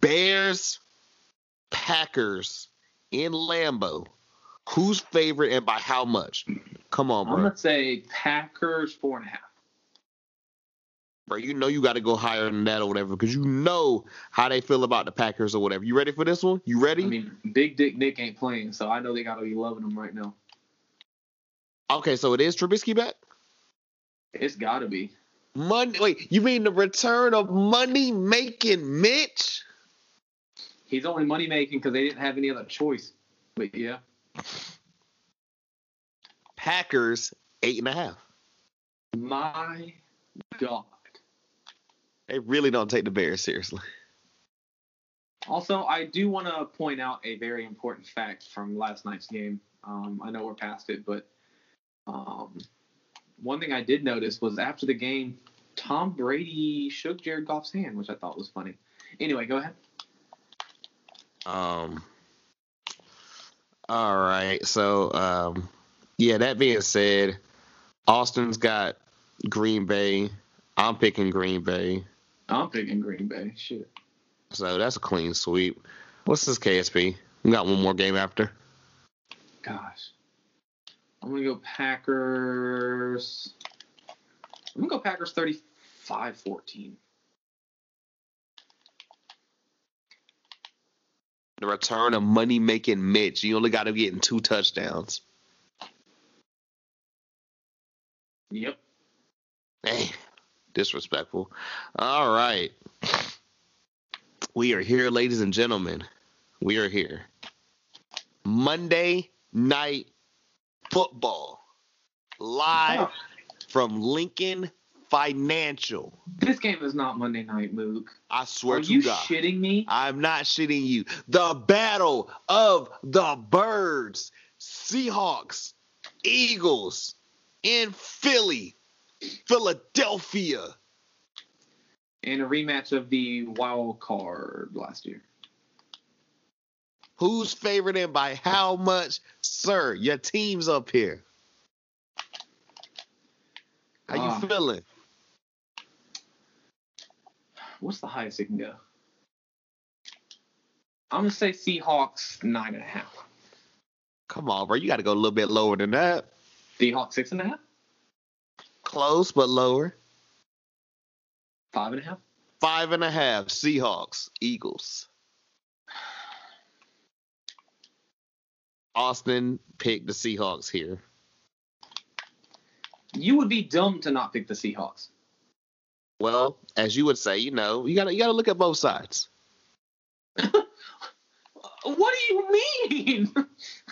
Bears, Packers in Lambeau. Who's favorite and by how much? Come on, I'm going to say Packers four and a half. Bro, you know you got to go higher than that or whatever because you know how they feel about the Packers or whatever. You ready for this one? You ready? I mean, Big Dick Nick ain't playing, so I know they got to be loving him right now. okay, so it is Trubisky back. It's got to be. Money. Wait, you mean the return of money making Mitch? He's only money making because they didn't have any other choice. But yeah, Packers eight and a half. my God. They really don't take the Bears seriously. Also, I do want to point out a very important fact from last night's game. Um, I know we're past it, but um, one thing I did notice was after the game, Tom Brady shook Jared Goff's hand, which I thought was funny. Anyway, go ahead. Um. All right. So, um, yeah. That being said, Austin's got Green Bay. I'm picking Green Bay. I'm picking Green Bay. Shit. So that's a clean sweep. What's this KSP? We got one more game after. Gosh. I'm gonna go Packers. I'm gonna go Packers 35-14. The return of money making Mitch. You only got to get in two touchdowns. Yep. Hey, disrespectful. All right. We are here, ladies and gentlemen. We are here. Monday night football. Live oh. from Lincoln Financial. This game is not Monday night, Mook. I swear Are to you God. You shitting me? I'm not shitting you. The battle of the birds. Seahawks, Eagles in Philly, Philadelphia. And a rematch of the wild card last year. Who's favored and by how much? Sir, your team's up here. How you Ah. feeling? What's the highest it can go? I'm gonna say Seahawks nine and a half. Come on, bro. You got to go a little bit lower than that. Seahawks six and a half. Close, but lower. Five and a half. Five and a half. Seahawks, Eagles. Austin picked the Seahawks here. You would be dumb to not pick the Seahawks. Well, as you would say, you know, you gotta you gotta look at both sides. What do you mean?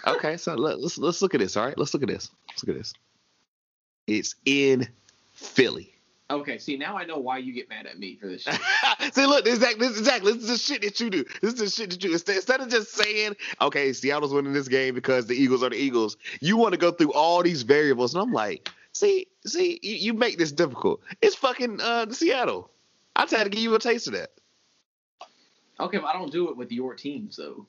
Okay, so let, let's let's look at this. All right, let's look at this. Let's look at this. It's in Philly. okay, see now I know why you get mad at me for this shit. See, look, this exactly, this is exactly this is the shit that you do. This is the shit that you instead, instead of just saying, okay, Seattle's winning this game because the Eagles are the Eagles. You want to go through all these variables, and I'm like, see, see, you, you make this difficult. It's fucking uh, Seattle. I tried to give you a taste of that. Okay, but I don't do it with your teams though.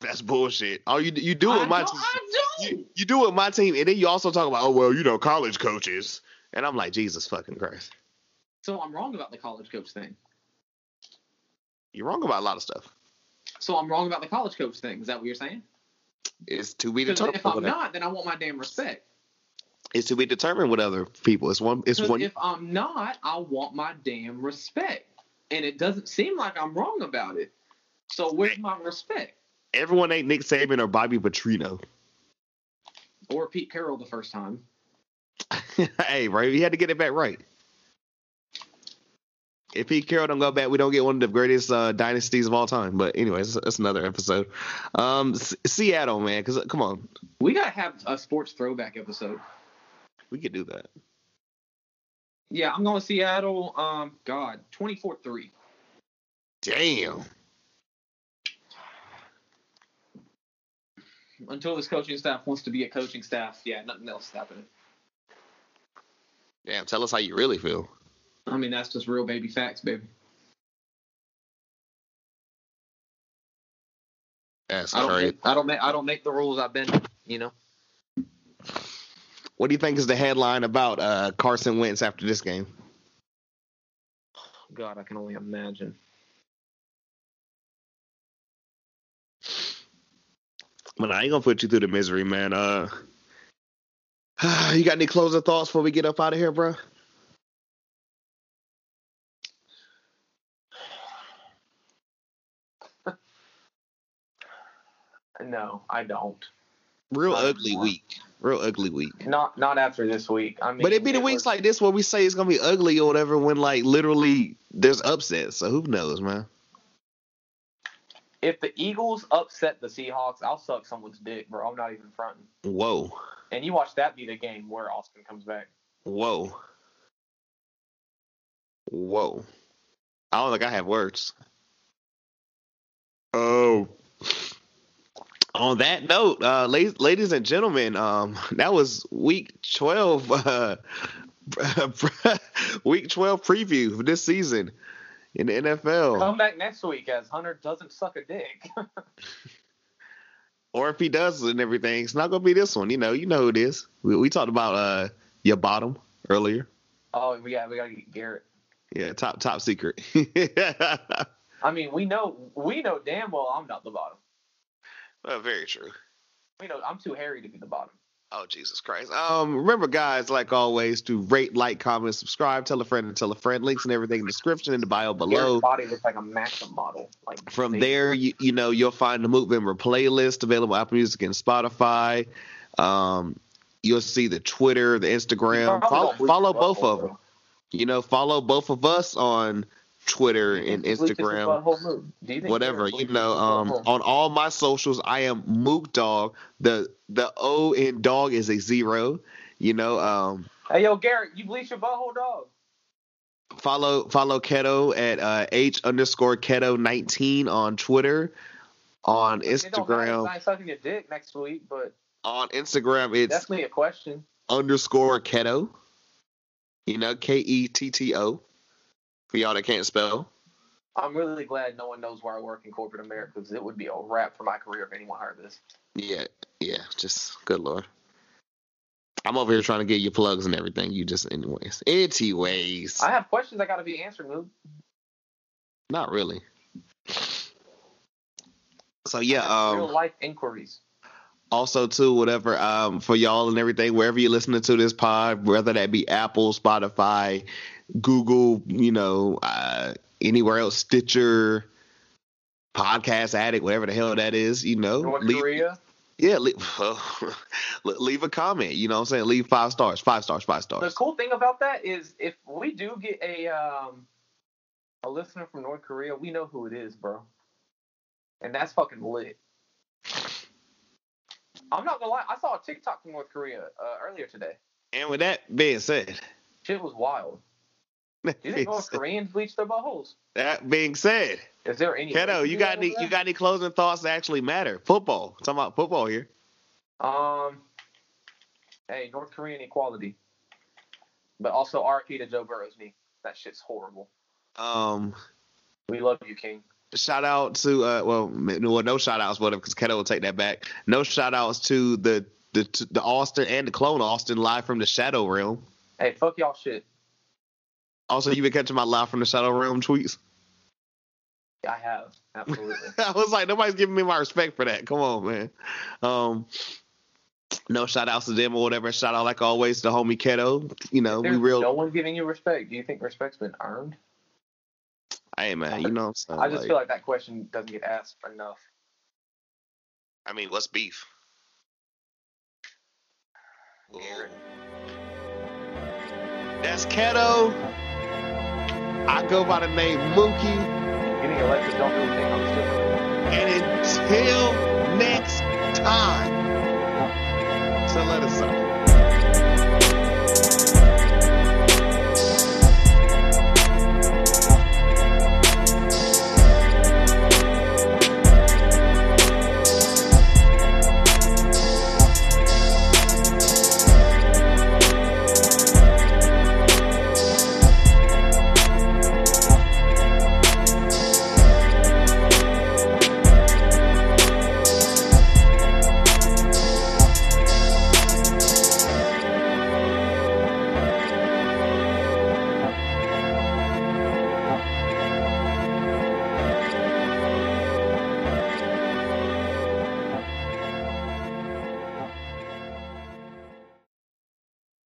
That's bullshit. Oh, you you do it with my team. You, you do it with my team, and then you also talk about, oh well, you know, college coaches, and I'm like, Jesus fucking Christ, So I'm wrong about the college coach thing. you're wrong about a lot of stuff. So I'm wrong about the college coach thing. Is that what you're saying? It's to be determined. if I'm not, then I want my damn respect. It's to be determined with other people. It's one. It's one. if I'm not, I want my damn respect. And it doesn't seem like I'm wrong about it. So where's my respect? Everyone ain't Nick Saban or Bobby Petrino. Or Pete Carroll the first time. hey, right? He had to get it back right. If Pete Carroll don't go back, we don't get one of the greatest uh, dynasties of all time. But anyways, that's, another episode. Um, S- Seattle, man, because come on, We gotta have a sports throwback episode. we could do that. Yeah, I'm going to Seattle. Um, God, 24-3. Damn. Until this coaching staff wants to be a coaching staff, yeah, nothing else is happening. Damn. Tell us how you really feel. I mean, that's just real baby facts, baby. That's I don't, crazy. make, I don't make I don't make the rules. I've been, you know. What do you think is the headline about uh, Carson Wentz after this game? God, I can only imagine. But I ain't gonna put you through the misery, man. Uh, you got any closing thoughts before we get up out of here, bro? No, I don't. Real Not ugly anymore. week. Real ugly week. Not not after this week. I mean, But it be the weeks was- like this where we say it's gonna be ugly or whatever when like literally there's upsets. So who knows, man? If the Eagles upset the Seahawks, I'll suck someone's dick, bro. I'm not even fronting. Whoa. And you watch that be the game where Austin comes back. Whoa. Whoa. I don't think I have words. Oh. On that note, uh, la- ladies and gentlemen, um, that was week 12, uh, week 12 preview for this season. In the NFL. Come back next week as Hunter doesn't suck a dick. Or if he does and everything, it's not gonna be this one. You know, you know who it is. We, we talked about uh your bottom earlier. oh, we got we got to get Garrett. Yeah, top top secret. I mean, we know we know damn well I'm not the bottom. well, very true. We know I'm too hairy to be the bottom. Oh Jesus Christ! Um, remember, guys, like always, to rate, like, comment, subscribe, tell a friend, and tell a friend. Links and everything in the description in the bio below. Garrett's body looks like a Maxim model. Like From see? there, you, you know, you'll find the Moot Member playlist available Apple Music and Spotify. Um, you'll see the Twitter, the Instagram. Follow, follow both of them. You know, follow both of us on Twitter and think he bleaches his Instagram. butthole move? Do you think whatever you know um on all my socials i am mook dog the the o in dog is a zero you know um Hey yo, Garrett, you bleach your butthole, dog. follow follow keto at uh h underscore keto 19 on twitter on instagram ain't sucking your dick next week, but on instagram it's definitely a question. underscore keto you know k-e-t-t-o for y'all that can't spell I'm really glad no one knows where I work in corporate America because it would be a wrap for my career if anyone heard this. yeah yeah just good lord i'm over here trying to get you plugs and everything you just anyways anyways I have questions I got to be answered, Mook. Not really. So yeah, real um life inquiries. also too whatever um for y'all and everything wherever you're listening to this pod whether that be Apple, Spotify, Google, you know, uh anywhere else Stitcher, Podcast Addict, whatever the hell that is, you know, North leave, Korea. yeah, leave, leave a comment, you know what I'm saying? Leave 5 stars, 5 stars, 5 stars. The cool thing about that is if we do get a um a listener from North Korea, we know who it is, bro. And that's fucking lit. I'm not gonna lie, I saw a TikTok from North Korea uh, earlier today. And with that being said, Shit was wild. Do you North Koreans bleach their buttholes? that being said, Is there any? Keto, you got any you got any closing thoughts that actually matter? Football. talking about football here. Um. Hey, North Korean equality. But also RP to Joe Burrow's knee. That shit's horrible. Um, We love you, King. shout out to uh, well, well, no shout outs, but because Keto will take that back. No shout outs to the the to the Austin and the clone Austin live from the Shadow Realm. Hey, fuck y'all shit. Also, you've been catching my live from the Shadow Realm tweets. I have absolutely. I was like, nobody's giving me my respect for that. Come on, man. Um, no shout outs to them or whatever. Shout out like always to homie Keto. You know, we real. no one giving you respect. Do you think respect's been earned? hey man, you know what I'm saying? I just Like, feel like that question doesn't get asked enough. I mean, what's beef? Garrett. That's Keto. I go by the name Mookie. Getting elected don't really think I'm still. And until next time, till let us up.